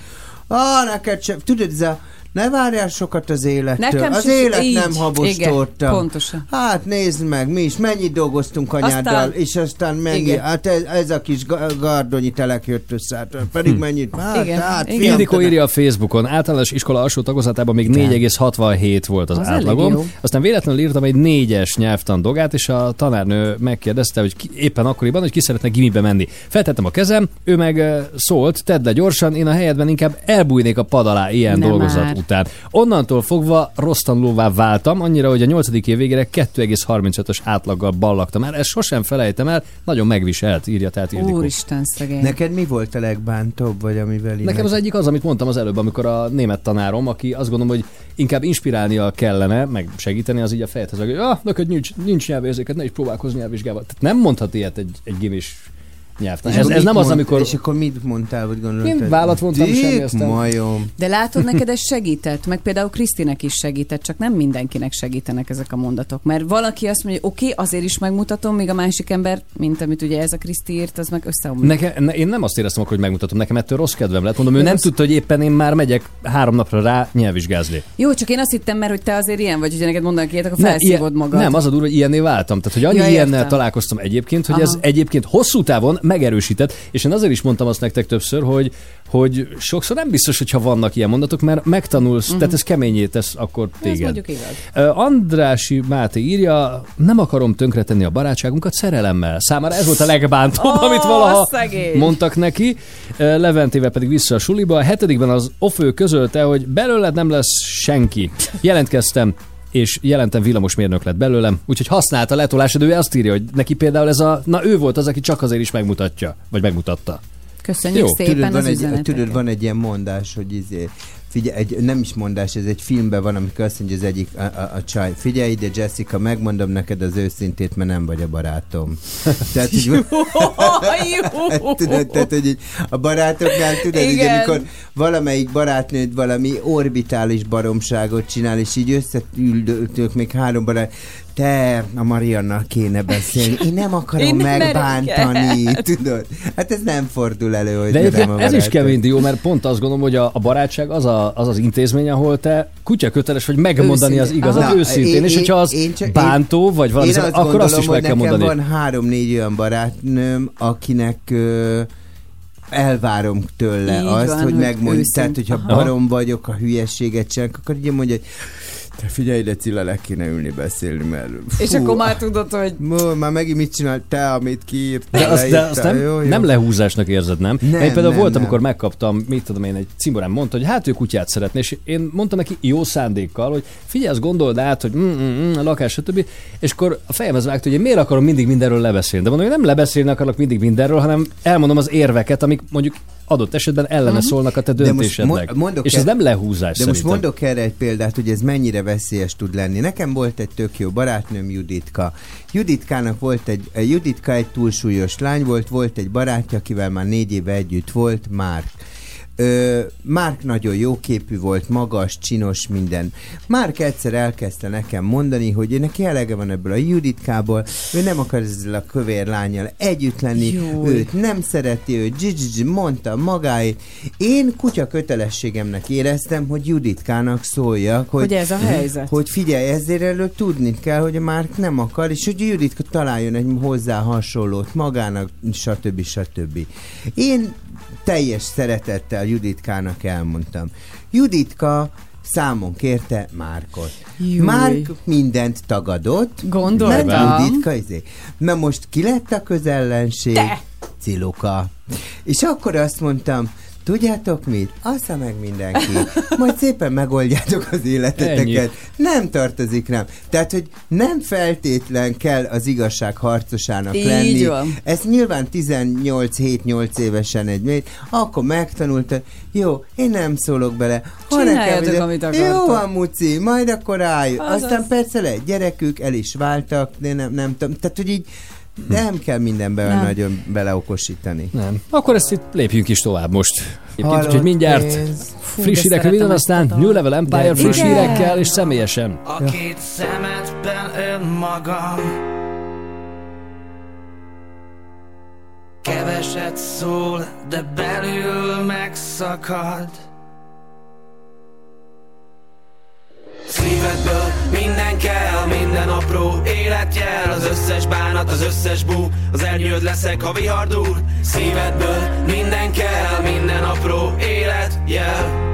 ah, neked sem, tudod, ez a ne várjál sokat az élettől. Nekem az élet így. nem habos Igen, torta. pontosan. Hát nézd meg, mi is mennyit dolgoztunk anyáddal, Aztán- és aztán mennyi, Igen. hát ez, ez a kis ga- gardonyi telek jött össze, hát pedig Hm. mennyit, hát, Igen, hát, igen. Ildikó írja a Facebookon, általános iskola alsó tagozatában még 4,67 volt az, Az átlagom. Aztán véletlenül írtam egy négyes nyelvtan dogát, és a tanárnő megkérdezte, hogy ki, éppen akkoriban, hogy ki szeretne gimibe menni. Feltettem a kezem, ő meg szólt, tedd le gyorsan, én a helyedben inkább elbújnék a pad alá ilyen Nem dolgozat már. után. Onnantól fogva rossz tanulóvá váltam, annyira, hogy a 8. év végére 2,35-ös átlaggal ballagtam el. Ezt sosem felejtem el, nagyon megviselt, írja tehát Ildikó. úristen szegény. Neked mi volt a legbántóbb, vagy amivel Nekem az meg- egyik az, amit mondtam az előbb, amikor a német tanárom, aki azt gondolom, hogy inkább inspirálnia kellene, meg segíteni, az így a fejedhez, hogy ah, neked nincs, nincs nyelvérzéket, ne is próbálkozz nyelvvizsgával. Tehát nem mondhat ilyet egy, egy gimis nyelvtan. Ez, ez nem az, amikor... És akkor mit mondtál, vagy gondolod? Én vállat vontam, semmi, aztán- majom. De látod, neked ez segített, meg például Krisztinek is segített, csak nem mindenkinek segítenek ezek a mondatok. Mert valaki azt mondja, hogy oké, okay, azért is megmutatom, míg a másik ember, mint amit ugye ez a Kriszti írt, az meg összeomlik. Neke, ne, én nem azt éreztem akkor, hogy megmutatom, nekem ettől rossz kedvem lett. Mondom, ő nem rossz- tudta, hogy éppen én már megyek három napra rá nyelvvizsgázni. Jó, csak én azt hittem, mert hogy te azért ilyen vagy, hogy neked mondanak ilyet, akkor felszívod magad. Nem, az a durva, hogy ilyenné váltam. Tehát, hogy annyi Ja, ja, ilyennel értem. találkoztam egyébként, hogy Aha. ez egyébként hosszú távon megerősített, és én azért is mondtam azt nektek többször, hogy, hogy sokszor nem biztos, hogyha vannak ilyen mondatok, mert megtanulsz, uh-huh. tehát ez keményé tesz akkor Ez téged. mondjuk igaz. Andrási Máté írja, nem akarom tönkretenni a barátságunkat szerelemmel. Számára ez volt a legbántóbb, Ó, amit valaha szegény. mondtak neki. Leventével pedig vissza a suliba. A hetedikben az ofő közölte, hogy belőled nem lesz senki. Jelentkeztem, és jelentem villamosmérnök lett belőlem, úgyhogy használta letolásod, ő azt írja, hogy neki például ez a, na ő volt az, aki csak azért is megmutatja, vagy megmutatta. Köszönjük Jó, szépen tudod, van az egy, tudod, van egy ilyen mondás, hogy izé, figyelj, egy, nem is mondás, ez egy filmben van, amikor azt mondja az egyik a, a, a csaj, figyelj ide Jessica, megmondom neked az őszintét, mert nem vagy a barátom. tehát, Jó. tudod, tehát, hogy így a barátoknál tudod, Igen. amikor valamelyik barátnőd valami orbitális baromságot csinál, és így összeüldöltök még három barát, te, a Mariannal kéne beszélni. Én nem akarom Én nem megbántani, tudod? Hát ez nem fordul elő, hogy De nem a ez is kemény dió, mert pont azt gondolom, hogy a, a barátság az, a, az az intézmény, ahol te kutya köteles vagy megmondani az Őszintén. igazat Na, őszintén, én- és hogyha az én- csak- bántó, vagy valami, én azt akkor gondolom, azt is hogy meg kell nekem mondani. van három-négy olyan barátnőm, akinek ö, elvárom tőle Így azt, van, hogy hogy megmondj. Tehát, hogyha Aha. barom vagyok, a hülyességet csinálok, akkor így mondja, hogy figyelj, de Cilla, le kéne ülni beszélni, mert És akkor már tudod, hogy Mó, már megint mit csinál te, amit kiírt. De azt, de azt nem, jó, jó. nem lehúzásnak érzed, nem? Nem, én például nem, volt, nem. amikor megkaptam, mit tudom én, egy cimborám mondta, hogy hát ő kutyát szeretne, és én mondtam neki jó szándékkal, hogy figyelj, azt gondold át, hogy mm, mm, mm, a lakás, stb. És akkor a fejemhez vágta, hogy én miért akarom mindig mindenről lebeszélni. De mondom, hogy nem lebeszélni akarok mindig mindenről, hanem elmondom az érveket, amik mondjuk adott esetben ellene Mhm. szólnak a te most döntésednek. mo- mondok és ez nem lehúzás De most szerintem. mondok erre egy példát, hogy ez mennyire veszélyes tud lenni. Nekem volt egy tök jó barátnőm, Juditka. Juditkának volt egy, eh, Juditka egy túlsúlyos lány volt, volt egy barátja, akivel már négy éve együtt volt, Márk. Ö, Márk nagyon jó képű volt, magas, csinos, minden. Márk egyszer elkezdte nekem mondani, hogy neki elege van ebből a Juditkából, ő nem akar ezzel a kövér lányjal együtt lenni, Júj. őt nem szereti, ő dzsi mondta magáét. Én kutya kötelességemnek éreztem, hogy Juditkának szóljak, hogy, Hogy ez a helyzet. hogy figyelj, ezért előtt tudni kell, hogy a Márk nem akar, és hogy Juditka találjon egy hozzá hasonlót magának, stb. stb. Én teljes szeretettel Juditkának elmondtam. Juditka számon kérte Márkot. Júj. Márk mindent tagadott. Gondoltam. Mert Juditka izé. Na most ki lett a közellenség? Te! Ciluka. És akkor azt mondtam, Tudjátok mit? Assza meg mindenki. Majd szépen megoldjátok az életeteket. Ennyi. Nem tartozik rám. Tehát, hogy nem feltétlen kell az igazság harcosának Így lenni. van. Ez nyilván 18-7-8 évesen egy mély, akkor megtanulta, jó, én nem szólok bele. Ha Csináljátok, nekem, amit Jó akartok. van, Muci, majd akkor állj. Azaz. Aztán persze lehet, gyerekük, el is váltak, de nem, nem tudom. Tehát, hogy így nem kell mindenben Nem. nagyon beleokosítani. Nem. Akkor ezt itt lépjünk is tovább most. Egyébként, úgyhogy mindjárt pénz. Fú, friss de hírek szeretem röviden, ezt a aztán. New Level Empire De friss igen. hírekkel és személyesen. A két szemedben önmagam Keveset szól, de belül megszakad Szívedből minden kell, minden apró életjel Az összes bánat, az összes bú Az elnyőd leszek, ha vihar dur Szívedből minden kell, minden apró életjel.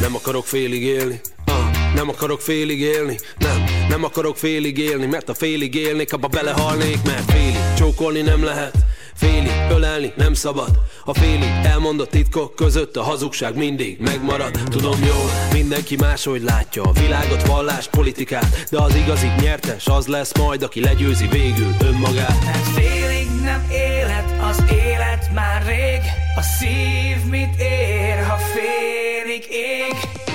Nem akarok félig élni. Ah, Nem akarok félig élni. Nem, nem akarok félig élni Mert a félig élnék, abba belehalnék Mert félig csókolni nem lehet Félig ölelni nem szabad. A félig elmondott titkok között A hazugság mindig megmarad. Tudom jól, mindenki máshogy látja A világot, vallást, politikát De az igazi nyertes az lesz majd Aki legyőzi végül önmagát. Mert félig nem élet, az élet már rég. A szív mit ér, ha félig ég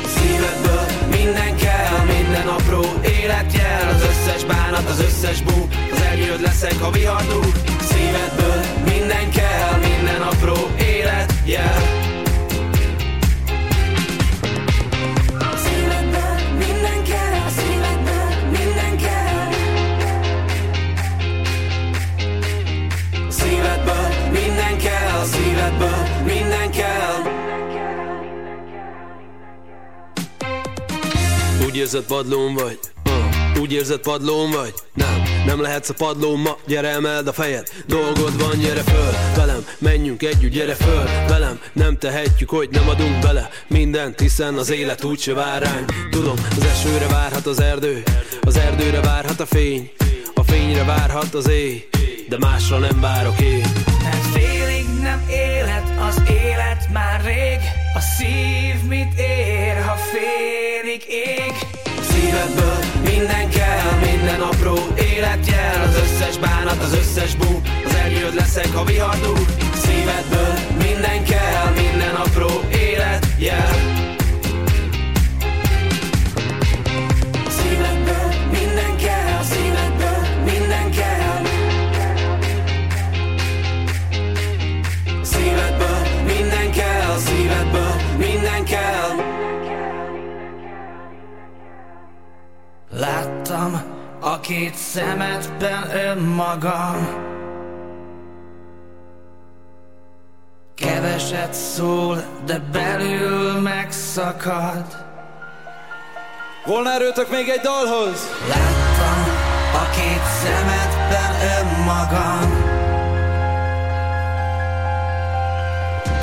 minden kell, minden apró életjel Az összes bánat, az összes bú Az eljöd leszek, ha vihar dúl Szívedből minden kell, minden apró életjel Úgy érzed padlón vagy? Uh, Úgy érzed padlón vagy? Nem, nem lehetsz a padlón ma. Gyere emeld a fejed, dolgod van, gyere föl Velem, menjünk együtt, gyere föl Velem, nem tehetjük, hogy nem adunk bele Mindent, hiszen az élet úgyse vár ránk. Tudom, az esőre várhat az erdő. Az erdőre várhat a fény. A fényre várhat az éj. De másra nem várok én. Mert félig nem élet, az élet már rég A szív mit ér, ha félig ég? Szívedből minden kell, minden apró életjel. Az összes bánat, az összes bú Az ernyőd leszek, ha vihar dúl Szívedből minden kell, minden apró életjel önmagam Keveset szól, de belül megszakad. Volna erőtök még egy dalhoz? Láttam a két szemedben önmagam.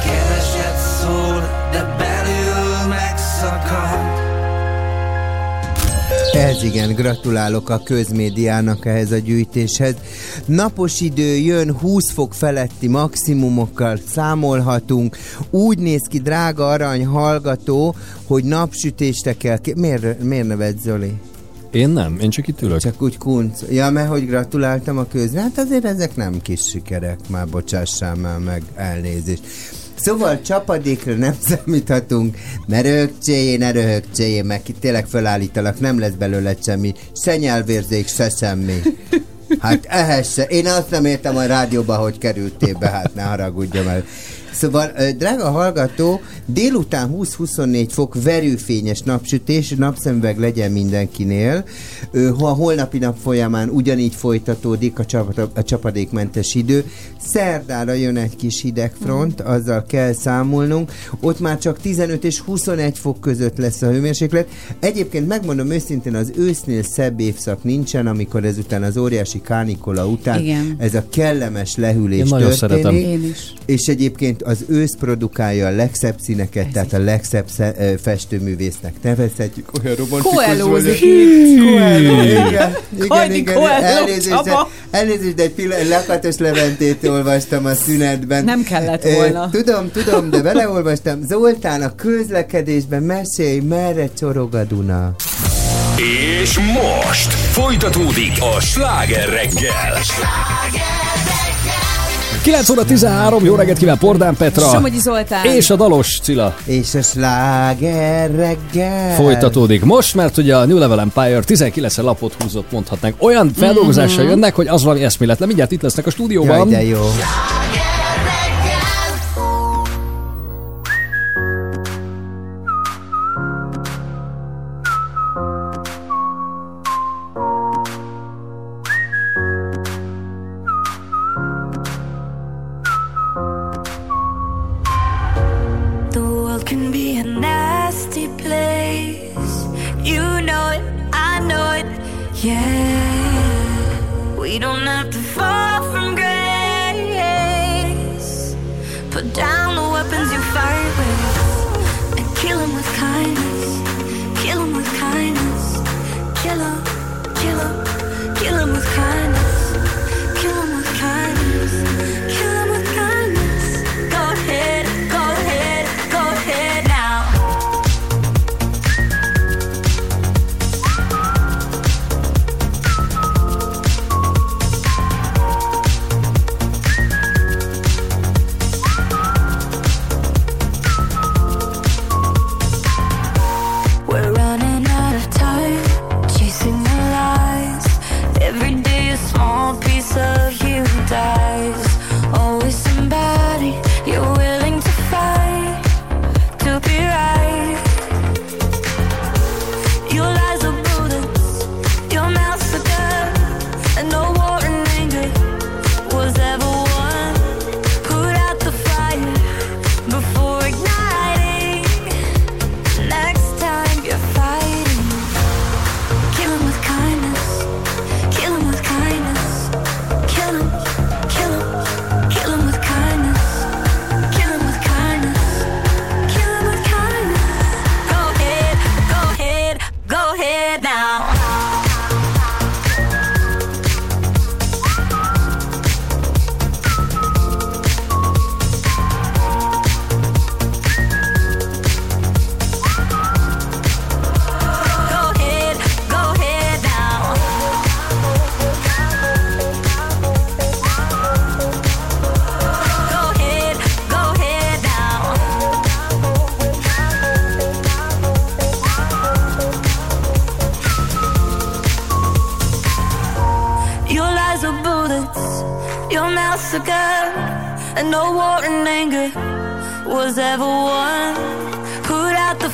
Keveset szól, de belül megszakad Ez igen, gratulálok a közmédiának ehhez a gyűjtéshez. Napos idő jön, 20 fok feletti maximumokkal számolhatunk. Úgy néz ki, drága arany hallgató, hogy napsütésre kell... Miért, miért neved Zoli? Én nem, én csak itt ülök. Csak úgy kunc. Ja, mert hogy gratuláltam a közre. Hát azért ezek nem kis sikerek, már bocsássál már meg elnézést. Szóval csapadékra nem számíthatunk, ne röhögcséljé, ne röhögcséljé, meg itt tényleg felállítalak, nem lesz belőle semmi, se nyelvérzék, se semmi. Hát ehhez se. Én azt nem értem a rádióba, hogy kerültél be, hát ne haragudja meg. Szóval, drága hallgató, délután 20-24 fok verőfényes napsütés, napszemüveg legyen mindenkinél. Ha a holnapi nap folyamán ugyanígy folytatódik a, csap- a csapadékmentes idő. Szerdára jön egy kis hidegfront, azzal kell számolnunk. Ott már csak 15 és 21 fok között lesz a hőmérséklet. Egyébként megmondom őszintén, az ősznél szebb évszak nincsen, amikor ezután az óriási kánikola után Igen. ez a kellemes lehűlés Én nagyon történik. szeretem. Én is. És egyébként az ősz produkálja a legszebb színeket, tehát a legszebb festőművésznek nevezhetjük. Olyan romantikus itt. Coelho, igen, igen, igen. Elnézést, de, Csaba. elnézést, de egy pillanat, Lakatos Leventét olvastam a szünetben. Nem kellett volna. Tudom, tudom, de beleolvastam. Zoltán, a közlekedésben mesélj, merre csorog a Duna. És most folytatódik a sláger reggel. 9 óra 13, jó reggelt kíván Pordán Petra. Somogyi Zoltán. És a Dalos Cilla. És a sláger reggel. Folytatódik most, mert ugye a New Level Empire 19 lapot húzott, mondhatnánk. Olyan feldolgozással Mhm. jönnek, hogy az valami eszméletlen. Mindjárt itt lesznek a stúdióban. Jaj, de jó.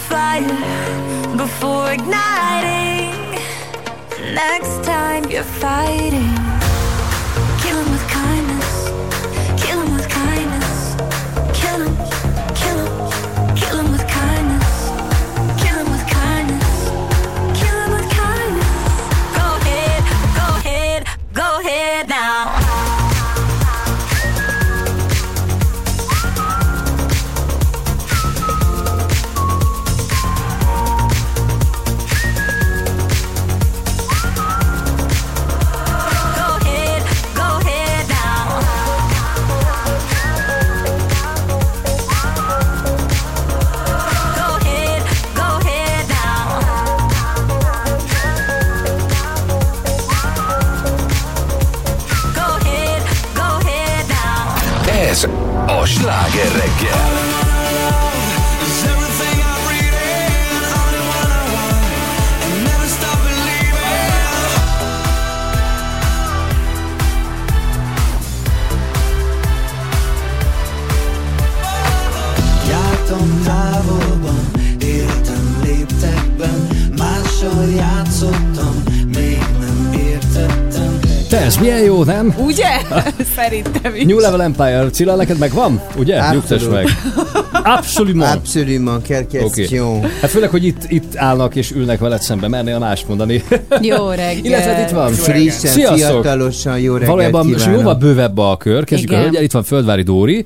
Fire before igniting. Next time you're fighting, nem? Ugye? Szerintem is. New Level Empire, Cilla, neked megvan? Ugye? Abszolút. Nyugtass meg. Absolument. Absolument, quelle question. Okay. Hát főleg, hogy itt, itt állnak és ülnek veled szembe, mernél mást mondani. Jó reggel. Illetve itt van. Frissen, Sziasztok. fiatalosan, jó reggelt Valójában kívánok. jóval bővebb a kör. Kezdjük Igen. a hölgyel, itt van Földvári Dóri.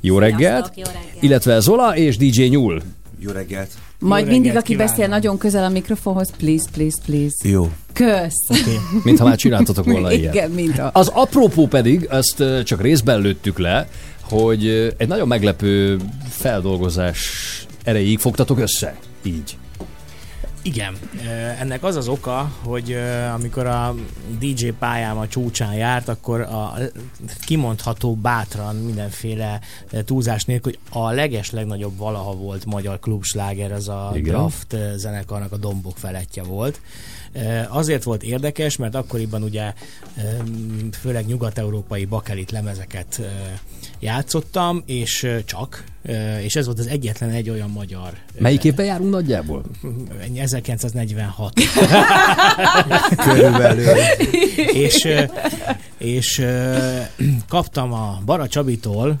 Jó reggelt. Illetve Zola és DJ Nyúl. Jó reggelt. Majd Jó mindig, aki kívánok. beszél nagyon közel a mikrofonhoz, please, please, please. Jó. Kösz. Mintha már csináltatok volna ilyet. Igen, mint a... Az apropó pedig, azt ö, csak részben lőttük le, hogy egy nagyon meglepő feldolgozás erejéig fogtatok össze. Így. Igen, ennek az az oka, hogy amikor a DJ pályám a csúcsán járt, akkor a kimondható bátran mindenféle túlzás nélkül, hogy a leges legnagyobb valaha volt magyar klubsláger, az a Igen. Draft zenekarnak a Dombok felettje volt. Ö, Azért volt érdekes, mert akkoriban ugye főleg nyugat-európai bakelit lemezeket ö, játszottam, és ö, csak, és ez volt az egyetlen egy olyan magyar Melyik évben járunk nagyjából? 1946. Körülbelül. és ö, és ö, kaptam a Bara Csabitól,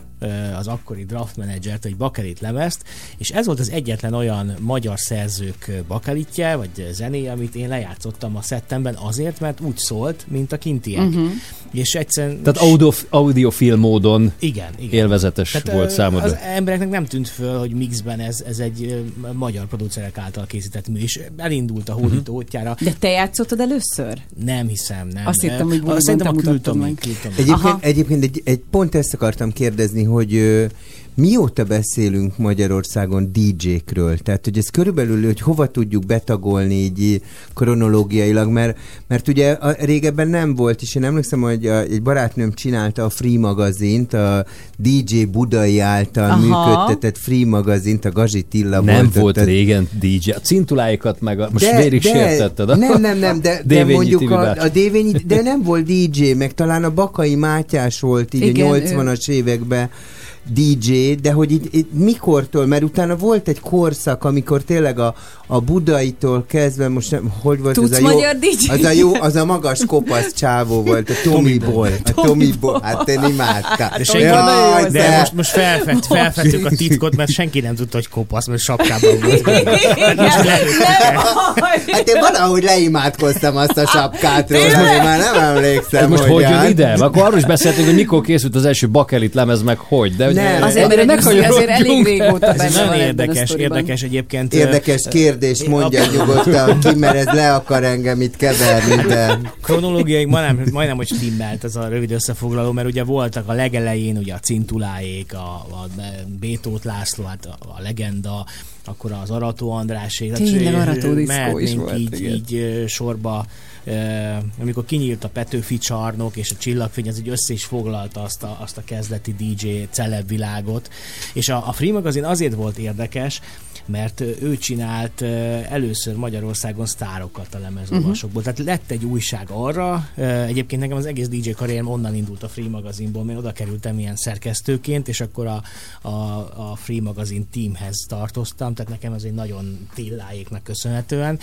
az akkori draft menedzsert, egy bakelit lemezt, és ez volt az egyetlen olyan magyar szerzők ö, bakelitje, vagy zenéje, amit én lejátszottam a szettemben azért, mert úgy szólt, mint a kintiek. Mhm. És egyszerűen... Tehát audio, audiofil módon Igen, igen. élvezetes Tehát, volt számodra. Az embereknek nem tűnt föl, hogy mixben ez, ez egy magyar producerek által készített mű, és elindult a hódító útjára. De te játszottad először? Nem hiszem, nem. Azt hittem, hogy Szerintem te a kültomi. Egyébként, egyébként egy, egy pont ezt akartam kérdezni, hogy mióta beszélünk Magyarországon DJ-kről? Tehát, hogy ez körülbelül, hogy hova tudjuk betagolni így kronológiailag, mert, mert ugye a, régebben nem volt, és én emlékszem, hogy a, egy barátnőm csinálta a Free magazint, a DJ Budai által Aha. működtetett Free magazint, a Gazsi Tilla Nem volt. volt ott- régen DJ. A cintuláikat meg a... Most vérig sértetted. a- Nem, nem, nem, de, de mondjuk a, a Dévényi, de nem volt DJ, meg talán a Bakai Mátyás volt így Igen, a 80-as években DJ, de hogy itt, itt mikortól, mert utána volt egy korszak, amikor tényleg a, a budaitól kezdve, most nem, hogy volt Tudsz ez a jó, magyar DJ? az a jó, az a magas kopasz csávó volt, a Tommy Boy, a Tommy Boy, hát én imádtam. De, senki, Jaj, de, de most, most felfed, felfedtük a titkot, mert senki nem tudta, hogy kopasz, mert sapkában volt. Hát most. Hát én valahogy leimádkoztam azt a sapkát róla, én már nem emlékszem, Ez most hogy hogy jön hát. ide? Akkor arról is beszéltünk, hogy mikor készült az első bakelit lemez, meg hogy. De hogy Nem. Azért, mert Nyuszi azért elég régóta Ez benne van nagyon ebben a érdekes, érdekes egyébként. Érdekes kérdés, mondja nyugodtan ki, mert ez le akar engem itt keverni, de... Kronológiai majdnem, majdnem, hogy stimmelt ez a rövid összefoglaló, mert ugye voltak a legelején ugye a Cintuláék, a, a Bétót László, hát a, a legenda, akkor az Arató Andrásék. tehát, Tényleg Arató diszkó is volt, így, igen. így sorba amikor kinyílt a Petőfi csarnok és a csillagfény, az így össze is foglalta azt a, azt a kezdeti DJ celeb világot. És a, a Free Magazine azért volt érdekes, mert ő csinált először Magyarországon sztárokat a lemezolvasokból. Uh-huh. Tehát lett egy újság arra, egyébként nekem az egész DJ karrierem onnan indult a Free Magazinból, mert oda kerültem ilyen szerkesztőként, és akkor a, a, a Free Magazine teamhez tartoztam, tehát nekem ez egy nagyon tilláéknak köszönhetően.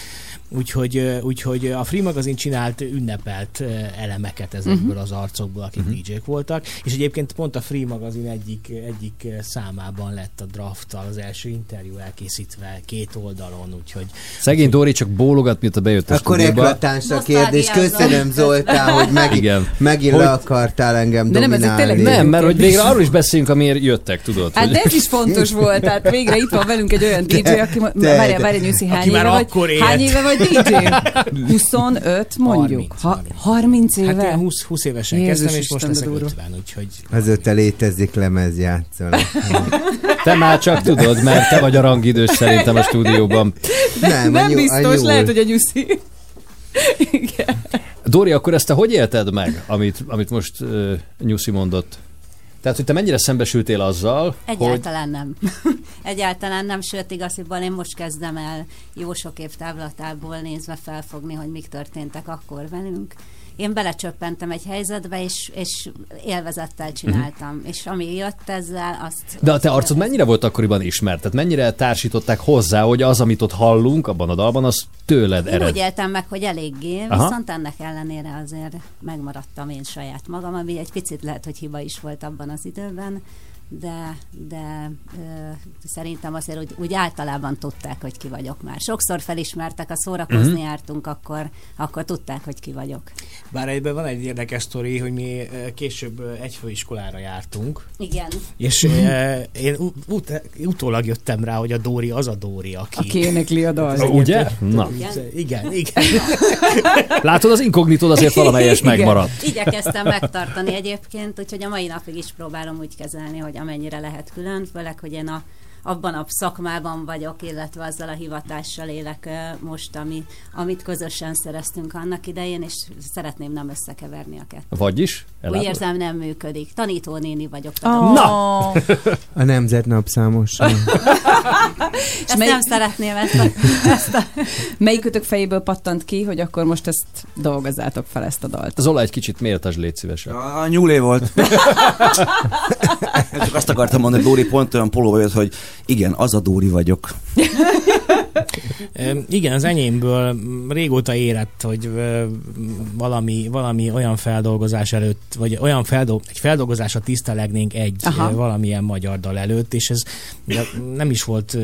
Úgyhogy, úgyhogy a Free Magazine csinált ünnepelt elemeket ezekből Mhm. uh-huh. az arcokból, akik uh-huh. DJ-k voltak, és egyébként pont a Free Magazine egyik, egyik számában lett a drafttal az első interjú elkészítve két oldalon, úgyhogy Szegény Dori csak bólogat, mióta bejött a Akkor eklatáns a kérdés. Köszönöm Zoltán, hogy megint, Igen. megint Hogy- le akartál engem De nem, ezek dominálni. tényleg Nem, mert hogy végre arról is beszéljünk, amiért jöttek, tudod. Hát hogy... de ez is fontos volt, tehát végre itt van velünk egy olyan DJ, aki, várjál, várjál, Nyuszi, hány éve vagy? Hány éve vagy DJ? 25 mondjuk? 30, Ha, 30 éve? Hát én 20, 20 évesen Jézus kezdtem, és most Isten, de leszek durva. 50, úgyhogy Azóta létezik lemezjátszol. Te már csak tudod, mert te vagy a rangidős szerintem a stúdióban. Nem, nem a nyúl- biztos, lehet, hogy a Nyuszi. Dori, akkor ezt te hogy élted meg, amit, amit most uh, Nyuszi mondott? Tehát, hogy te mennyire szembesültél azzal, hogy... Egyáltalán nem. Egyáltalán nem, sőt igaziból én most kezdem el jó sok év távlatából nézve felfogni, hogy mik történtek akkor velünk. Én belecsöppentem egy helyzetbe, és, és élvezettel csináltam. Uh-huh. És ami jött ezzel, azt... De a te arcod mennyire volt akkoriban ismert? Tehát mennyire társították hozzá, hogy az, amit ott hallunk abban a dalban, az tőled Én ered? úgy éltem meg, hogy eléggé, Aha. viszont ennek ellenére azért megmaradtam én saját magam, ami egy picit lehet, hogy hiba is volt abban az időben, de, de ö, szerintem azért úgy, úgy általában tudták, hogy ki vagyok már. Sokszor felismertek, ha szórakozni Mhm. jártunk, akkor, akkor tudták, hogy ki vagyok. Bár egyben van egy érdekes sztori, hogy mi később eh, egy főiskolára jártunk, Igen. és eh, én ut- ut- utólag jöttem rá, hogy a Dóri az a Dóri, aki... Aki énekli a dalt. Ugye? Na. Igen, igen. igen. Látod, az inkognitod azért valamelyes megmaradt. Igyekeztem megtartani egyébként, úgyhogy a mai napig is próbálom úgy kezelni, hogy amennyire lehet külön, főleg, hogy én a abban a szakmában vagyok, illetve azzal a hivatással élek most, ami, amit közösen szereztünk annak idején, és szeretném nem összekeverni a kettőt. Vagyis? Úgy Elátod? érzem, nem működik. Tanítónéni vagyok. Na! A nemzet napszámosan. Ezt nem szeretném ezt a, ezt a Melyikőtök fejéből pattant ki, hogy akkor most ezt dolgozzátok fel ezt a dalt? Zola egy kicsit méltasd, légy szívesen. A nyúlé volt. Csak azt akartam mondani, hogy Dóri pont olyan polóba jött, hogy igen, az a Dóri vagyok. Igen, az enyémből régóta érett, hogy valami, valami olyan feldolgozás előtt, vagy olyan feldol, egy feldolgozásra tisztelegnénk egy Aha. valamilyen magyar dal előtt, és ez nem is volt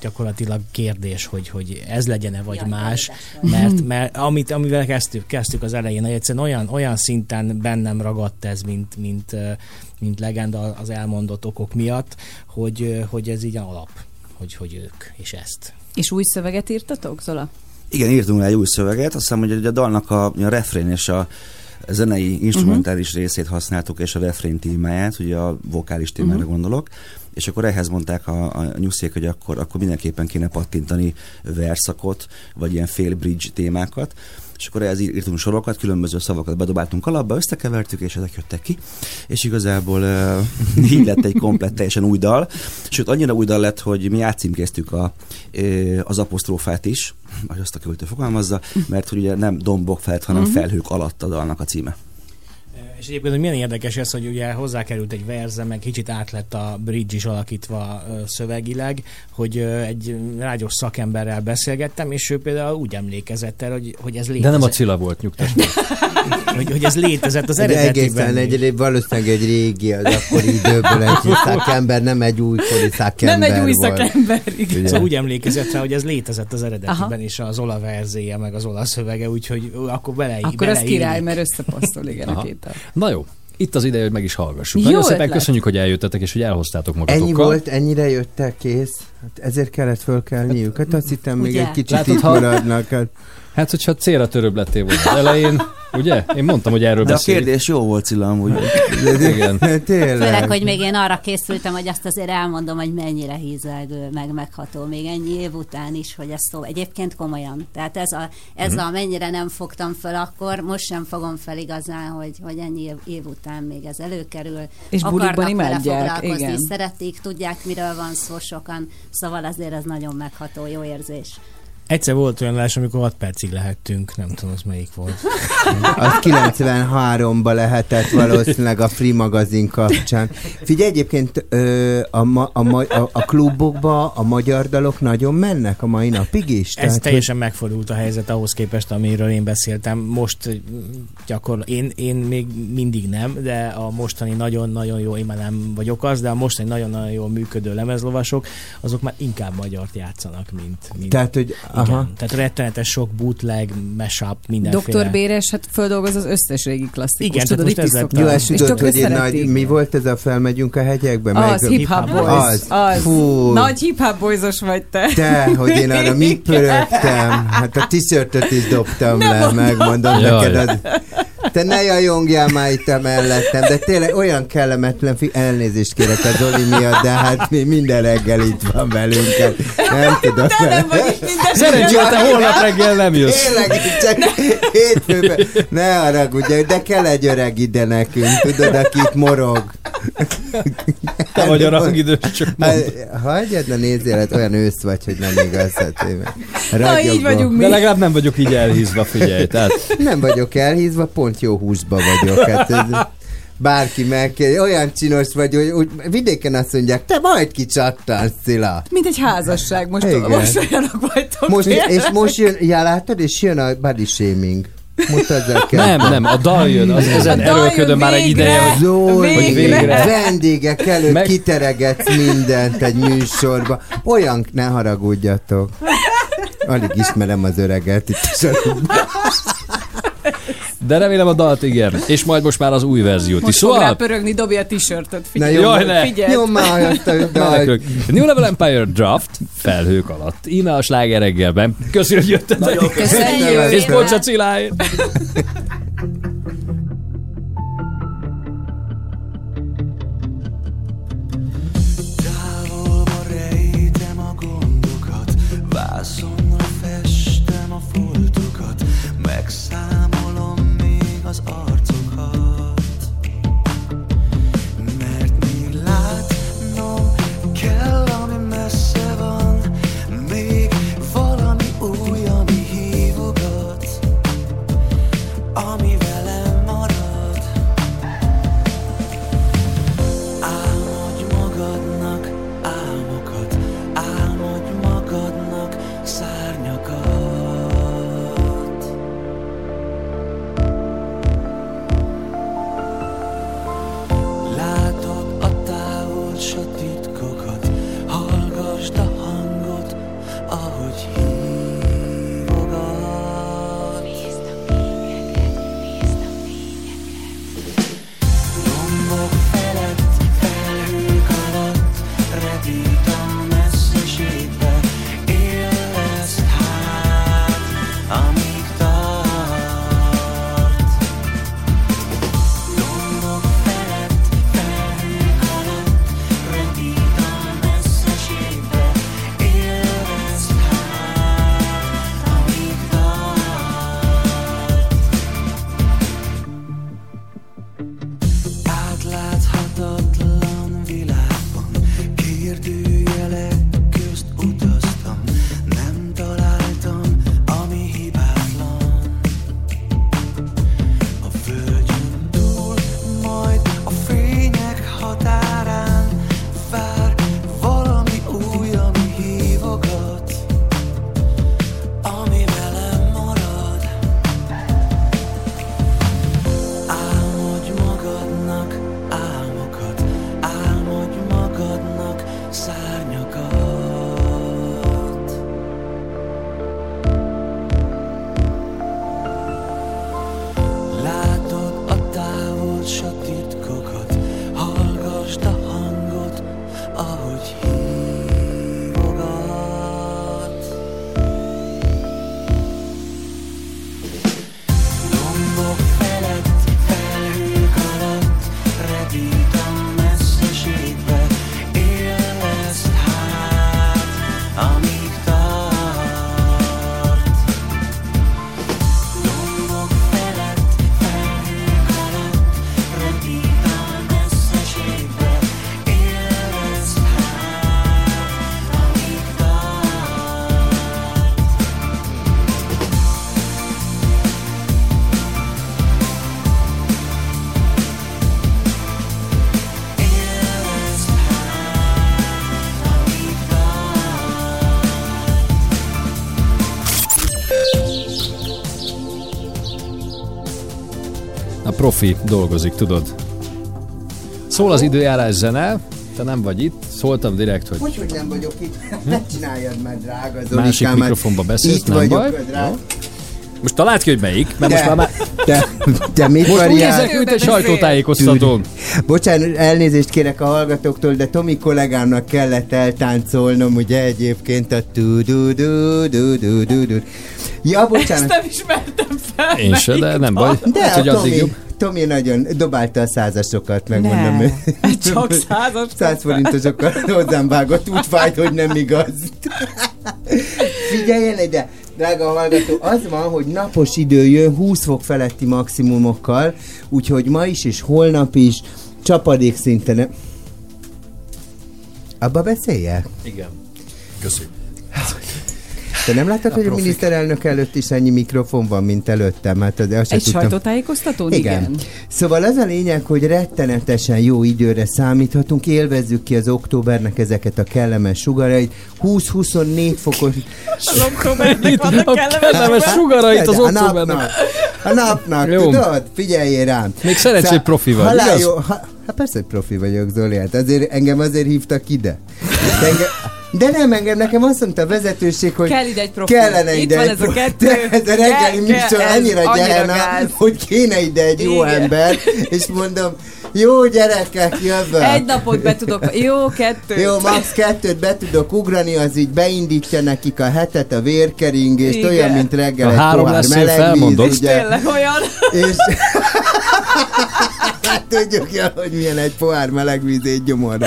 gyakorlatilag kérdés, hogy, hogy ez legyen-e, vagy más, mert, mert amit, amivel kezdtük, kezdtük az elején, hogy egyszerűen olyan, olyan szinten bennem ragadt ez, mint, mint, mint legenda az elmondott okok miatt, hogy, hogy ez így alap, hogy, hogy ők, és ezt. És új szöveget írtatok, Zola? Igen, írtunk egy új szöveget, azt hiszem, hogy a dalnak a, a refrén és a zenei instrumentális uh-huh. részét használtuk, és a refrén témáját, ugye a vokális témára uh-huh. gondolok, és akkor ehhez mondták a, a nyuszék, hogy akkor, akkor mindenképpen kéne pattintani verszakot, vagy ilyen fél bridge témákat, és akkor ír- írtunk sorokat, különböző szavakat bedobáltunk alapba, összekevertük, és ezek jöttek ki, és igazából uh, így lett egy komplett, teljesen új dal, sőt annyira új dal lett, hogy mi átcímkeztük a, az apostrofát is, vagy azt a költő fogalmazza, mert hogy ugye nem dombok felett, hanem Mhm. felhők alatt a dalnak a címe. És egyébként, hogy milyen érdekes ez, hogy ugye hozzákerült egy verze, meg kicsit át lett a bridge is alakítva szövegileg, hogy egy rádiós szakemberrel beszélgettem, és ő például úgy emlékezett el, hogy, hogy ez létezett. De nem a Cilla volt, nyugtass meg. hogy, hogy ez létezett az Egy eredetiben. egészen egy, valószínűleg egy régi, az akkori időből egy szakember, nem egy újkori szakember volt. Ugye? Szóval úgy emlékezett rá, hogy ez létezett az eredetiben, Aha. és az Ola verzéje, meg az Ola szövege, úgyhogy akkor bele Akkor az király, mert összepasszol, igen, a Aha. két dal. Na jó. itt az ideje, hogy meg is hallgassuk. Jó Nagyon szépen ötlet. köszönjük, hogy eljöttetek, és hogy elhoztátok magatokkal. Ennyi volt, ennyire jöttek, kész. Hát ezért kellett fölkelniük. Hát azt hittem, még egy kicsit Látod, itt ha- maradnak. Hát. Hát, hogyha célra törőbb lettél volna az elején, ugye? Én mondtam, hogy erről De a beszélünk. kérdés jó volt, Cilla, amúgy. Igen. Főleg, hogy még én arra készültem, hogy azt azért elmondom, hogy mennyire hízelgő, meg megható még ennyi év után is, hogy ez szó. Egyébként komolyan. Tehát ez a, ez Mhm. a mennyire nem fogtam fel akkor, most sem fogom fel igazán, hogy, hogy ennyi év, év után még ez előkerül. És bulikban Akarnak vele imádják, foglalkozni, igen. szeretik, tudják, miről van szó sokan. Szóval azért ez nagyon megható, jó érzés. Egyszer volt olyan adás, amikor 6 percig lehettünk, nem tudom, az melyik volt. Az 93-ba lehetett valószínűleg a Free magazin kapcsán. Figyelj, egyébként a, ma, a, ma, a, a klubokba a magyar dalok nagyon mennek a mai napig is? Ez teljesen megfordult a helyzet ahhoz képest, amiről én beszéltem. Most gyakorlatilag én, én még mindig nem, de a mostani nagyon-nagyon jó, én már nem vagyok az, de a mostani nagyon-nagyon jól működő lemezlovasok, azok már inkább magyart játszanak, mint... mint Tehát, hogy- igen, aha. tehát rettenetes sok bootleg, mashup, mindenféle. Dr. Béres, hát földolgoz az összes régi klasszikus. Igen, tudod, itt most is Jó, tökre hogy nagy, mi volt ez a felmegyünk a hegyekbe? Az, Meg- Hip Hop Boys. Az. Az. Fú. Nagy Hip Hop Boysos vagy te. Te, hogy én arra mit pörögtem. Hát a t-shirtöt is dobtam Nem le, mondom. megmondom Jaj. neked. Az... Te ne jajongjál már itt a mellettem, de tényleg olyan kellemetlen, fi... elnézést kérek a Zoli miatt, de hát mi minden reggel itt van velünk. hát Nem tudom. De nem vagy itt minden Szerencsére te holnap reggel nem jössz. Tényleg, csak hétfőben. Ne haragudj, de kell egy öreg ide nekünk, tudod, aki itt morog. Te vagy a rangidős, csak mondom. Hát, Hagyjad, na nézzél, hát olyan ősz vagy, hogy nem igaz. Hát én ragyogok. De legalább nem vagyok így elhízva, figyelj. Tehát Nem vagyok elhízva, pont jó húsba vagyok. Hát ez, bárki megkérdezi, olyan csinos vagy, hogy úgy, vidéken azt mondják, te majd kicsattansz, Szila. Mint egy házasság, most, Igen. most olyanok vagytok. Most, és most jön, já, látod, és jön a body shaming. Mutasd Nem, nem, a dal jön, az ezen A erőlködöm már egy ideje, hogy, Zoli, hogy végre. vendégek előtt Meg- kiteregetsz mindent egy műsorba. Olyan, ne haragudjatok. Alig ismerem az öreget itt is. De remélem a dalt igen. És majd most már az új verziót is. Most fog rá Szóval... pörögni, dobja a t-shirtöt. Na Figyelj, jó, Jaj, ne. figyelj. Nyom már Ne nekünk. New Level Empire Draft felhők alatt. Íme a sláger reggelben. Köszönjük, hogy jöttetek. Köszönjük. És bocs a profi dolgozik, tudod. Szól az időjárás zene, te nem vagy itt, szóltam direkt, hogy Hogy, hogy nem vagyok itt? Ne csináljad már, drága Zolikám. másik hát mikrofonba beszélsz, Itt nem vagyok, baj. drága. Most találd ki, hogy melyik, mert most De, már már... te, te mit Most úgy érzek, mint egy sajtótájékoztatón. Bocsánat, elnézést kérek a hallgatóktól, de Tomi kollégámnak kellett eltáncolnom, ugye egyébként a tu du du du du du du Ja, Ezt bocsánat. nem ismertem fel. Én se, de nem baj. De Hát, hogy addig Tomi, jobb. Tomi nagyon dobálta a százasokat, Ne, megmondom. csak százas. Száz forintosokat hozzám vágott, úgy fájt, hogy nem igaz. Figyeljen ide, drága hallgató, az van, hogy napos idő jön 20 fok feletti maximumokkal, úgyhogy ma is és holnap is csapadék szinten. Abba beszéljek? Igen. Köszönjük. Te nem láttad, hogy a miniszterelnök előtt is ennyi mikrofon van, mint előttem? Hát az, azt Egy tudtam. sajtótájékoztatón? Igen. Igen. Szóval az a lényeg, hogy rettenetesen jó időre számíthatunk, élvezzük ki az októbernek ezeket a kellemes sugarait. 20-24 fokos... Az októbernek vannak A kellemes kellemes sugarait az a októbernek. napnak. A napnak, Jó. tudod? Figyeljél rám. Még szerencsé, profi vagy, halál igaz? Jó, ha, hát persze, hogy profi vagyok, Zoli. Hát azért, engem azért hívtak ide. De, engem, de nem, engem nekem azt mondta a vezetőség, hogy Kell ide egy profi. kellene Itt ide van egy ez a kettő. De ez a reggeli Kell- műsor annyira annyira gyerena, gáz. hogy kéne ide egy jó Igen. ember, és mondom, jó gyerekek, jövök. Egy napot be tudok. Jó, kettő. Jó, max. kettőt be tudok ugrani, az így beindítja nekik a hetet, a vérkeringést, Igen. olyan, mint reggel Ha egy három pohár meleg víz. És tényleg olyan. És tudjuk ja, hogy milyen egy pohár meleg víz egy gyomorra.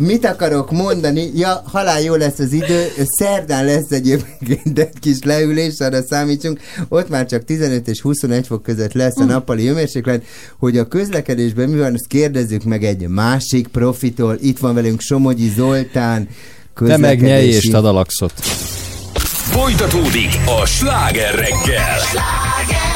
Mit akarok mondani? Ja, halál jó lesz az idő. Szerdán lesz egyébként egy kis leülés, arra számítsunk. Ott már csak 15 és 21 fok között lesz a nappali hőmérséklet. Hogy a közlekedésben mi van, azt kérdezzük meg egy másik profitól. Itt van velünk Somogyi Zoltán. Te meg nyelj és közlekedési- tad a laxot. Folytatódik a sláger reggel. Help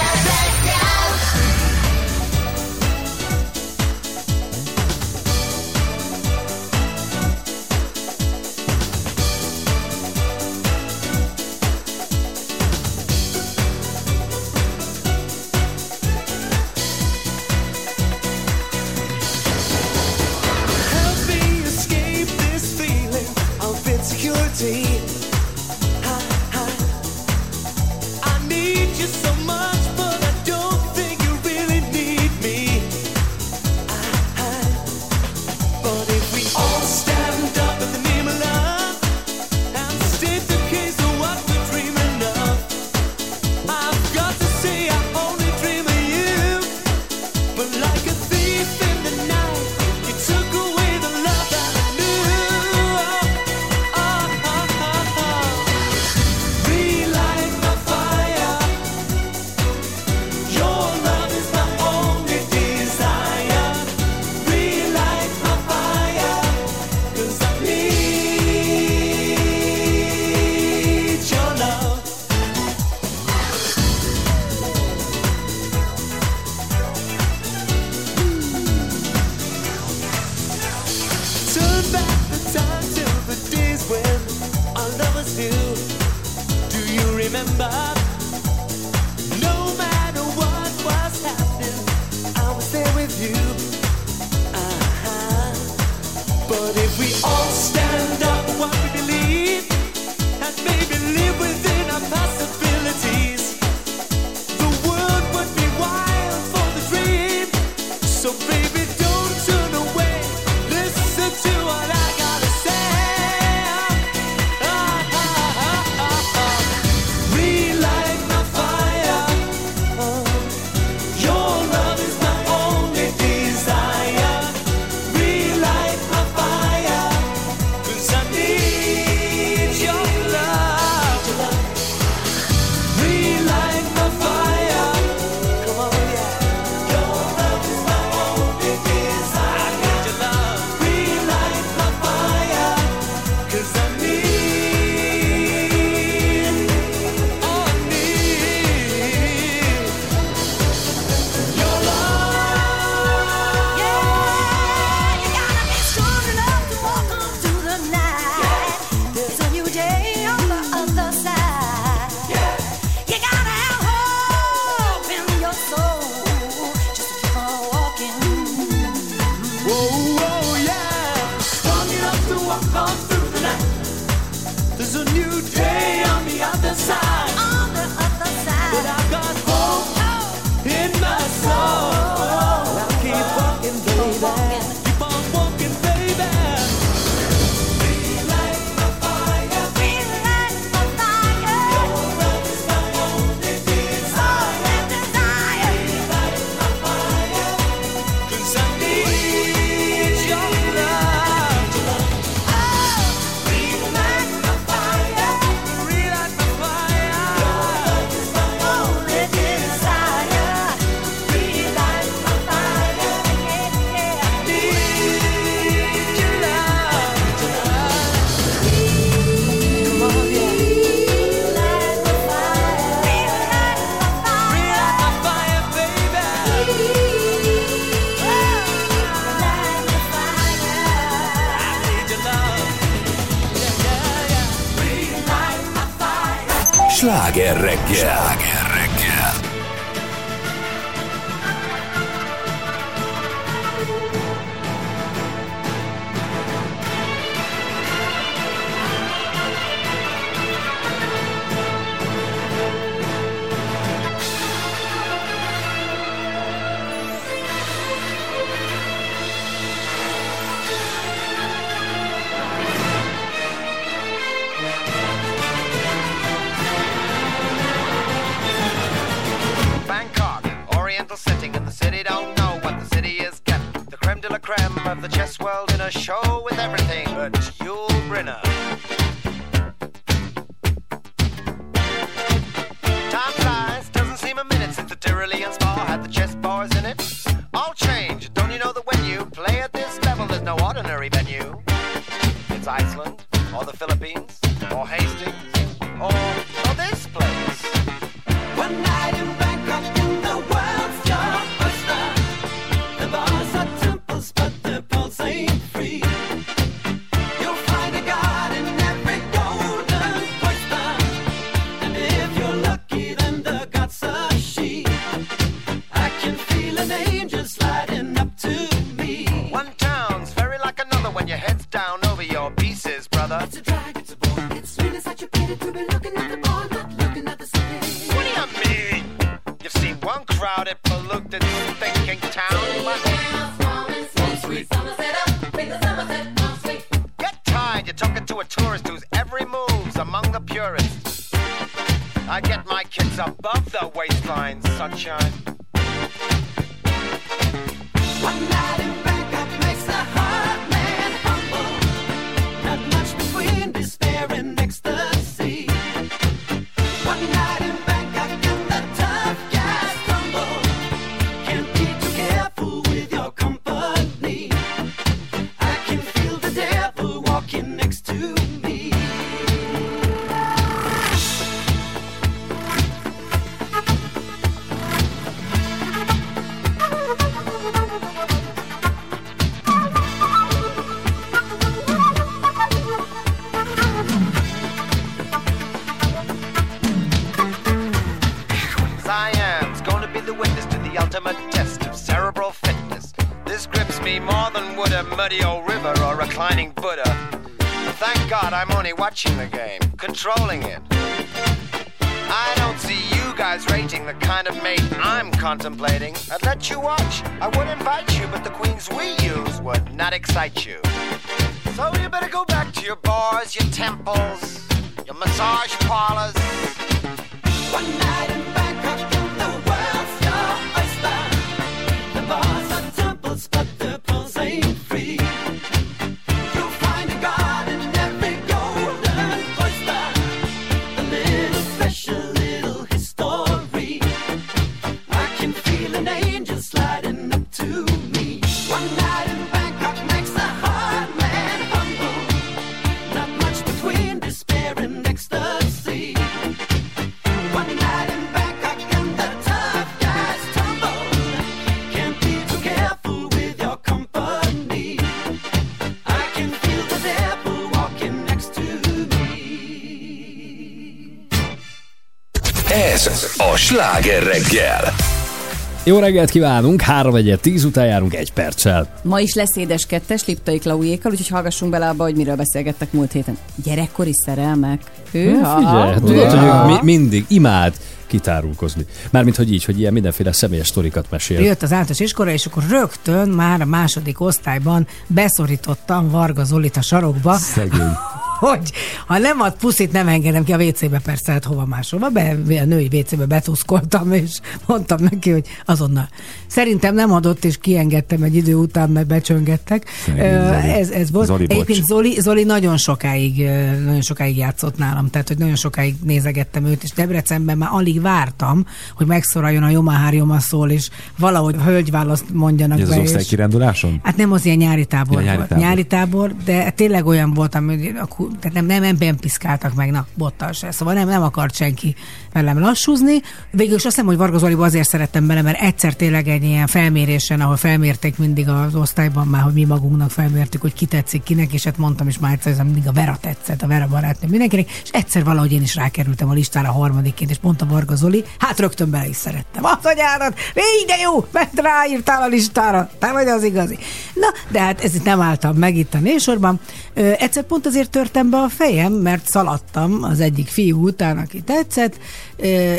sláger reggel. I'm Jó reggelt kívánunk, 3 1 10 után járunk egy perccel. Ma is lesz édes kettes Liptai Klauékkal, úgyhogy hallgassunk bele abba, hogy miről beszélgettek múlt héten. Gyerekkori szerelmek. Hűha. Figyelj, hát tudod, hogy ők mi, mindig imád kitárulkozni. Mármint, hogy így, hogy ilyen mindenféle személyes sztorikat mesél. Jött az általános iskola, és akkor rögtön már a második osztályban beszorítottam Varga Zolit a sarokba, Szegény. Hogy ha nem ad puszit, nem engedem ki a WC-be, persze, hát hova máshova. Be, a női WC-be betuszkoltam, és mondtam neki, hogy azonnal. Szerintem nem adott, és kiengedtem egy idő után, mert becsöngettek. Ez, ez volt. Zoli. Egyébként Zoli, Zoli nagyon sokáig, nagyon sokáig játszott nálam, tehát hogy nagyon sokáig nézegettem őt, és Debrecenben már alig vártam, hogy megszoraljon a Jomahár Jomaszól, és valahogy hölgyválaszt mondjanak Ez az be. és- osztálykiránduláson? Hát nem az ilyen nyári tábor Ja, nyári tábor. Nyári tábor, de tényleg olyan voltam, hogy tehát nem, nem, nem piszkáltak meg, na, bottal se. Szóval nem, nem akart senki velem lassúzni. Végül is azt hiszem, hogy Varga Zoliba azért szerettem bele, mert egyszer tényleg egy ilyen felmérésen, ahol felmérték mindig az osztályban már, hogy mi magunknak felmértük, hogy ki tetszik kinek, és hát mondtam is már egyszer, hogy mindig a Vera tetszett, a Vera barátnő mindenkinek, és egyszer valahogy én is rákerültem a listára harmadikként, és mondta Varga Zoli, hát rögtön bele is szerettem. Az anyádat, de jó, mert ráírtál a listára, te vagy az igazi. Na, de hát ez itt nem álltam meg itt a névsorban. Ö, egyszer pont azért törtem be a fejem, mert szaladtam az egyik fiú után, aki tetszett,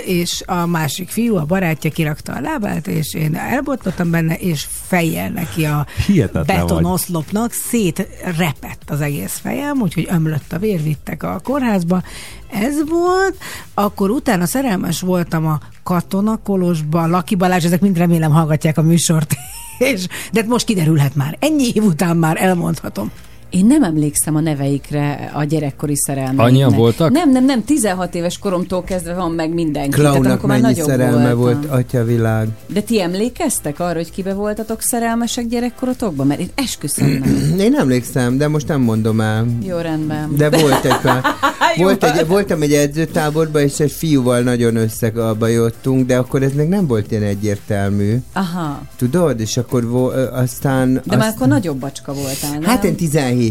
és a másik fiú, a barátja kirakta a lábát, és én elbotlottam benne, és fejjel neki a Hihetetlen betonoszlopnak szétrepett az egész fejem, úgyhogy ömlött a vér, vittek a kórházba. Ez volt, akkor utána szerelmes voltam a Katona Kolosba, Laki Balázs, ezek mind remélem hallgatják a műsort, és, de hát most kiderülhet már. Ennyi év után már elmondhatom. Én nem emlékszem a neveikre a gyerekkori szerelmeimnek. Annyian voltak? Nem, nem, nem. 16 éves koromtól kezdve van meg mindenki. Klaunak mennyi nagyobb szerelme voltam. volt, atyavilág. De ti emlékeztek arra, hogy kibe voltatok szerelmesek gyerekkorotokban? Mert én esküszöm nem. Én emlékszem, de most nem mondom el. Jó, rendben. De volt egy pár. Volt egy, voltam egy edzőtáborban, és egy fiúval nagyon összekabajottunk, de akkor ez még nem volt ilyen egyértelmű. Aha. Tudod? És akkor vo- aztán... De azt, már akkor nagyobb bacska voltál, nem? Hát én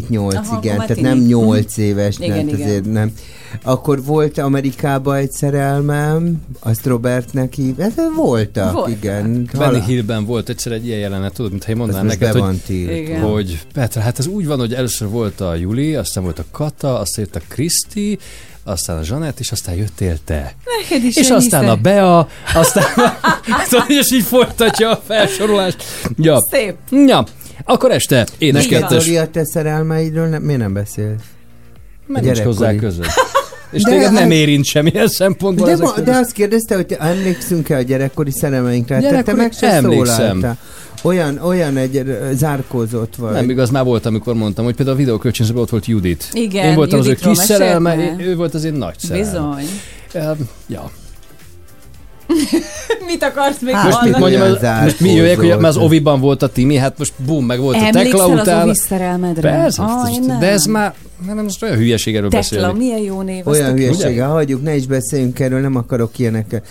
17-8, Aha, igen, akkor tehát nem tini. 8 Mhm. éves, Igen, nem, igen. azért nem. Akkor volt Amerikában egy szerelmem, azt Robertnek hív, hát voltak, Voltak. igen. Benny Hillben volt egyszer egy ilyen jelenet, tudod, mintha én mondanám Ez neked, be hogy, van tiltva. Igen. hogy Petra, hát ez úgy van, hogy először volt a Juli, aztán volt a Kata, aztán jött a Kriszti, aztán a Zsanett, és aztán jöttél te. Neked is és aztán a szer- Bea, aztán Tudod, és így folytatja a felsorolást. Ja. Szép. Ja. Akkor este Neked, édeskettes. Zoli, a te szerelmeidről nem, miért nem beszélsz? Mert nincs gyerekkori. hozzá között. És De téged nem hát- érint semmilyen szempontból. De, ma, de azt kérdezte, hogy te emlékszünk-e a gyerekkori szerelmeinkre? Hát te, te Gyerekkori- meg se emlékszem. szólaltál. Olyan, olyan egy zárkózott vagy. Nem igaz, már volt, amikor mondtam, hogy például a videókölcsönzőben ott volt Judit. Igen, Én voltam az ő Juditról kis szerelme, meséltne? ő volt az én nagy szerelme. Bizony. Ja. Mit akarsz még Hát, most mit mondjam, az, most mi jöjjek, hogy az Oviban volt a Timi, hát most bum, meg volt a Tekla Emlékszel az után. Ovi szerelmedre? Persze, Ah, nem. de ez már, nem most olyan hülyeség erről Tekla, beszélni. milyen jó név. Olyan hülyesége, hagyjuk, ne is beszéljünk erről, nem akarok ilyenek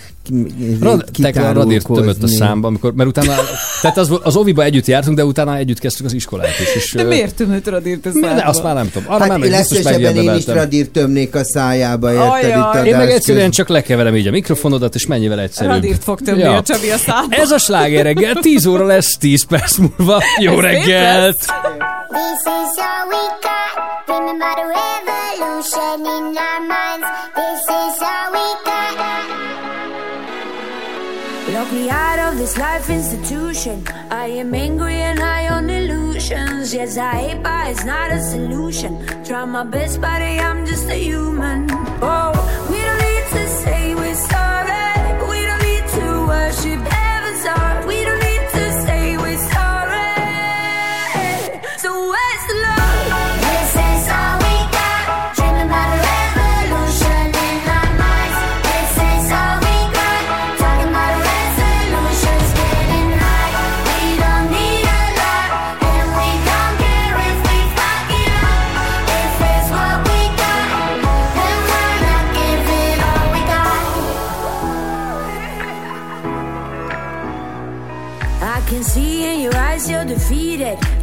Rad, Tekla radírt tömött a számba, amikor, mert utána, tehát az, az Oviba együtt jártunk, de utána együtt kezdtük az iskolát is. És, De ö, miért tömött radírt a de számba? azt már nem tudom. Arra Hát meg biztos én is radírt tömnék a szájába, érted itt Én meg egyszerűen csak lekeverem így a mikrofonodat, és mennyivel egyszerűbb. Radírt fog tömni a Csabi a számba. Ez a sláger reggel, 10 óra lesz, 10 perc múlva. Jó Ez reggelt! This is all we got. Remember the revolution in our minds. This is all we got. Lock me out of this life institution. I am angry and high on illusions. Yes, I hate, but it's not a solution. Try my best, buddy, I'm just a human. Oh, we don't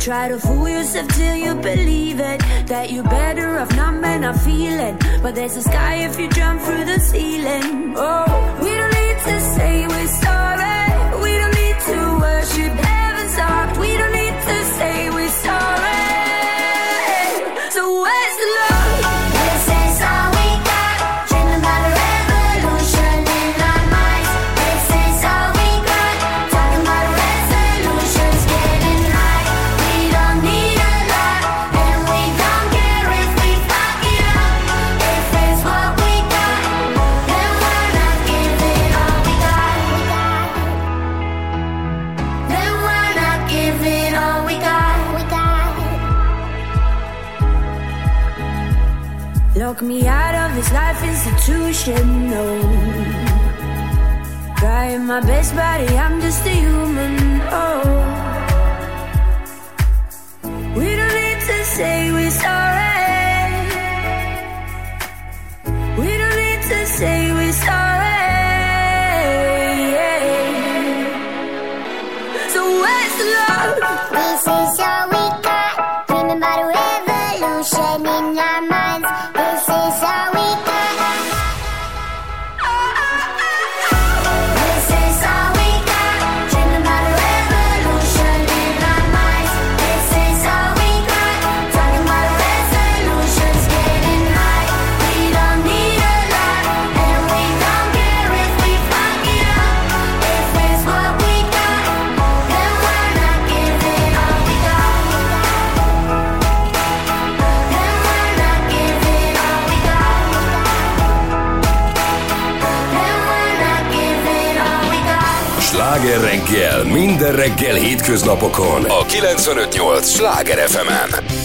Try to fool yourself till you believe it. That you're better off not man not feeling. But there's a sky if you jump through the ceiling. Oh, we don't need to say we're sorry. Me out of this life institution, no. Trying my best, buddy, I'm just a human, oh. We don't need to say we're sorry. We don't need to say we're sorry. Yeah. So where's the love? This is your Sláger reggel, minden reggel hétköznapokon a 958 Sláger FM-en. Ez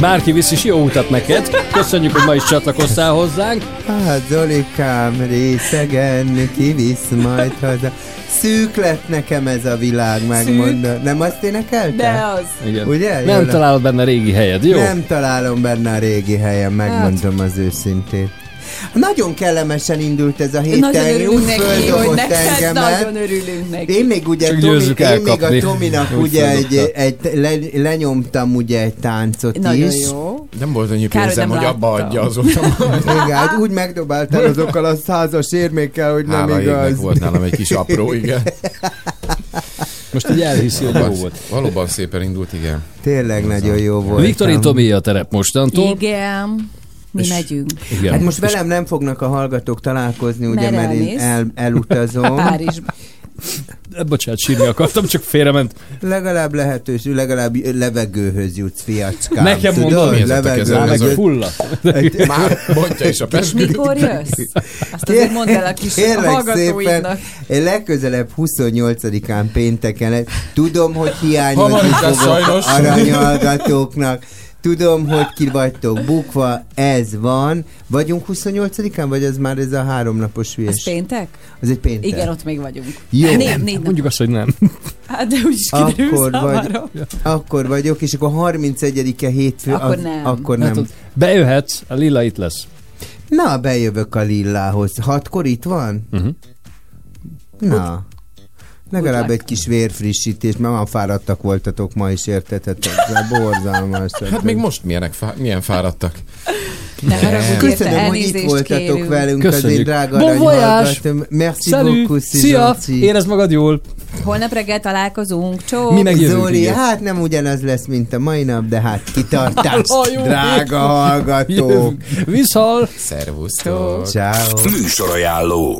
Bárki visz is jó utat neked. Köszönjük, hogy ma is csatlakoztál hozzánk. Hát Zolikám, részegen kivisz majd haza. Szűk lett nekem ez a világ, megmondom. Nem azt énekelte? De az. Igen. Ugye? Nem Jól- találod benne a régi helyed, jó? Nem találom benne a régi helyen, megmondom az őszintét. Nagyon kellemesen indult ez a hét. Nagyon örülünk neki, hogy neked engemet. nagyon örülünk neki. Én még ugye Tomi, én még a Tominak Úgy ugye egy, egy le, lenyomtam ugye egy táncot Nagyon is. jó. Nem volt annyi pénzem, nem hogy abba adja azóta. Igen, hát úgy megdobáltál azokkal a százas érmékkel, hogy nem Hála igaz. égnek volt nálam egy kis apró, igen. Most így elhiszi, hogy jó volt. valóban szépen indult, igen. Tényleg nagyon jó volt. Viktorin Tomi a terep mostantól. Igen. Mi És- megyünk. Igen. Hát most velem nem fognak a hallgatók találkozni, ugye, mert én el, elutazom. Párizsba. Eh, Bocsánat, sírni akartam, csak félrement. Legalább lehetőség, legalább levegőhöz jutsz, fiacskám. Nekem Tudod? mondom, mi ez meg Ez a- fulladt. Már mondja is a És pesküt. mikor jössz? Azt azért mondd el a kis Kérlek szépen, én legközelebb 28-án pénteken, tudom, hogy hiányozni fogok sajnos. Tudom, hogy ki vagytok bukva, ez van. Vagyunk 28-án, vagy ez már ez a háromnapos hülyes? péntek? Az egy péntek. Igen, ott még vagyunk. Jó. Négy, négy nap. Mondjuk azt, hogy nem. Hát de úgyis kiderül Akkor, vagy, akkor vagyok, és akkor 31-e hétfő. Akkor az- nem. Akkor Hát nem. ott bejöhetsz, a lila itt lesz. Na, bejövök a lillához. Hatkor itt van? Uh-huh. Na. Legalább egy kis vérfrissítés, mert már fáradtak voltatok ma is, értetek? Ez borzalmas. Hát még most milyenek, fá- milyen fáradtak. Ne haragudj Köszönöm, hogy itt voltatok kérünk. velünk az én Köszönjük. drága Bon voyage! Merci Salut! beaucoup, Szia! Érezd magad jól! Holnap reggel találkozunk. Csó! Mi Zoli, igen. hát nem ugyanaz lesz, mint a mai nap, de hát kitartás, drága hallgatók. Jövünk. Viszal! Szervusztok! Ciao. Műsorajánló.